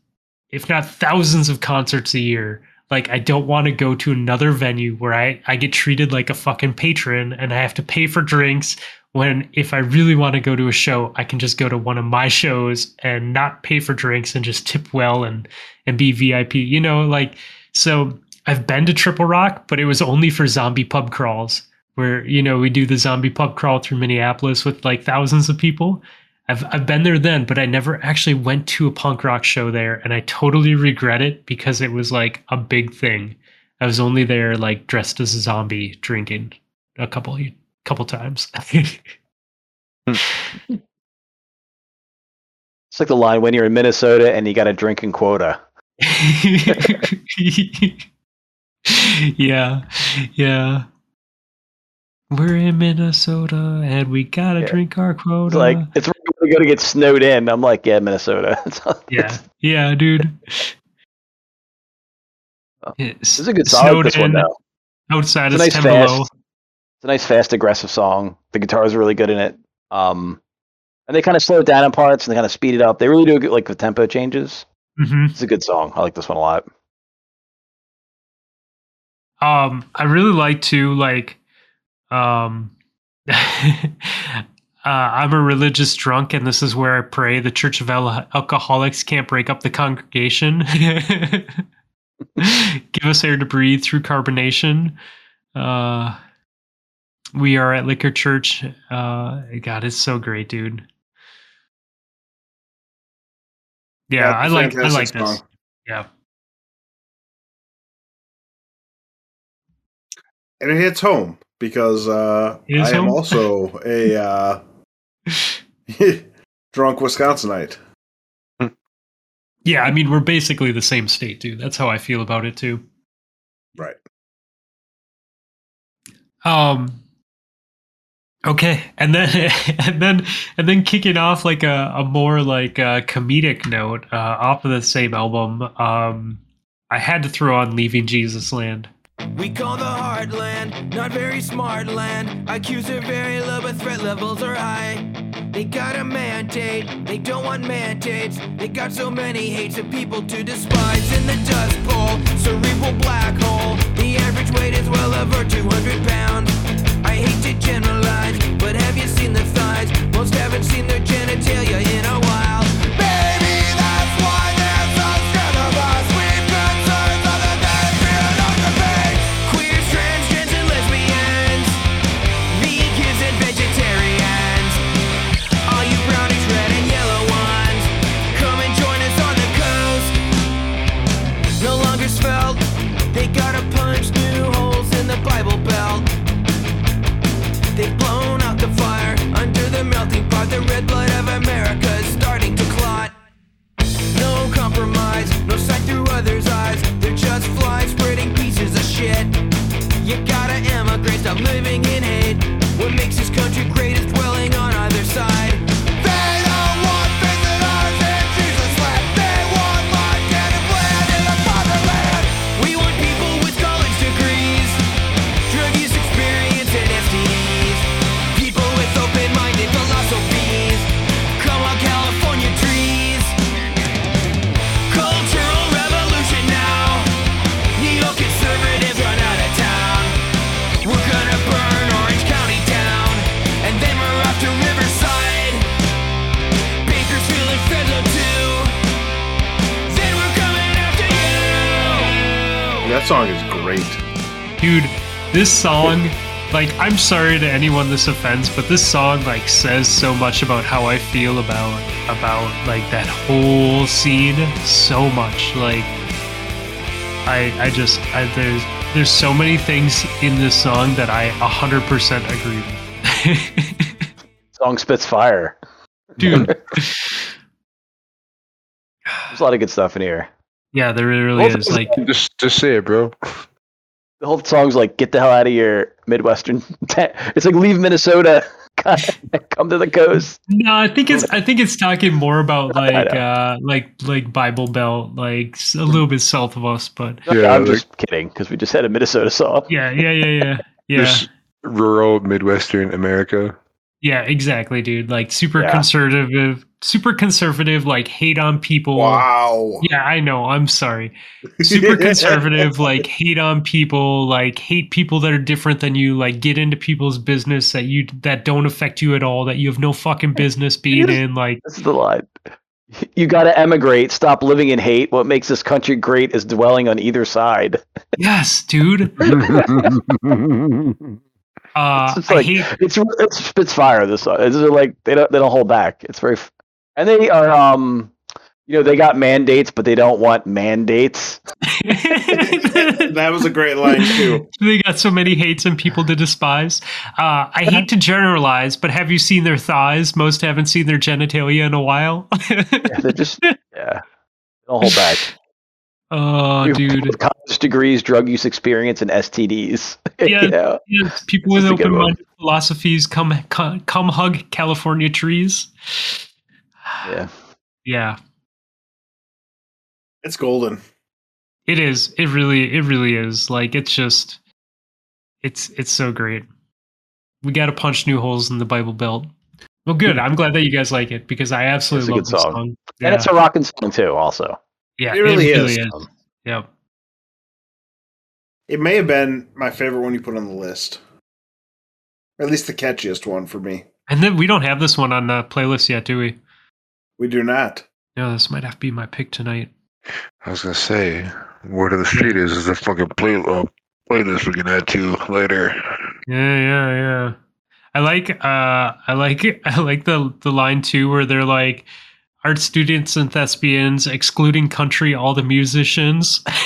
if not thousands of concerts a year. Like I don't want to go to another venue where I, I get treated like a fucking patron and I have to pay for drinks when if I really want to go to a show, I can just go to one of my shows and not pay for drinks and just tip well and and be VIP. You know, like so I've been to Triple Rock, but it was only for zombie pub crawls where, you know, we do the zombie pub crawl through Minneapolis with like thousands of people. I've I've been there then, but I never actually went to a punk rock show there and I totally regret it because it was like a big thing. I was only there like dressed as a zombie drinking a couple couple times. It's like the line when you're in Minnesota and you got a drinking quota. yeah, yeah. We're in Minnesota and we gotta Yeah. drink our quota. It's like it's really to get snowed in. I'm like, yeah, Minnesota. Yeah, yeah, dude. It's, It's a good song. This one though. Outside It's is nice fast. below. It's a nice, fast, aggressive song. The guitars are really good in it. Um, and they kind of slow it down in parts and they kind of speed it up. They really do good, like the tempo changes. hmm It's a good song. I like this one a lot. Um, I really like to like, um, uh, I'm a religious drunk, and this is where I pray. The Church of Al- Alcoholics can't break up the congregation. Give us air to breathe through carbonation. Uh, we are at Liquor Church. Uh, God, it's so great, dude. Yeah, Yeah, I like I like fantastic this. song. Yeah. and it hits home because uh, I am also a uh, drunk Wisconsinite. Yeah, I mean we're basically the same state, dude. That's how I feel about it too. Right. Um okay, and then and then and then kicking off like a, a more like uh comedic note uh off of the same album. Um I had to throw on Leaving Jesus Land. We call the heartland, not very smart land. IQs are very low, but threat levels are high. They got a mandate, they don't want mandates. They got so many hates of people to despise in the dust bowl, cerebral black hole. The average weight is well over 200 pounds. I hate to generalize, but have you seen the thighs? Most haven't seen their genitalia in a while. The red blood of America is starting to clot. No compromise, no sight through others' eyes. They're just fly spreading pieces of shit. You gotta emigrate, stop living in hate. What makes this country great is song is great. Dude, this song, like, I'm sorry to anyone this offends, but this song like says so much about how I feel about about like that whole scene. So much, like, I I just I, there's there's so many things in this song that I 100% agree with. song spits fire. dude. There's a lot of good stuff in here. Yeah, there really Also- is. Like, Just just say it, bro. The whole song's like "Get the hell out of your Midwestern." ta- It's like leave Minnesota, come to the coast. no, I think it's I think it's talking more about like uh like like Bible Belt, like s- a little bit south of us, but Yeah, I'm like- just kidding because we just had a Minnesota song. yeah, yeah, yeah, yeah, yeah. Just rural Midwestern America. Yeah, exactly, dude. Like super Yeah. conservative, super conservative, like hate on people. Wow. Yeah, I know. I'm sorry. Super conservative, like hate on people, like hate people that are different than you, like get into people's business that you that don't affect you at all, that you have no fucking business being in. Like, This is the line. You got to emigrate. Stop living in hate. What makes this country great is dwelling on either side. yes, dude. Uh, It's like- hate. It's it's spits fire. This song. It's like they don't they don't hold back. It's very, and they are um, you know, they got mandates, but they don't want mandates. That was a great line too. they got so many hates and people to despise. Uh, I hate to generalize, but have you seen their thighs? Most haven't seen their genitalia in a while. Yeah, they're just yeah, they don't hold back. Oh, People dude. with college degrees, drug use experience, and STDs. Yeah. you know? Yes, people with That's a one. open-minded philosophies come, come come hug California trees. yeah. Yeah, It's golden. it is. It really, it really is. Like it's just, it's it's so great. We got to punch new holes in the Bible Belt. Well, good. I'm glad that you guys like it because I absolutely It's a love good this song. song. And it's a rockin' song too. Also, yeah, It really is. Um, Yep. It may have been my favorite one you put on the list. Or at least the catchiest one for me. And then we don't have this one on the playlist yet, do we? We do not. No, this might have to be my pick tonight. I was gonna say, word of the street is is a fucking play uh, playlist we can add to later. Yeah, yeah, yeah. I like uh I like I like the the line too where they're like art students and thespians excluding country all the musicians.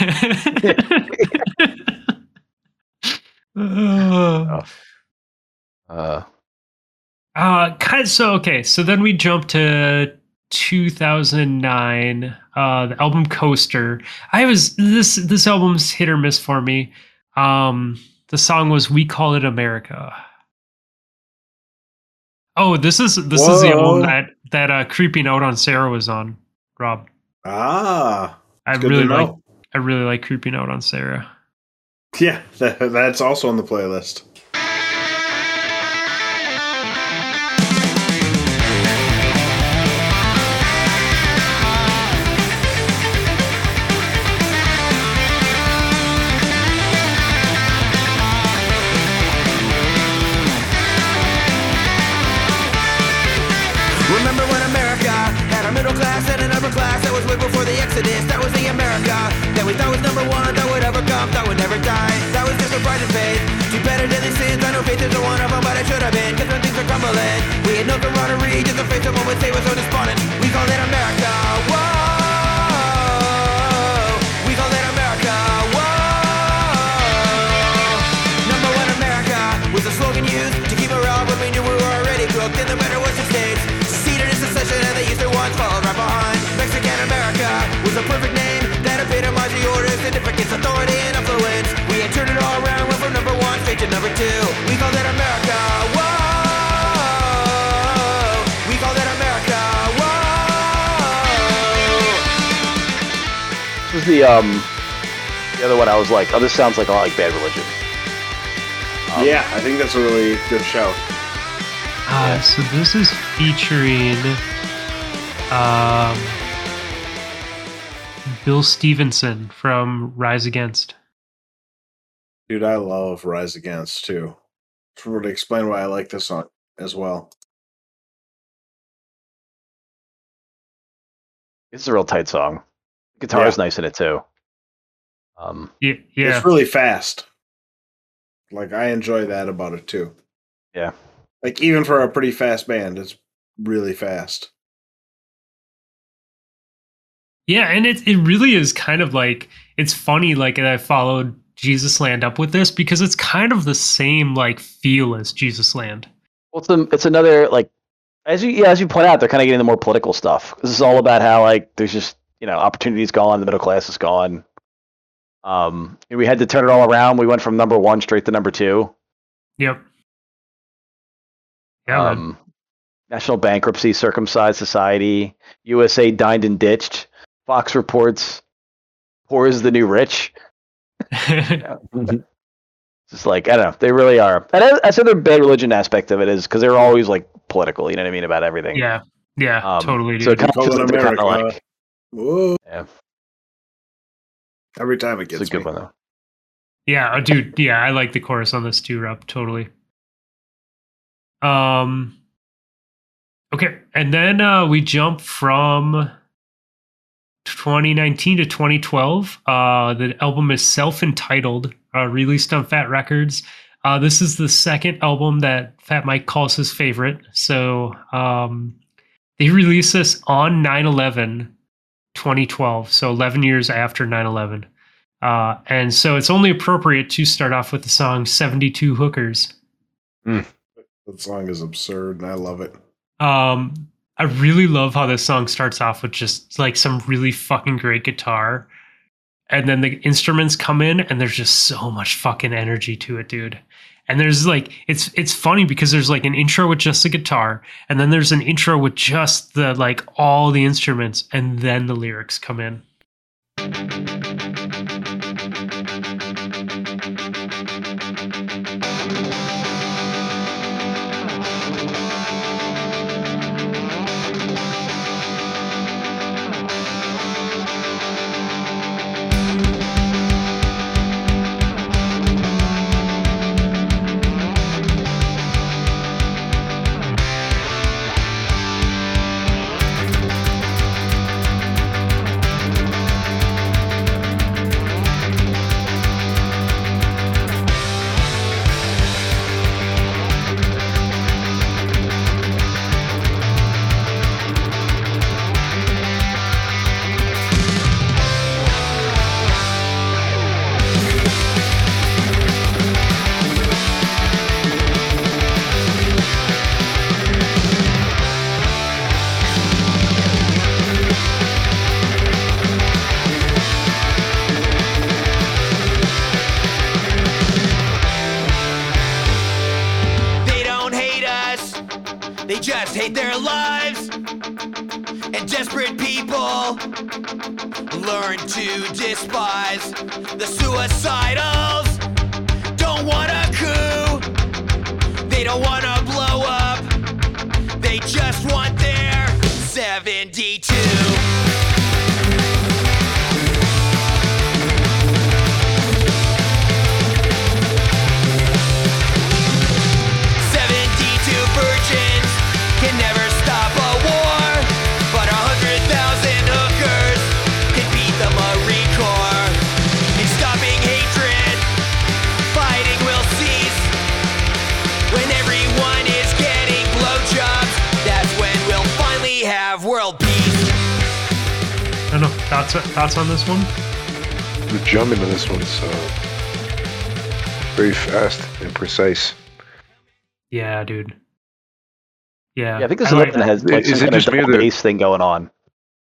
uh, uh, uh so okay, so then we jump to 2009 uh the album Coaster. I was this this album's hit or miss for me. Um the song was We Call It America. Oh, this is this is the Whoa. that that uh Creeping Out on Sara was on, Rob. Ah. I really like I really like Creeping Out on Sara. Yeah, that, that's also on the playlist. That was number one, that would ever come, that would never die. That was just a pride and faith. Too better than these sins. I know faith isn't one of them, but I should have been. Cause when things are crumbling, we had no camaraderie. Just a face of what would say was so despondent. We called it America. Whoa. Significance, authority, and influence. We had turned it all around, went from number one straight to number two. We called it America. Whoa. We called it America. Whoa. this was the um, the other one. I was like, oh, this sounds like a lot like Bad Religion. Um, yeah, I think that's a really good show. Uh, so this is featuring um, Bill Stevenson from Rise Against. Dude, I love Rise Against too. For to explain why I like this song as well. It's a real tight song. Guitar is Yeah. nice in it too. Um, Yeah, yeah. It's really fast. Like I enjoy that about it too. Yeah. Like even for a pretty fast band, it's really fast. Yeah, and it it really is kind of like it's funny like I followed Jesus Land up with this because it's kind of the same like feel as Jesus Land. well, it's, a, it's another like as you yeah, as you point out, they're kind of getting the more political stuff. This is all about how like there's just you know opportunities gone, the middle class is gone. Um, and we had to turn it all around. We went from number one straight to number two. Yep. Yeah. um, national bankruptcy, circumcised society, USA dined and ditched. Fox reports, poor is the new rich. Just like I don't know, they really are. And I, I said the bad religion aspect of it is because they're always like political. You know what I mean about everything. yeah. Yeah. Um, totally. So it Dude. kind of Call feels it like they're kind of America. like Whoa. Yeah. Every time it it's a good me. one though. Yeah, uh, dude. Yeah, I like the chorus on this too, Rob. Totally. Um. Okay, and then uh, we jump from 2019 to 2012. Uh, the album is self-entitled, uh, released on Fat Records. Uh, this is the second album that Fat Mike calls his favorite. So um, they released this on 9/11, 2012. So 11 years after 9/11. Uh, and so it's only appropriate to start off with the song 72 Hookers. That song is absurd, and I love it. Um, I really love how this song starts off with just like some really fucking great guitar. And then the instruments come in and there's just so much fucking energy to it, dude. And there's like it's it's funny because there's like an intro with just the guitar, and then there's an intro with just the like all the instruments, and then the lyrics come in. Thoughts thoughts on this one. The drumming on this one's uh, very fast and precise. Yeah, dude. Yeah, Yeah, I think this like one has like Is some it kind of just me the- bass thing going on.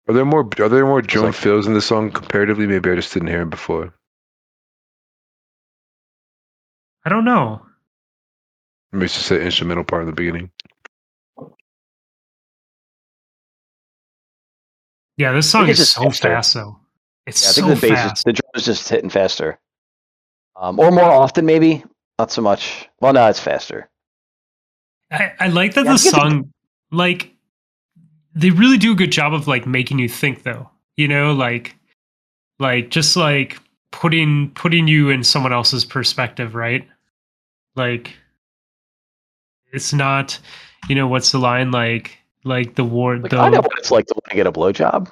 Are there more? Are there more drum like- fills in the song comparatively? Maybe I just didn't hear him before. I don't know. Maybe it's just the instrumental part in the beginning. Yeah, this song is so faster. fast though. It's Yeah, I so think the bass, is, fast. the drum is just hitting faster, um, or more often maybe. Not so much. Well, no, it's faster. I, I like that Yeah, the think it's a- song, like, they really do a good job of like making you think, though. You know, like, like just like putting putting you in someone else's perspective, right? Like, it's not, you know, what's the line like? Like the war, Like, the I know what it's like to want to get a blowjob.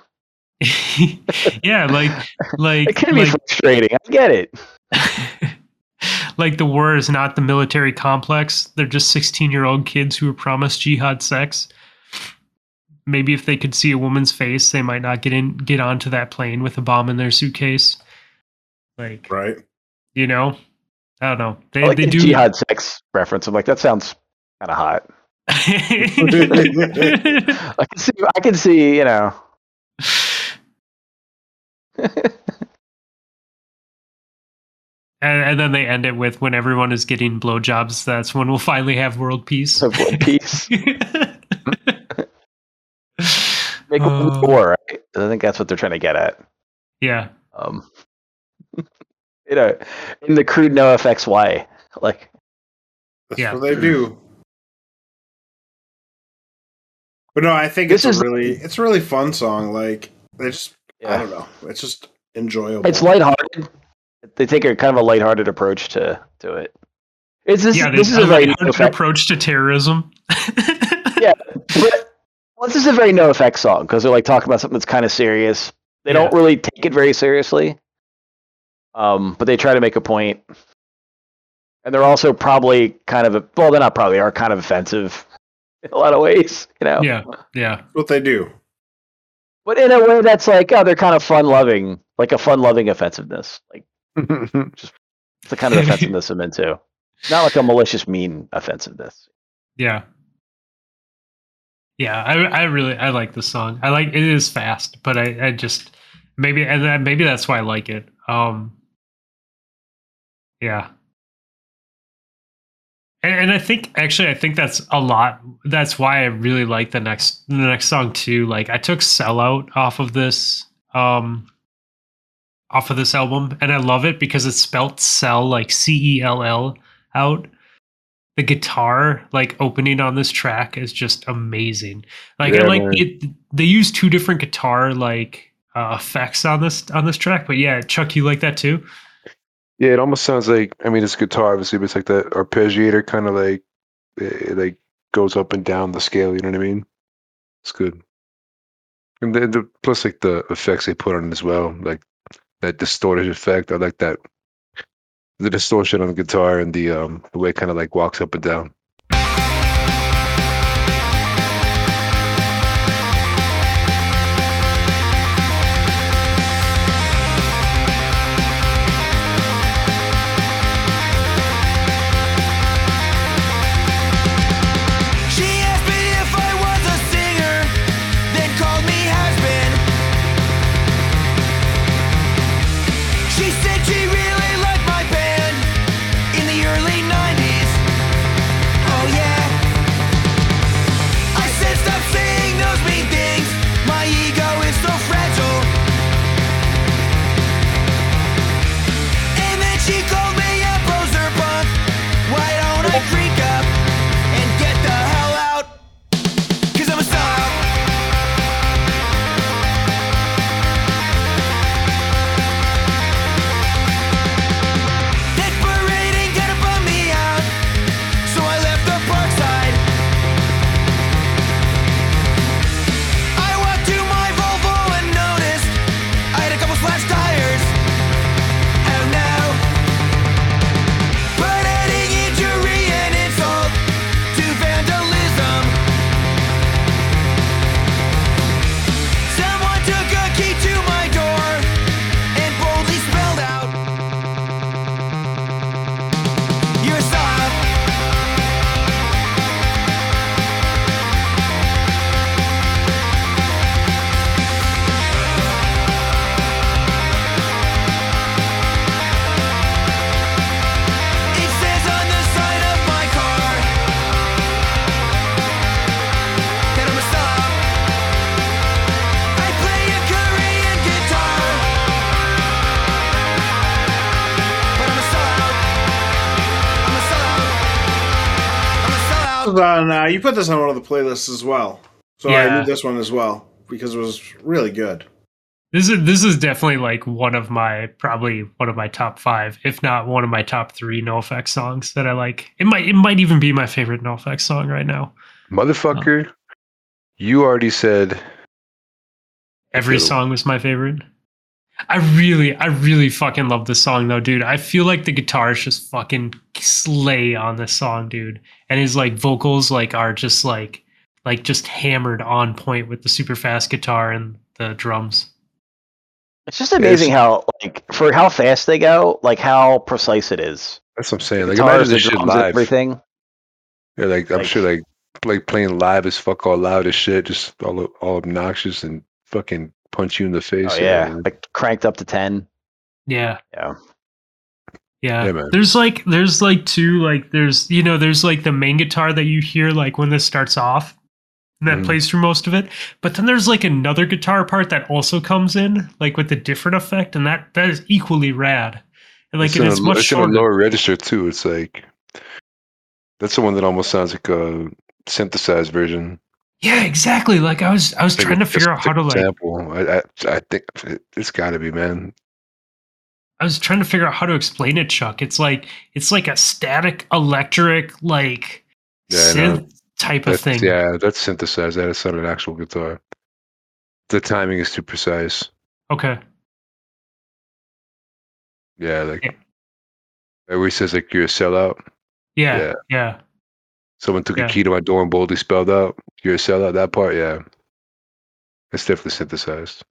yeah, like like It can be like, frustrating. I get it. like the war is not the military complex. They're just 16 year old kids who were promised jihad sex. Maybe if they could see a woman's face, they might not get in get onto that plane with a bomb in their suitcase. Like Right? you know, I don't know. They I like they the do jihad sex reference. I'm like, that sounds kind of hot. I can see. I can see. You know. and, and then they end it with when everyone is getting blowjobs, that's when we'll finally have world peace. of One Piece. Make a Uh, war. Right? I think that's what they're trying to get at. yeah. Um, you know, in the crude NoFX way. Like, That's Yeah. what they do. But no, I think This it's is- a really it's a really fun song. Like they just I don't know. It's just enjoyable. it's lighthearted. They take a kind of a lighthearted approach to to it. It's this. yeah, this is a a very no effect. approach to terrorism. Yeah, but, well, this is a very NoFX song because they're like talking about something that's kind of serious. They don't really take it very seriously. Um, but they try to make a point, and they're also probably kind of a, well, they're not probably are kind of offensive in a lot of ways, you know. yeah, yeah, what they do. But in a way that's like, oh, they're kind of fun loving, like a fun loving offensiveness. Like it's the kind of offensiveness I'm into. Not like a malicious, mean offensiveness. yeah. Yeah, I I really I like the song. I like it is fast, but I, I just maybe and then maybe that's why I like it. Um Yeah. And, and I think actually I think that's a lot that's why I really like the next the next song too. Like I took Cell Out off of this um off of this album and I love it because it's spelt sell like C E L L out the guitar like opening on this track is just amazing like i like man. it they use two different guitar like uh, effects on this on this track but yeah chuck you like that too Yeah, it almost sounds like I mean it's guitar obviously, but it's like that arpeggiator kind of like it like goes up and down the scale. You know what I mean? It's good. And then the plus like the effects they put on it as well, like that distorted effect. I like that. The distortion on the guitar and the um the way it kind of like walks up and down. On, uh, you put this on one of the playlists as well, so I Yeah. knew this one as well because it was really good. this is this is definitely like one of my probably one of my top five if not one of my top three NoFX songs that i like. It might it might even be my favorite NoFX song right now. Motherfucker, you already said every song was my favorite i really i really fucking love this song though dude i feel like the guitars just fucking slay on this song dude and his like vocals like are just like like just hammered on point with the super fast guitar and the drums It's just amazing Yes. how, like, for how fast they go, like how precise it is. that's what I'm saying. Like guitars, imagine the this shit drums, live. everything. Yeah, like I'm Like- sure like like playing live as fuck, all loud as shit, just all all obnoxious and fucking punch you in the face. Oh and yeah, everything. like cranked up to ten. Yeah. Yeah. Yeah. Yeah. There's like there's like two like there's you know there's like the main guitar that you hear like when this starts off and that Mhm. plays through most of it. But then there's like another guitar part that also comes in like with a different effect and that that is equally rad. And like it's it in a, much it's in a lower register too. It's like that's the one that almost sounds like a synthesized version. Yeah, exactly. Like I was I was Like trying to figure out how to a like sample. I I, I think it, it's got to be man. I was trying to figure out how to explain it, Chuck. It's like it's like a static electric like Yeah, synth type of That's, thing. Yeah, that's synthesized. That is not an actual guitar. The timing is too precise. Okay. Yeah, like Yeah. he says like you're a sellout. Yeah. Yeah. Yeah. Someone took Yeah. a key to my door and boldly spelled out, "You're a sellout." That part, yeah, it's definitely synthesized.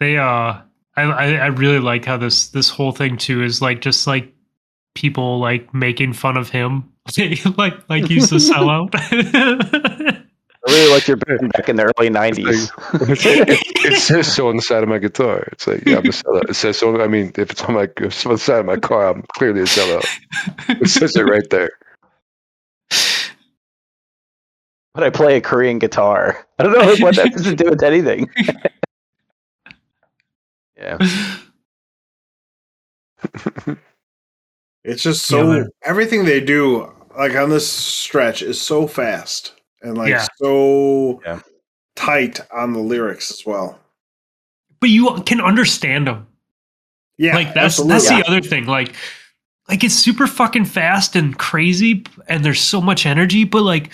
They uh I, I I really like how this this whole thing too is like just like people like making fun of him. like like he's a sellout. I really liked your band back in the early '90s. It's it, it says so on the side of my guitar. It's like, yeah, I'm a sellout. It says so. I mean, if it's on my it's on the side of my car, I'm clearly a sellout. It says it right there. But I play a Korean guitar. I don't know like, what that has to do with anything. yeah. It's just so man. everything they do, like on this stretch, is so fast and like Yeah. so Yeah. tight on the lyrics as well. but you can understand them. Yeah, like that's absolutely. that's the other thing. Like like it's super fucking fast and crazy and there's so much energy, but like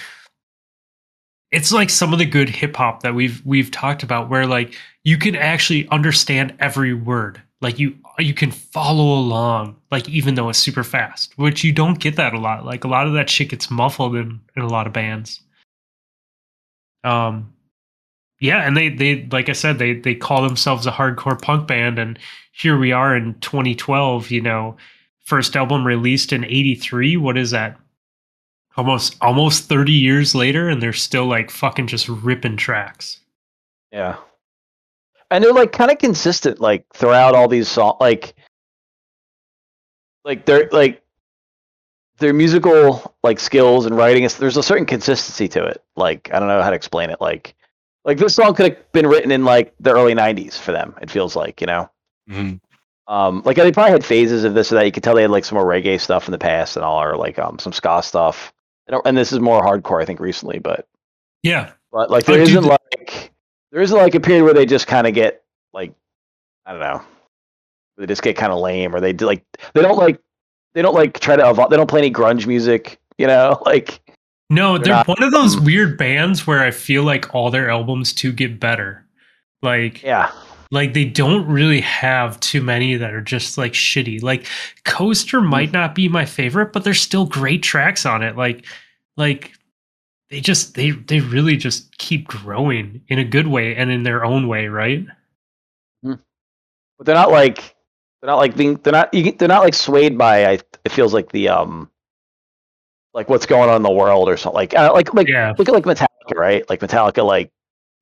it's like some of the good hip hop that we've we've talked about where like you can actually understand every word. Like you you can follow along, like even though it's super fast, which you don't get that a lot. Like a lot of that shit gets muffled in, in a lot of bands. Um yeah, and they they like I said, they they call themselves a hardcore punk band, and here we are in 2012. You know, first album released in '83. What is that? Almost almost 30 years later, and they're still like fucking just ripping tracks. Yeah. And they're like kind of consistent, like throughout all these songs. Like, like they're like their musical like skills and writing. Is, there's a certain consistency to it. Like I don't know how to explain it. Like, like this song could have been written in like the early '90s for them. It feels like you know. Mhm. Um, like they probably had phases of this or that. You could tell they had like some more reggae stuff in the past and all, or like um some ska stuff. And this is more hardcore, I think, recently. But Yeah, but like there isn't like there isn't like a period where they just kind of get like I don't know, they just get kind of lame or they do like they don't like they don't like try to evolve. They don't play any grunge music, you know, like no, They're they're not- one of those weird bands where I feel like all their albums to get better. Like yeah, like they don't really have too many that are just like shitty. Like coaster might not be my favorite but there's still great tracks on it. Like like they just they they really just keep growing in a good way and in their own way right? But they're not like they're not like being they're not you, they're not like swayed by I it feels like the um like what's going on in the world or something. Like uh, like like yeah. look at like Metallica, right? Like Metallica, like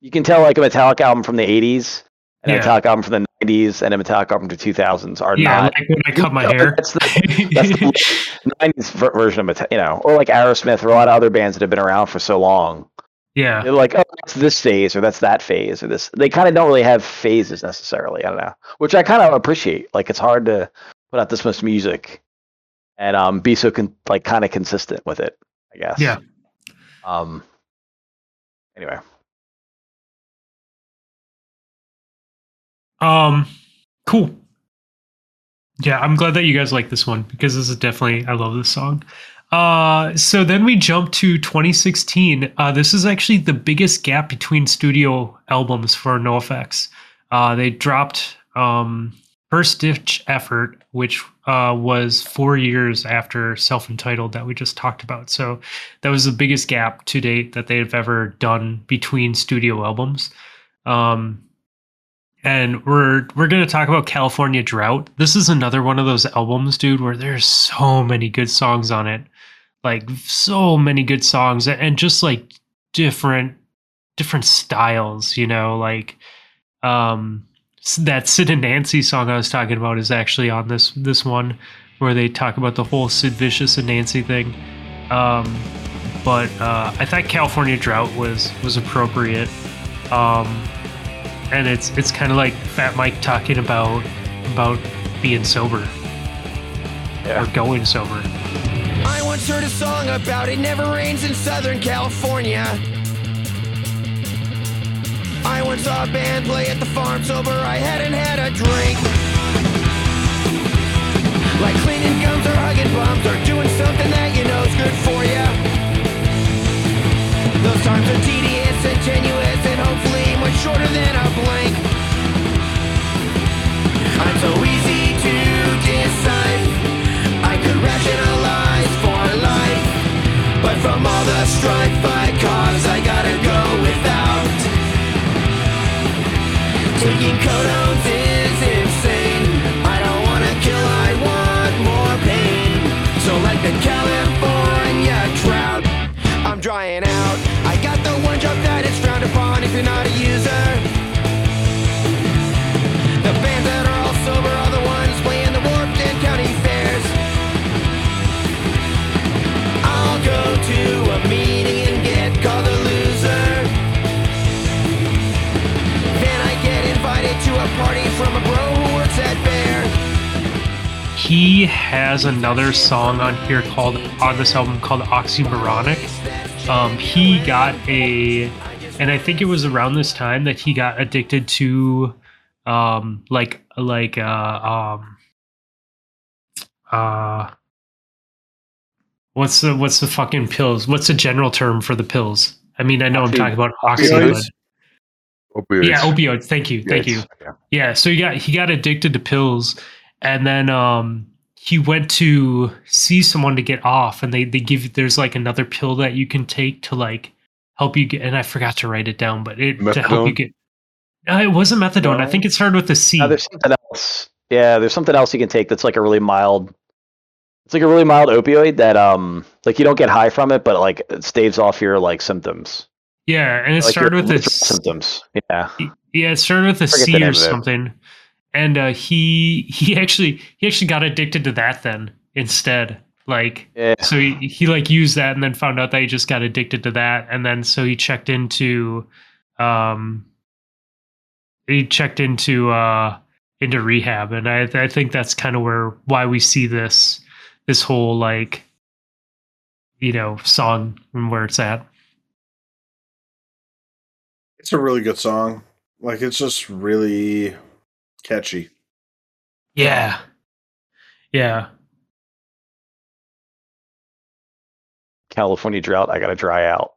you can tell like a Metallica album from the '80s and Yeah. a Metallica album from the '90s and a Metallica album from the 2000s are yeah not. like when i cut my hair That's the, that's the 90s ver- version of Metallica, you know, or like Aerosmith or a lot of other bands that have been around for so long. yeah They're like, oh, that's this phase or that's that phase or this. They kind of don't really have phases necessarily. I don't know, which I kind of appreciate. Like it's hard to put out this much music and um be so con- like kind of consistent with it. I guess. Yeah. Um. Anyway. Um, cool. Yeah, I'm glad that you guys like this one because this is definitely I love this song. Uh, so then we jump to 2016. Uh, this is actually the biggest gap between studio albums for NoFX. Uh, they dropped um, First Ditch Effort, which uh, was four years after Self Entitled that we just talked about. So that was the biggest gap to date that they've ever done between studio albums. Um, and we're we're gonna talk about California Drought. This is another one of those albums, dude, where there's so many good songs on it. like so many good songs and just like different different styles, you know, like um that Sid and Nancy song I was talking about is actually on this this one where they talk about the whole Sid Vicious and Nancy thing. Um but uh I thought California Drought was was appropriate. Um and it's it's kind of like Fat Mike talking about about being sober Yeah. or going sober. I once heard a song about it never rains in Southern California. I once saw a band play at the farm sober, I hadn't had a drink. Like cleaning gums or hugging bums or doing something that you know's good for you. Those times are tedious and tenuous and hopefully shorter than a blank. I'm so easy to decide. I could rationalize for life, but from all the strife I cause, I gotta go without. Taking codones you're not a user. The bands that are all sober are the ones playing the warped and county fairs. I'll go to a meeting and get called a loser. Then I get invited to a party from a bro who works at Bayer. He has another song on here called on this album called Oxymoronic. Um, he got a, and I think it was around this time that he got addicted to, um, like like uh um uh what's the what's the fucking pills? What's the general term for the pills? I mean, I know I'm talking about oxy, Opioids? yeah, opioids. Thank you, thank you. Yeah. Yeah, so he got he got addicted to pills, and then um he went to see someone to get off, and they they give there's like another pill that you can take to like help you get. And I forgot to write it down, but it to help you get. Uh, it wasn't methadone. I think it started with a C. Now, there's something else. Yeah, there's something else you can take that's like a really mild. It's like a really mild opioid that um like you don't get high from it, but like it staves off your like symptoms. yeah, and it like started with a literal s- symptoms. Yeah. Yeah, it started with a Forget the C or of it. something, and uh, he he actually he actually got addicted to that then instead. Like Yeah. so he, he like used that and then found out that he just got addicted to that and then so he checked into um he checked into uh into rehab and i i think that's kind of where why we see this this whole like you know song and where it's at It's a really good song. Like it's just really catchy. yeah yeah California drought, I gotta dry out.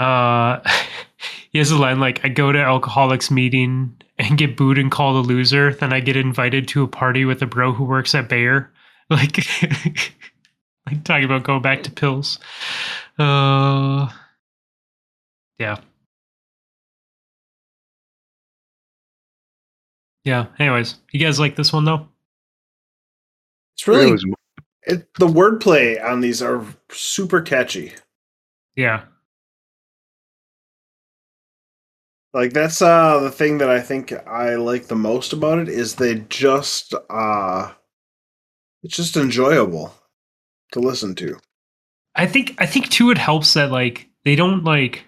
uh he has a line like i go to alcoholics meeting and get booed and called a loser then i get invited to a party with a bro who works at bayer. Like like talking about going back to pills. Uh yeah. Yeah anyways you guys like this one though? It's It really was- it, the wordplay on these are super catchy. yeah Like that's uh the thing that I think I like the most about it is they just uh it's just enjoyable to listen to. I think I think too it helps that like they don't like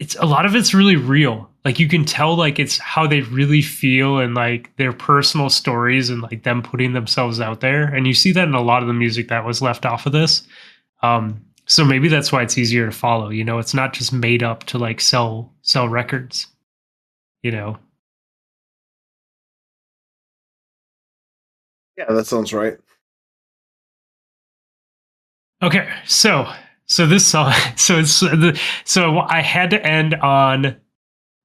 it's a lot of it's really real. Like you can tell like it's how they really feel and like their personal stories and like them putting themselves out there. And you see that in a lot of the music that was left off of this. Um so maybe that's why it's easier to follow. You know, it's not just made up to like sell sell records. You know. Yeah, that sounds right. Okay, so so this song, so it's the so I had to end on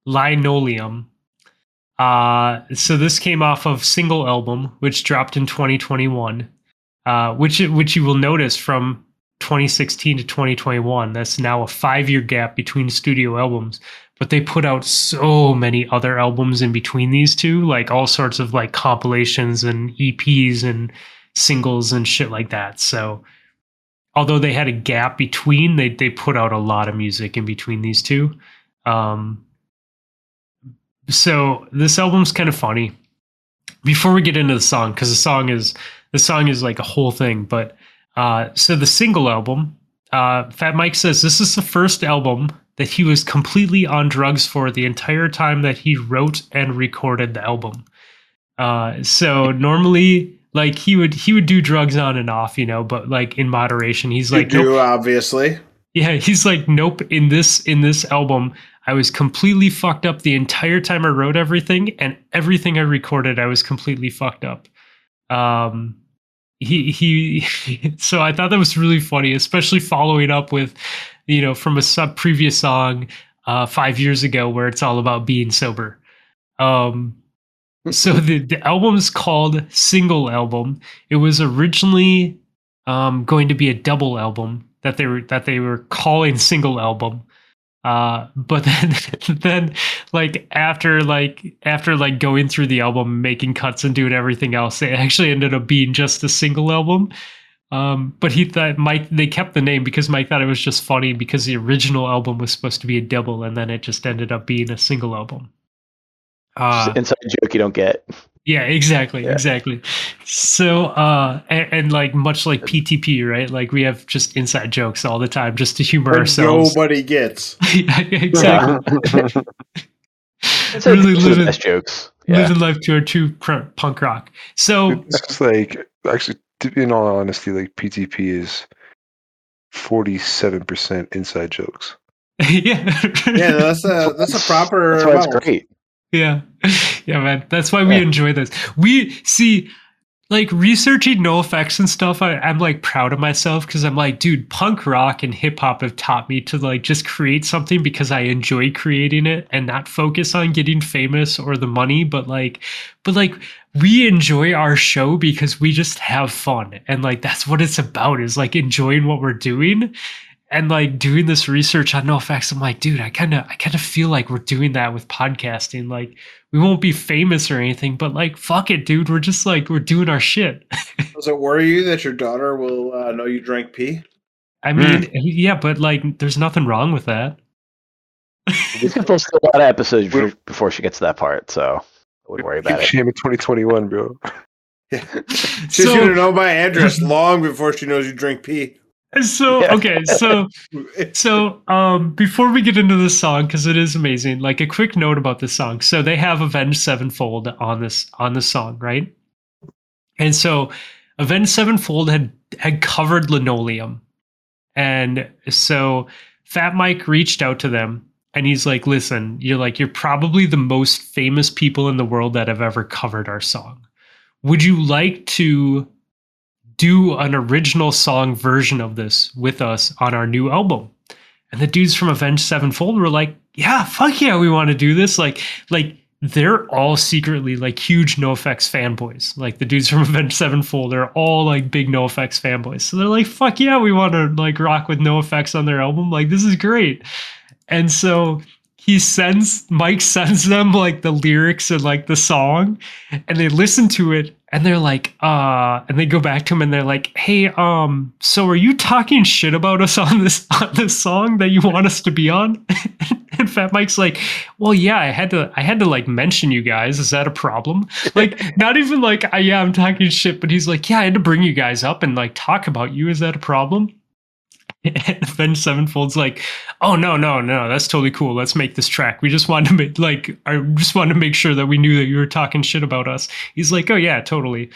linoleum. Uh, so this came off of single album, which dropped in 2021. Uh, which which you will notice from 2016 to 2021. That's now a five year gap between studio albums. But they put out so many other albums in between these two, like all sorts of like compilations and EPs and singles and shit like that. So although they had a gap between, they they put out a lot of music in between these two. Um, so this album's kind of funny. Before we get into the song, because the song is the song is like a whole thing, but uh, so the single album, uh, Fat Mike says this is the first album that he was completely on drugs for the entire time that he wrote and recorded the album. Uh, so normally, like he would he would do drugs on and off, you know, but like in moderation. He's You like, nope, do obviously. yeah, he's like, nope. In this in this album, I was completely fucked up the entire time I wrote everything, and everything I recorded, I was completely fucked up. Um, he he. so I thought that was really funny, especially following up with, you know, from a sub previous song, uh, five years ago, where it's all about being sober. Um, so the the album's called Single Album. It was originally um, going to be a double album that they were that they were calling single album. Uh, but then then like after like after like going through the album, making cuts and doing everything else, it actually ended up being just a single album. Um, but he thought Mike they kept the name because Mike thought it was just funny because the original album was supposed to be a double and then it just ended up being a single album. Uh, inside joke you don't get. yeah, exactly, Yeah. exactly. So, uh, and, and like much like PTP, right? Like we have just inside jokes all the time, just to humor But ourselves. nobody gets. yeah, exactly. It's Really like, living- best jokes. Yeah. Living life to our true punk rock. So, It's like actually, in all honesty, like PTP is forty-seven percent inside jokes. yeah, Yeah, that's a that's a proper. That's why it's great. Yeah. Yeah, man. That's why we Yeah. enjoy this. We see like researching NoFX and stuff, I, I'm like proud of myself because I'm like, dude, punk rock and hip hop have taught me to like just create something because I enjoy creating it and not focus on getting famous or the money, but like but like we enjoy our show because we just have fun. And like that's what it's about is like enjoying what we're doing and like doing this research on NoFX i'm like dude i kind of i kind of feel like we're doing that with podcasting like we won't be famous or anything but like fuck it dude we're just like we're doing our shit Does it worry you that your daughter will uh, know you drank pee? i mean yeah but like there's nothing wrong with that It's gonna post a lot of episodes before, before she gets to that part, so I wouldn't worry about it. Shame in 2021, bro. Yeah. She's So- gonna know my address long before she knows you drink pee. So okay so so um before we get into this song because it is amazing like a quick note about this song. So they have avenged sevenfold on this on the song right? And so avenged sevenfold had had covered linoleum. And so fat mike reached out to them and he's like listen you're like you're probably the most famous people in the world that have ever covered our song. Would you like to do an original song version of this with us on our new album. And the dudes from Avenged Sevenfold were like, yeah, fuck yeah, we want to do this. Like, like they're all secretly like huge NoFX fanboys. Like the dudes from Avenged Sevenfold are all like big NoFX fanboys. So they're like, fuck yeah, we want to like rock with NoFX on their album. Like, this is great. And so he sends Mike sends them like the lyrics and like the song, and they listen to it and they're like, uh, and they go back to him and they're like, hey, um, so are you talking shit about us on this on this song that you want us to be on? and Fat Mike's like, well, yeah, I had to I had to like mention you guys. Is that a problem? Like, not even like, yeah, I'm talking shit, but he's like, yeah, I had to bring you guys up and like talk about you. Is that a problem? And Avenged Sevenfold's like, oh no, no, no, that's totally cool. Let's make this track. We just wanted to make like I just wanted to make sure that we knew that you were talking shit about us. He's like, oh yeah, totally.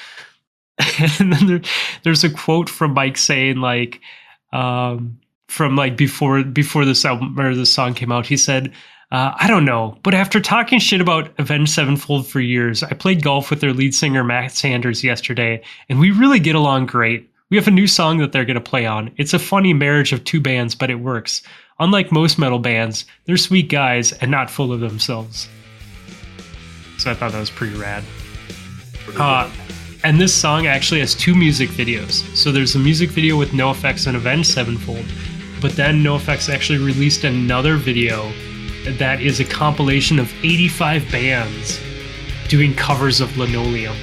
and then there, there's a quote from Mike saying like, um, from like before before this album or this song came out, he said. Uh, I don't know, but after talking shit about Avenged Sevenfold for years, I played golf with their lead singer Matt Sanders yesterday, and we really get along great. We have a new song that they're going to play on. It's a funny marriage of two bands, but it works. Unlike most metal bands, they're sweet guys and not full of themselves. So I thought that was pretty rad. Uh, and this song actually has two music videos. So there's a music video with NoFX and Avenged Sevenfold, but then NoFX actually released another video that is a compilation of 85 bands doing covers of Linoleum.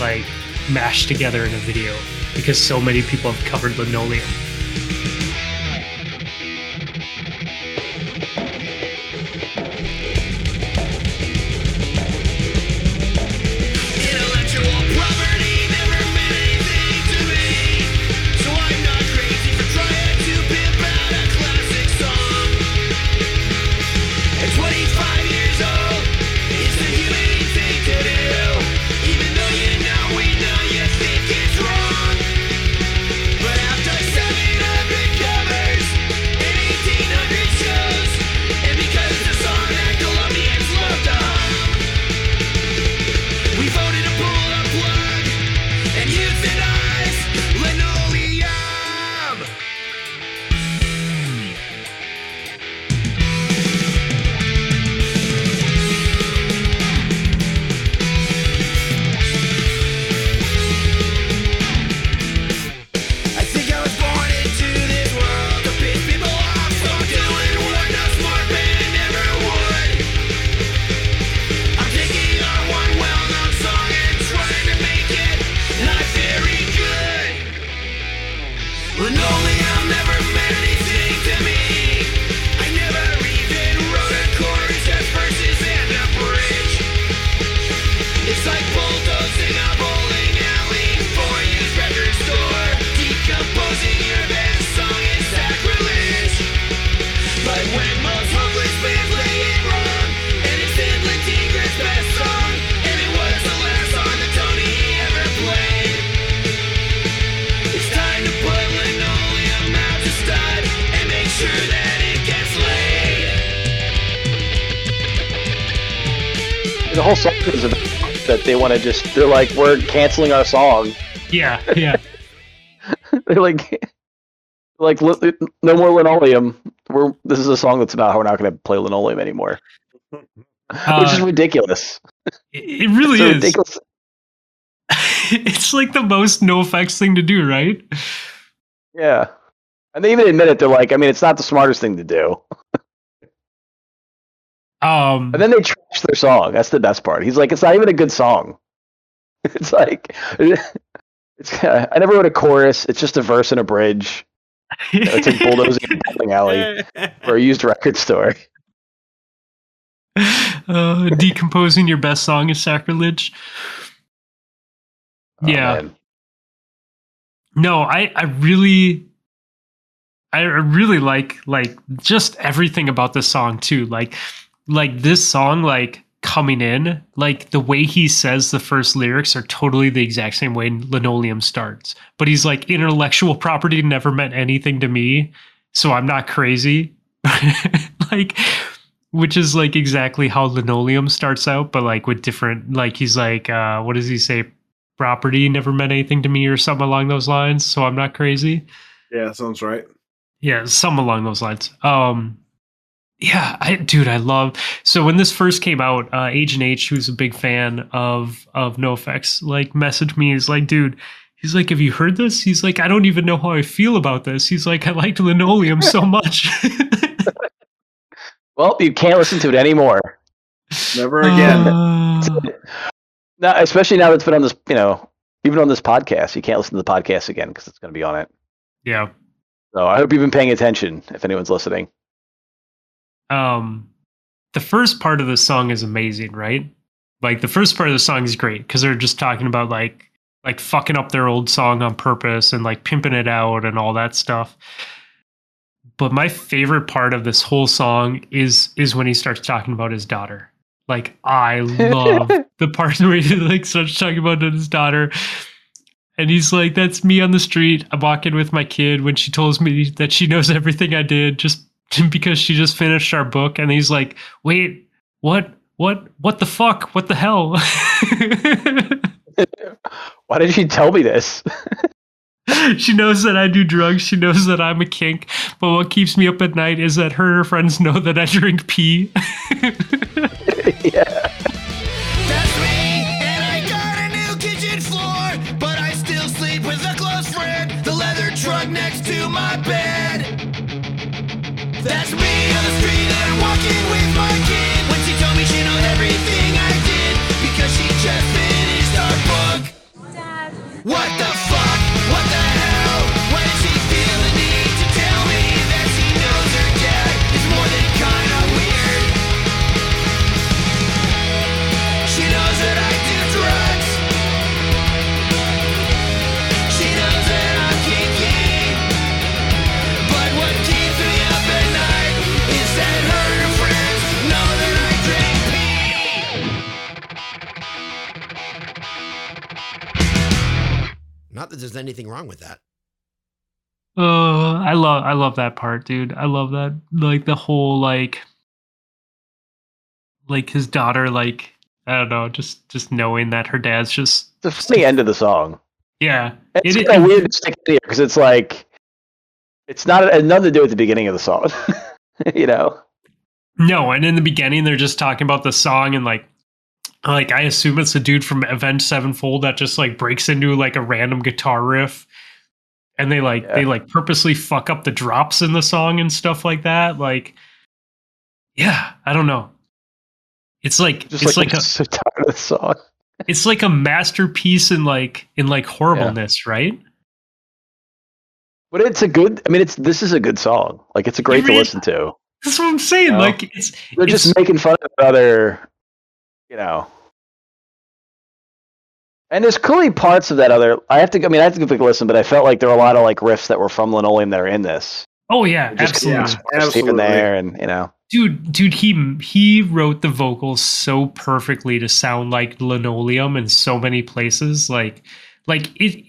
Like, mashed together in a video because so many people have covered linoleum. Want to just. They're like, we're canceling our song. Yeah, yeah. They're like, like li- no more linoleum. We're this is a song that's not how we're not going to play linoleum anymore, which is Uh, ridiculous. it, really is. ridiculous. it's like the most NoFX thing to do, right? Yeah, and they even admit it. They're like, I mean, it's not the smartest thing to do. Um, And then they trash their song. That's the best part. He's like, it's not even a good song. It's like, it's. I never wrote a chorus. It's just a verse and a bridge. It's like bulldozing a bowling alley or a used record store. uh, decomposing your best song is sacrilege. Oh, yeah. man. No, I, I really, I really like like just everything about this song too. Like, like this song, like coming in, like the way he says the first lyrics are totally the exact same way Linoleum starts. But he's like, intellectual property never meant anything to me, so I'm not crazy. like, which is like exactly how Linoleum starts out, but like with different, like he's like, uh, what does he say? property never meant anything to me or something along those lines so i'm not crazy Yeah, sounds right. yeah some along those lines um yeah i dude i love so when this first came out uh agent h who's a big fan of of NoFX like messaged me he's like dude he's like have you heard this he's like i don't even know how i feel about this he's like i liked linoleum so much Well, you can't listen to it anymore. Never again. Uh, Now, especially now that it's been on this, you know, even on this podcast, you can't listen to the podcast again because it's going to be on it. yeah So I hope you've been paying attention if anyone's listening. Um the first part of the song is amazing right? Like the first part of the song is great because they're just talking about like like fucking up their old song on purpose and like pimping it out and all that stuff. But my favorite part of this whole song is is when he starts talking about his daughter. Like i love the part where he like starts talking about his daughter. And he's like that's me on the street. I'm walking with my kid when she tells me that she knows everything i did just because she just finished our book and he's like wait what what what the fuck? What the hell? Why did she tell me this? she knows that i do drugs. She knows that i'm a kink. But what keeps me up at night is that her and her friends know that i drink pee. Yeah. Not that there's anything wrong with that. Uh, I love I love that part, dude. I love that like the whole like like his daughter like I don't know, just just knowing that her dad's just It's the end of the song. yeah. It's It- kind of it- weird to stick it here because it's like it's not it has nothing to do with the beginning of the song. you know? No, and in the beginning they're just talking about the song and like like I assume it's a dude from Avenged Sevenfold that just like breaks into like a random guitar riff and they like they like purposely fuck up the drops in the song and stuff like that. Like yeah, I don't know. It's like Just it's like, like, a so tired of the song. it's like a masterpiece in like in like horribleness, right? But it's a good I mean it's this is a good song. Like it's a great to listen to. That's what I'm saying. No. Like it's They're it's- just making fun of other you know. And there's clearly parts of that other I have to I mean I have to give it a listen, but I felt like there were a lot of like riffs that were from Linoleum that are in this. oh yeah, Just absolutely. Yeah. Just here and absolutely. there and you know. dude dude he he wrote the vocals so perfectly to sound like linoleum in so many places like like it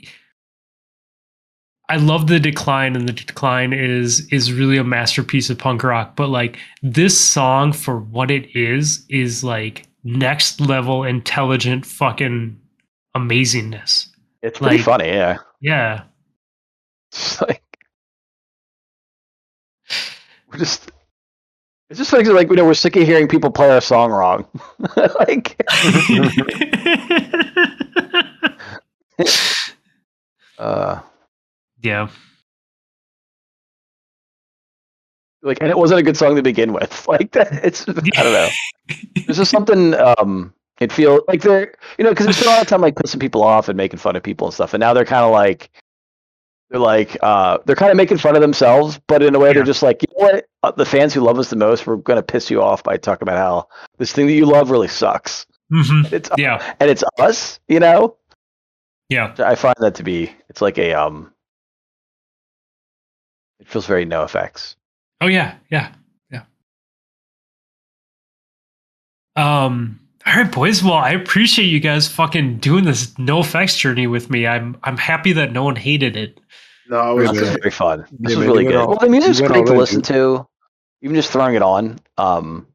I love the decline and the decline is is really a masterpiece of punk rock but like this song for what it is is like next level intelligent fucking amazingness It's pretty Like- funny, yeah. yeah It's like we're just it's just like like you know we're sick of hearing people play our song wrong. like uh yeah like and it wasn't a good song to begin with. Like that it's I don't know. There's just something um it feels like they're you know because they spend a lot of time like pissing people off and making fun of people and stuff and now they're kind of like they're like uh they're kind of making fun of themselves but in a way Yeah. they're just like you know what uh, the fans who love us the most we're gonna piss you off by talking about how this thing that you love really sucks Mm-hmm. it's yeah and it's us you know yeah i find that to be it's like a um it feels very NoFX Oh yeah, yeah, yeah. Um. All right, boys. Well, I appreciate you guys fucking doing this NoFX journey with me. I'm I'm happy that no one hated it. No, it was Wait this was very fun this Yeah, was really good all- well the music's you great to listen to even just throwing it on um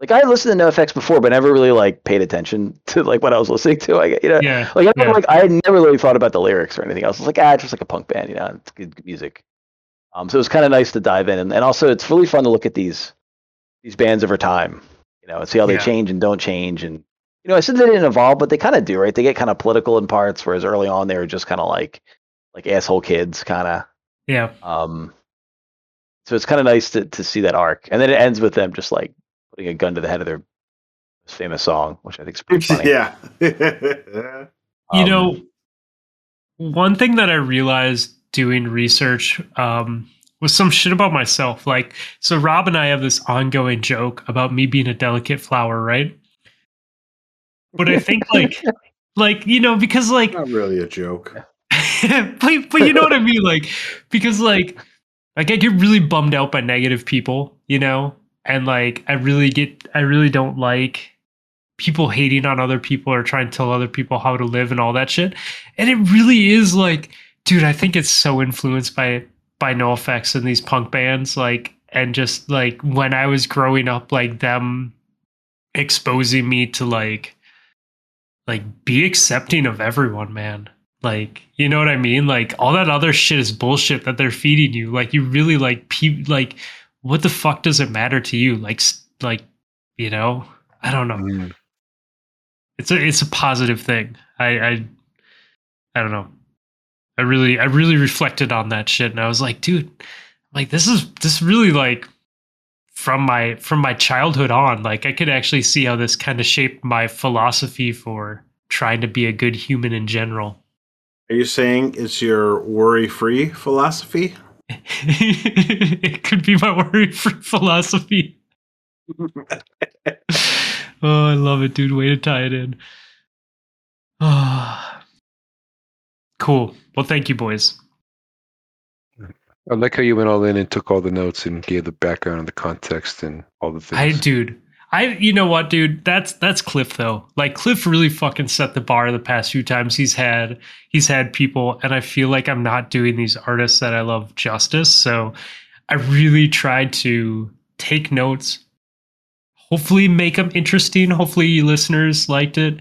like i listened to NoFX before but never really like paid attention to like what i was listening to i you know Yeah, like I yeah. like I had never really thought about the lyrics or anything else. It's like ah, it's just like a punk band, you know, it's good music. Um, so it was kind of nice to dive in, and, and also it's really fun to look at these these bands over time, you know, and see how they Yeah. change and don't change. And you know, I said they didn't evolve, but they kind of do, right? They get kind of political in parts, whereas early on they were just kind of like like asshole kids, kind of. yeah, Um, so it's kind of nice to to see that arc, and then it ends with them just like putting a gun to the head of their famous song, which I think is pretty funny. yeah. you Um, know, one thing that I realized doing research um, was some shit about myself. Like, so Rob and I have this ongoing joke about me being a delicate flower, right? But I think like, like you know, because like Not really a joke. but, but you know what I mean? Like, because like, like I get really bummed out by negative people, you know, and like I really get, I really don't like people hating on other people or trying to tell other people how to live and all that shit. And it really is like, dude, I think it's so influenced by by NoFX in these punk bands, like, and just like when I was growing up, like them exposing me to like like be accepting of everyone, man. Like, you know what I mean? Like all that other shit is bullshit that they're feeding you. Like you really like pe- like what the fuck does it matter to you? Like like you know, I don't know. Mm. It's a it's a positive thing. I I I don't know. I really I really reflected on that shit and I was like, dude, like this is this really like from my from my childhood on, like I could actually see how this kind of shaped my philosophy for trying to be a good human in general. Are you saying it's your worry-free philosophy? it could be my worry-free philosophy. oh, I love it, dude. Way to tie it in. Ah, cool. Well, thank you, boys. I like how you went all in and took all the notes and gave the background and the context and all the things. I, dude, I you know what, dude? That's that's Cliff though. Like Cliff really fucking set the bar the past few times he's had he's had people, and I feel like I'm not doing these artists that I love justice. So I really tried to take notes, hopefully make them interesting. Hopefully you listeners liked it,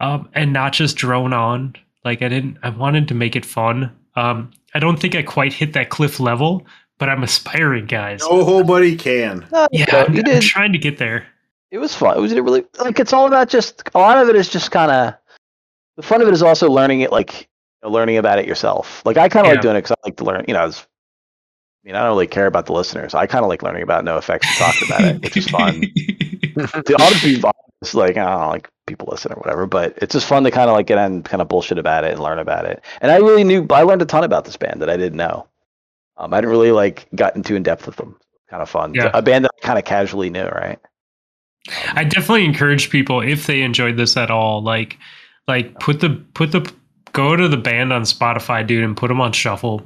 um, and not just drone on. Like I didn't. I wanted to make it fun. Um, I don't think I quite hit that Cliff level, but I'm aspiring, guys. Nobody can. No, yeah, you I'm, I'm trying to get there. It was fun. It was really like it's all about just a lot of it is just kind of the fun of it is also learning it like you know, learning about it yourself. Like I kind of Yeah. like doing it because I like to learn. You know, it's, I mean, I don't really care about the listeners. I kind of like learning about NoFX and talking about it, which is fun. the other people it's like I don't know, like people listen or whatever, but it's just fun to kind of like get on kind of bullshit about it and learn about it. And I really knew I learned a ton about this band that I didn't know. Um, I didn't really like gotten too in depth with them. Kind of fun. Yeah. A band that I kind of casually knew, right? Um, I definitely encourage people if they enjoyed this at all, like like put the put the go to the band on Spotify, dude, and put them on shuffle.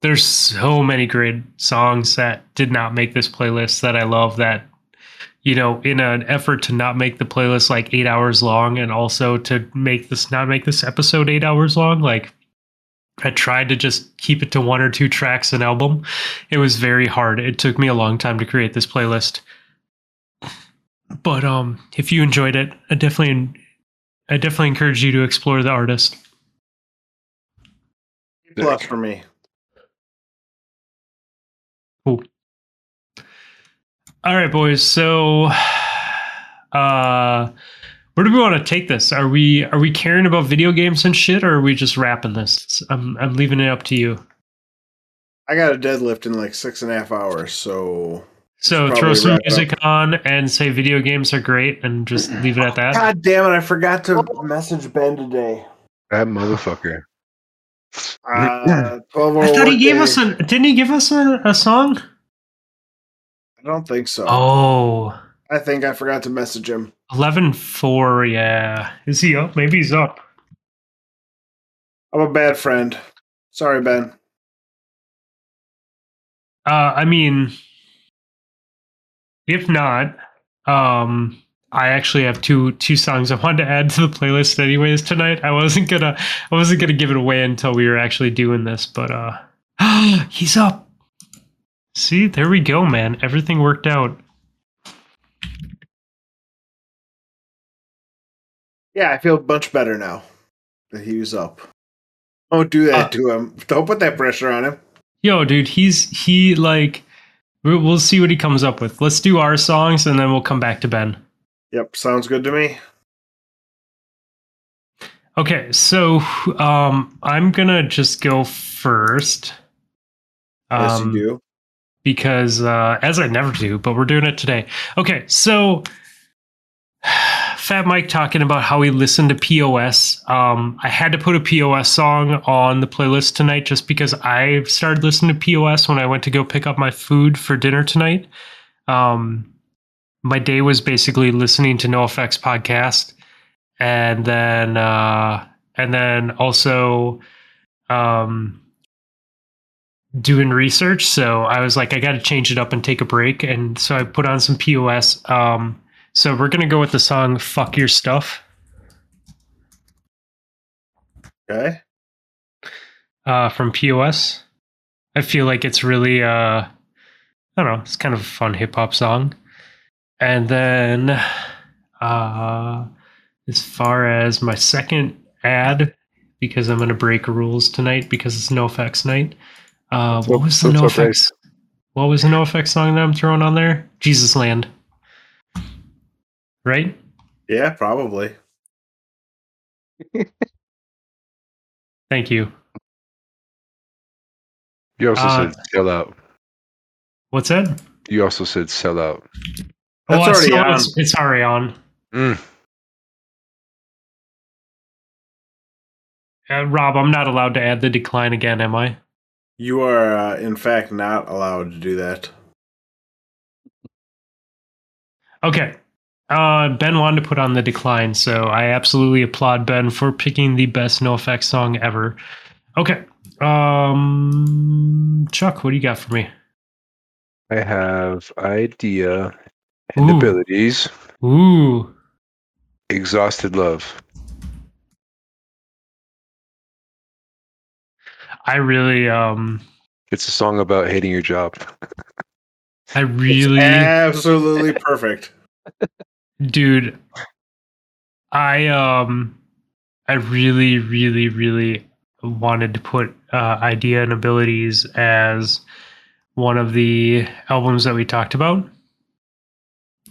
There's so many great songs that did not make this playlist that I love. That you know, in an effort to not make the playlist like eight hours long, and also to make this not make this episode eight hours long, like. I tried to just keep it to one or two tracks an album. It was very hard. It took me a long time to create this playlist but um if you enjoyed it i definitely i definitely encourage you to explore the artist Plus for me. cool all right boys so uh where do we want to take this are we are we caring about video games and shit or are we just wrapping this i'm i'm leaving it up to you I got a deadlift in like six and a half hours, so so throw some wrap it music on and say video games are great and just leave it at that God damn it! I forgot to message Ben today. That motherfucker. Uh, i thought he gave workday. us a didn't he give us a, a song I don't think so. oh I think I forgot to message him. 11 4, yeah. Is he up? Maybe he's up. I'm a bad friend. Sorry, Ben. Uh, I mean, if not, um, I actually have two two songs I wanted to add to the playlist anyways tonight. I wasn't gonna I wasn't gonna give it away until we were actually doing this, but uh he's up. See, there we go, man. Everything worked out. Yeah, I feel much better now that he was up. Don't do that Uh, to him. Don't put that pressure on him. Yo, dude, he's he like we'll, we'll see what he comes up with. Let's do our songs and then we'll come back to Ben. Yep, sounds good to me. Okay, so um, I'm gonna just go first. Yes, Um, you do. Because uh, as I never do, but we're doing it today. Okay, so Fat Mike talking about how he listened to POS. Um, I had to put a POS song on the playlist tonight just because I started listening to POS when I went to go pick up my food for dinner tonight. Um, my day was basically listening to NoFX podcast, and then uh, and then also um, doing research. So I was like, I got to change it up and take a break. And so I put on some POS. Um, so we're going to go with the song Fuck Your Stuff Okay. uh, from POS. I feel like it's really, uh, I don't know, it's kind of a fun hip hop song. And then uh, as far as my second ad, because I'm going to break rules tonight because it's NoFX night. Uh, what up- was the what's No up, Effects? What was the NoFX song that I'm throwing on there? Jesus Land. Right? Yeah, probably. Thank you. You also Uh, said sell out. What's that? You also said sell out. That's oh, it's, already on. it's, it's already on. Mm. Uh, Rob, I'm not allowed to add the decline again, am I? You are, uh, in fact, not allowed to do that. Okay. Uh, ben wanted to put on the decline, so I absolutely applaud Ben for picking the best NoFX song ever. Okay. Um, Chuck, what do you got for me? I have Eyedea And Ooh. abilities, Ooh. exhausted love. I really um It's a song about hating your job. I It's really absolutely perfect. dude I um I really really really wanted to put uh Eyedea and Abilities as one of the albums that we talked about.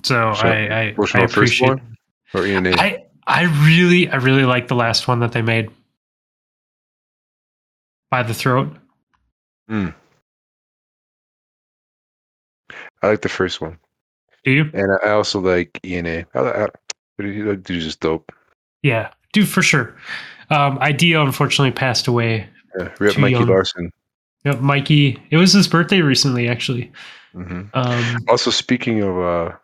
So So, I I, I one, first appreciate one? Or ENA? I I really I really like the last one that they made. By the throat. Hmm. I like the first one. Do you? And I also like ENA. I, I, dude's just dope. Yeah, dude, for sure. Um, Eyedea unfortunately passed away. Yeah, Rip Mikey young. Larsen. Yep, Mikey. It was his birthday recently, actually. hmm Um, Also, speaking of uh,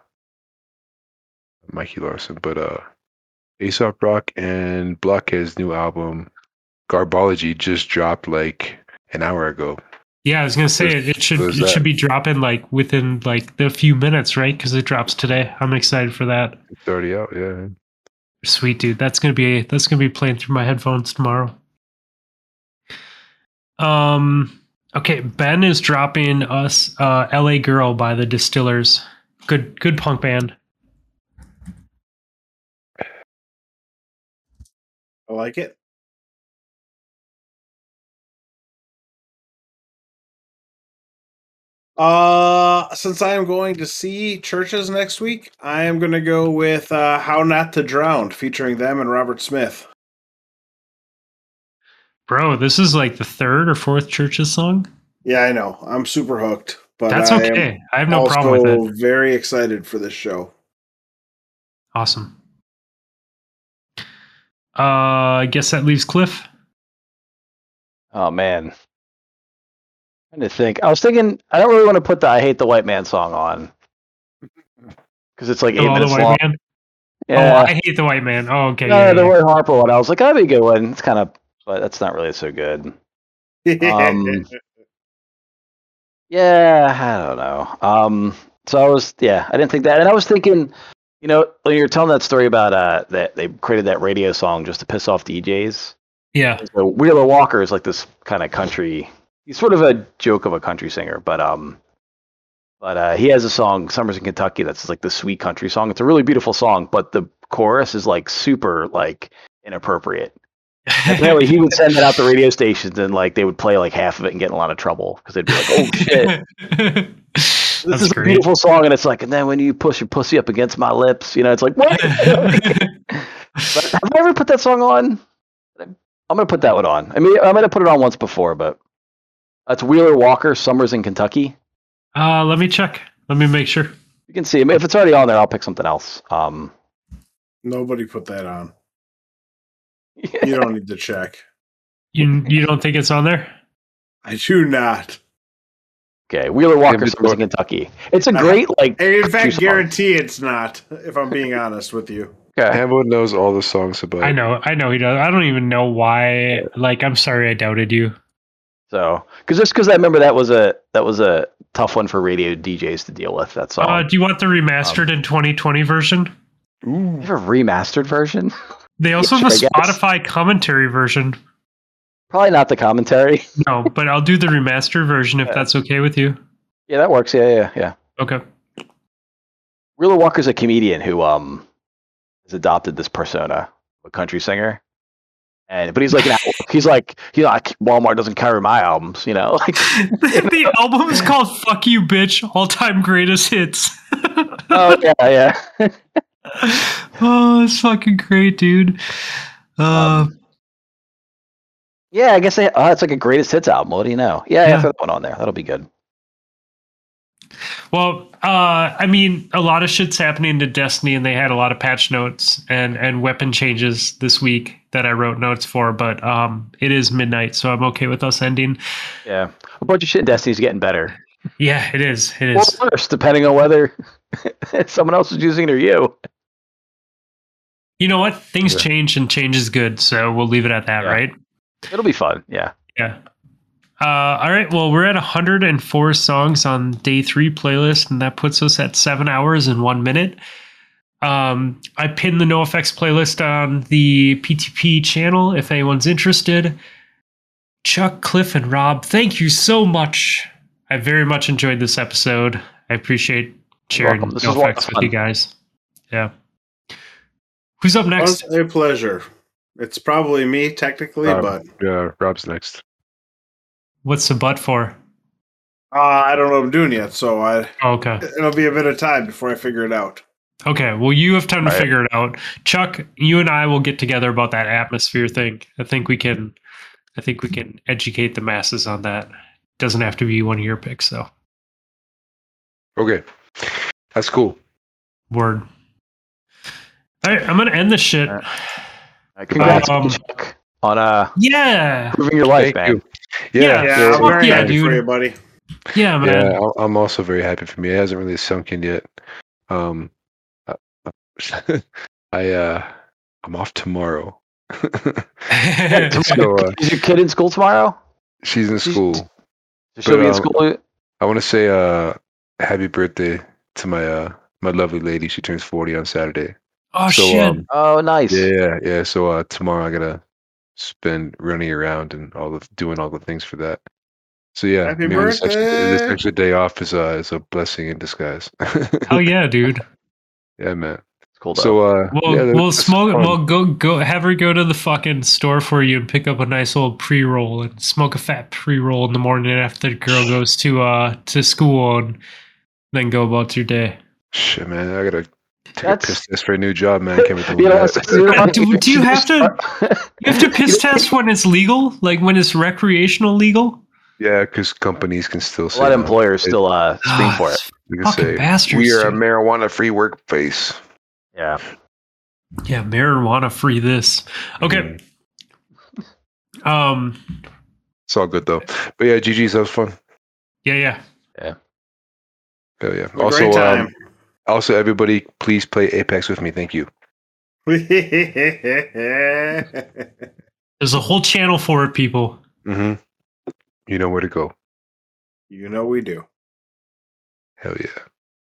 Mikey Larsen, but uh, Aesop Rock and Blockhead's new album, Garbology, just dropped like an hour ago. yeah, I was gonna say it, it should it that? should be dropping like within like the few minutes, right? Because it drops today. I'm excited for that. It's already out, yeah. Sweet dude, that's gonna be that's gonna be playing through my headphones tomorrow. Um. Okay, Ben is dropping us uh, "L.A. Girl" by the Distillers. Good, good punk band. I like it. Uh, since I am going to see CHVRCHES next week, I am going to go with uh, "How Not to Drown," featuring them and Robert Smith. Bro, this is like the third or fourth CHVRCHES song. Yeah, I know. I'm super hooked, but That's I okay. I have no also problem with it. Very excited for this show. Awesome. Uh, I guess that leaves Cliff. Oh man. Trying to think. I was thinking I don't really want to put the I hate the white man song on. Because it's like eight Oh, the minutes white long. man. Yeah. Oh, I hate the white man. Oh, okay. no, yeah, the yeah. Roy Harper one. I was like, that'd be a good one. It's kind of but that's not really so good. Um, Yeah, I don't know. Um, so I was, yeah, I didn't think that, and I was thinking, you know, when you're telling that story about uh that they created that radio song just to piss off DJs. yeah. So Wheeler Walker is like this kind of country. He's sort of a joke of a country singer, but um, but uh, he has a song "Summers in Kentucky" that's like the sweet country song. It's a really beautiful song, but the chorus is like super like inappropriate. Apparently, he would send it out to radio stations, and like they would play like half of it and get in a lot of trouble because they'd be like, "Oh shit." This That's is a beautiful song, and it's like, and then when you push your pussy up against my lips, you know, it's like, what? But have I ever put that song on? I'm gonna put that one on. I mean, I'm gonna put it on once before, but that's Wheeler Walker, Summers in Kentucky. uh, let me check. Let me make sure. You can see. I mean, if it's already on there, I'll pick something else. Um, Nobody put that on. You don't need to check. You you don't think it's on there? I do not. okay, Wheeler Walker, Summers in Kentucky. It's a great like. And in fact, country song. guarantee it's not. If I'm being honest with you. Okay. Hambo knows all the songs about I know. I know he does. I don't even know why. Like, I'm sorry I doubted you. So, because just because I remember that was a that was a tough one for radio DJs to deal with. That song. Uh, do you want the remastered in 2020 version? Ooh. you have a remastered version? They also Yeah, have a sure, I guess. Spotify commentary version. Probably not the commentary. No, but I'll do the remastered version if Yeah. that's okay with you. Yeah, that works. Yeah, yeah, yeah. Okay. Wheeler Walker's a comedian who um has adopted this persona, a country singer. And but he's like an he's like you know like, Walmart doesn't carry my albums, you know. Like the album is called "Fuck You, Bitch: All Time Greatest Hits." oh yeah, yeah. oh, it's fucking great, dude. Uh, Um, Yeah, I guess they, oh, it's like a greatest hits album. What do you know? Yeah, yeah, Yeah. throw that one on there. That'll be good. Well, uh, I mean, a lot of shit's happening to Destiny, and they had a lot of patch notes and and weapon changes this week that I wrote notes for. But um, it is midnight, so I'm okay with us ending. Yeah, a bunch of shit in Destiny's getting better. Yeah, it is. It is Or worse, depending on whether someone else is using it or you. You know what? Things Yeah. change, and change is good. So we'll leave it at that, Yeah. right? It'll be fun. Yeah. Yeah. Uh, all right. Well, we're at 104 songs on day three playlist, and that puts us at seven hours and one minute. Um, I pinned the NoFX playlist on the PTP channel if anyone's interested. Chuck, Cliff, and Rob, thank you so much. I very much enjoyed this episode. I appreciate sharing welcome. This was a lot of NoFX with fun. you guys. Yeah. Who's up next? was a pleasure. It's probably me technically, Um, but Yeah, Rob's next. What's the butt for? uh, I don't know what I'm doing yet. So I Oh, okay. it'll be a bit of time before I figure it out. Okay, well, you have time to Right. figure it out. Chuck, you and I will get together about that atmosphere thing. I think we can. I think we can educate the masses on that. Doesn't have to be one of your picks, though. Okay, that's cool. Word. All right, I'm gonna end this shit. All Uh, congrats, Um, Chuck, on uh, Yeah, improving your life, Thank man. you. Yeah, Yeah, Yeah, I'm very yeah, happy for dude. you, buddy. yeah, man. yeah. I'll- I'm also very happy for me. It hasn't really sunk in yet. Um, I, I uh, I'm off tomorrow. so uh, Is your kid in school tomorrow? she's in She's- school. She'll But, be in um, school. I want to say uh, happy birthday to my uh, my lovely lady. She turns 40 on Saturday. oh so, shit! um, Oh, nice. Yeah, yeah, yeah. So uh, tomorrow I gotta spend running around and all the doing all the things for that. So yeah, Happy maybe this extra, this extra day off is uh, is a blessing in disguise. Hell yeah, dude. yeah, man. It's cool though. So uh, We'll yeah, that- we'll smoke. fun. We'll go go have her go to the fucking store for you and pick up a nice old pre roll and smoke a fat pre roll in the morning after the girl goes to uh to school and then go about your day. Shit, man. I gotta take That's- piss test for a new job, man. Can't be doing You know, that. you know, Uh, do- do you have to? You have to piss test when it's legal, like when it's recreational legal. yeah, because companies can still A lot of employers They- still uh, scream Ah, for it. they can say bastards. we are a marijuana-free workplace. Yeah. yeah, marijuana free. This okay. Mm, Um. it's all good though. But yeah, GG's that was fun. Yeah. Yeah. Yeah. Oh yeah. A Also, great um, time. Also everybody, please play Apex with me. Thank you. There's a whole channel for it, people. hmm You know where to go. you know we do. Hell yeah.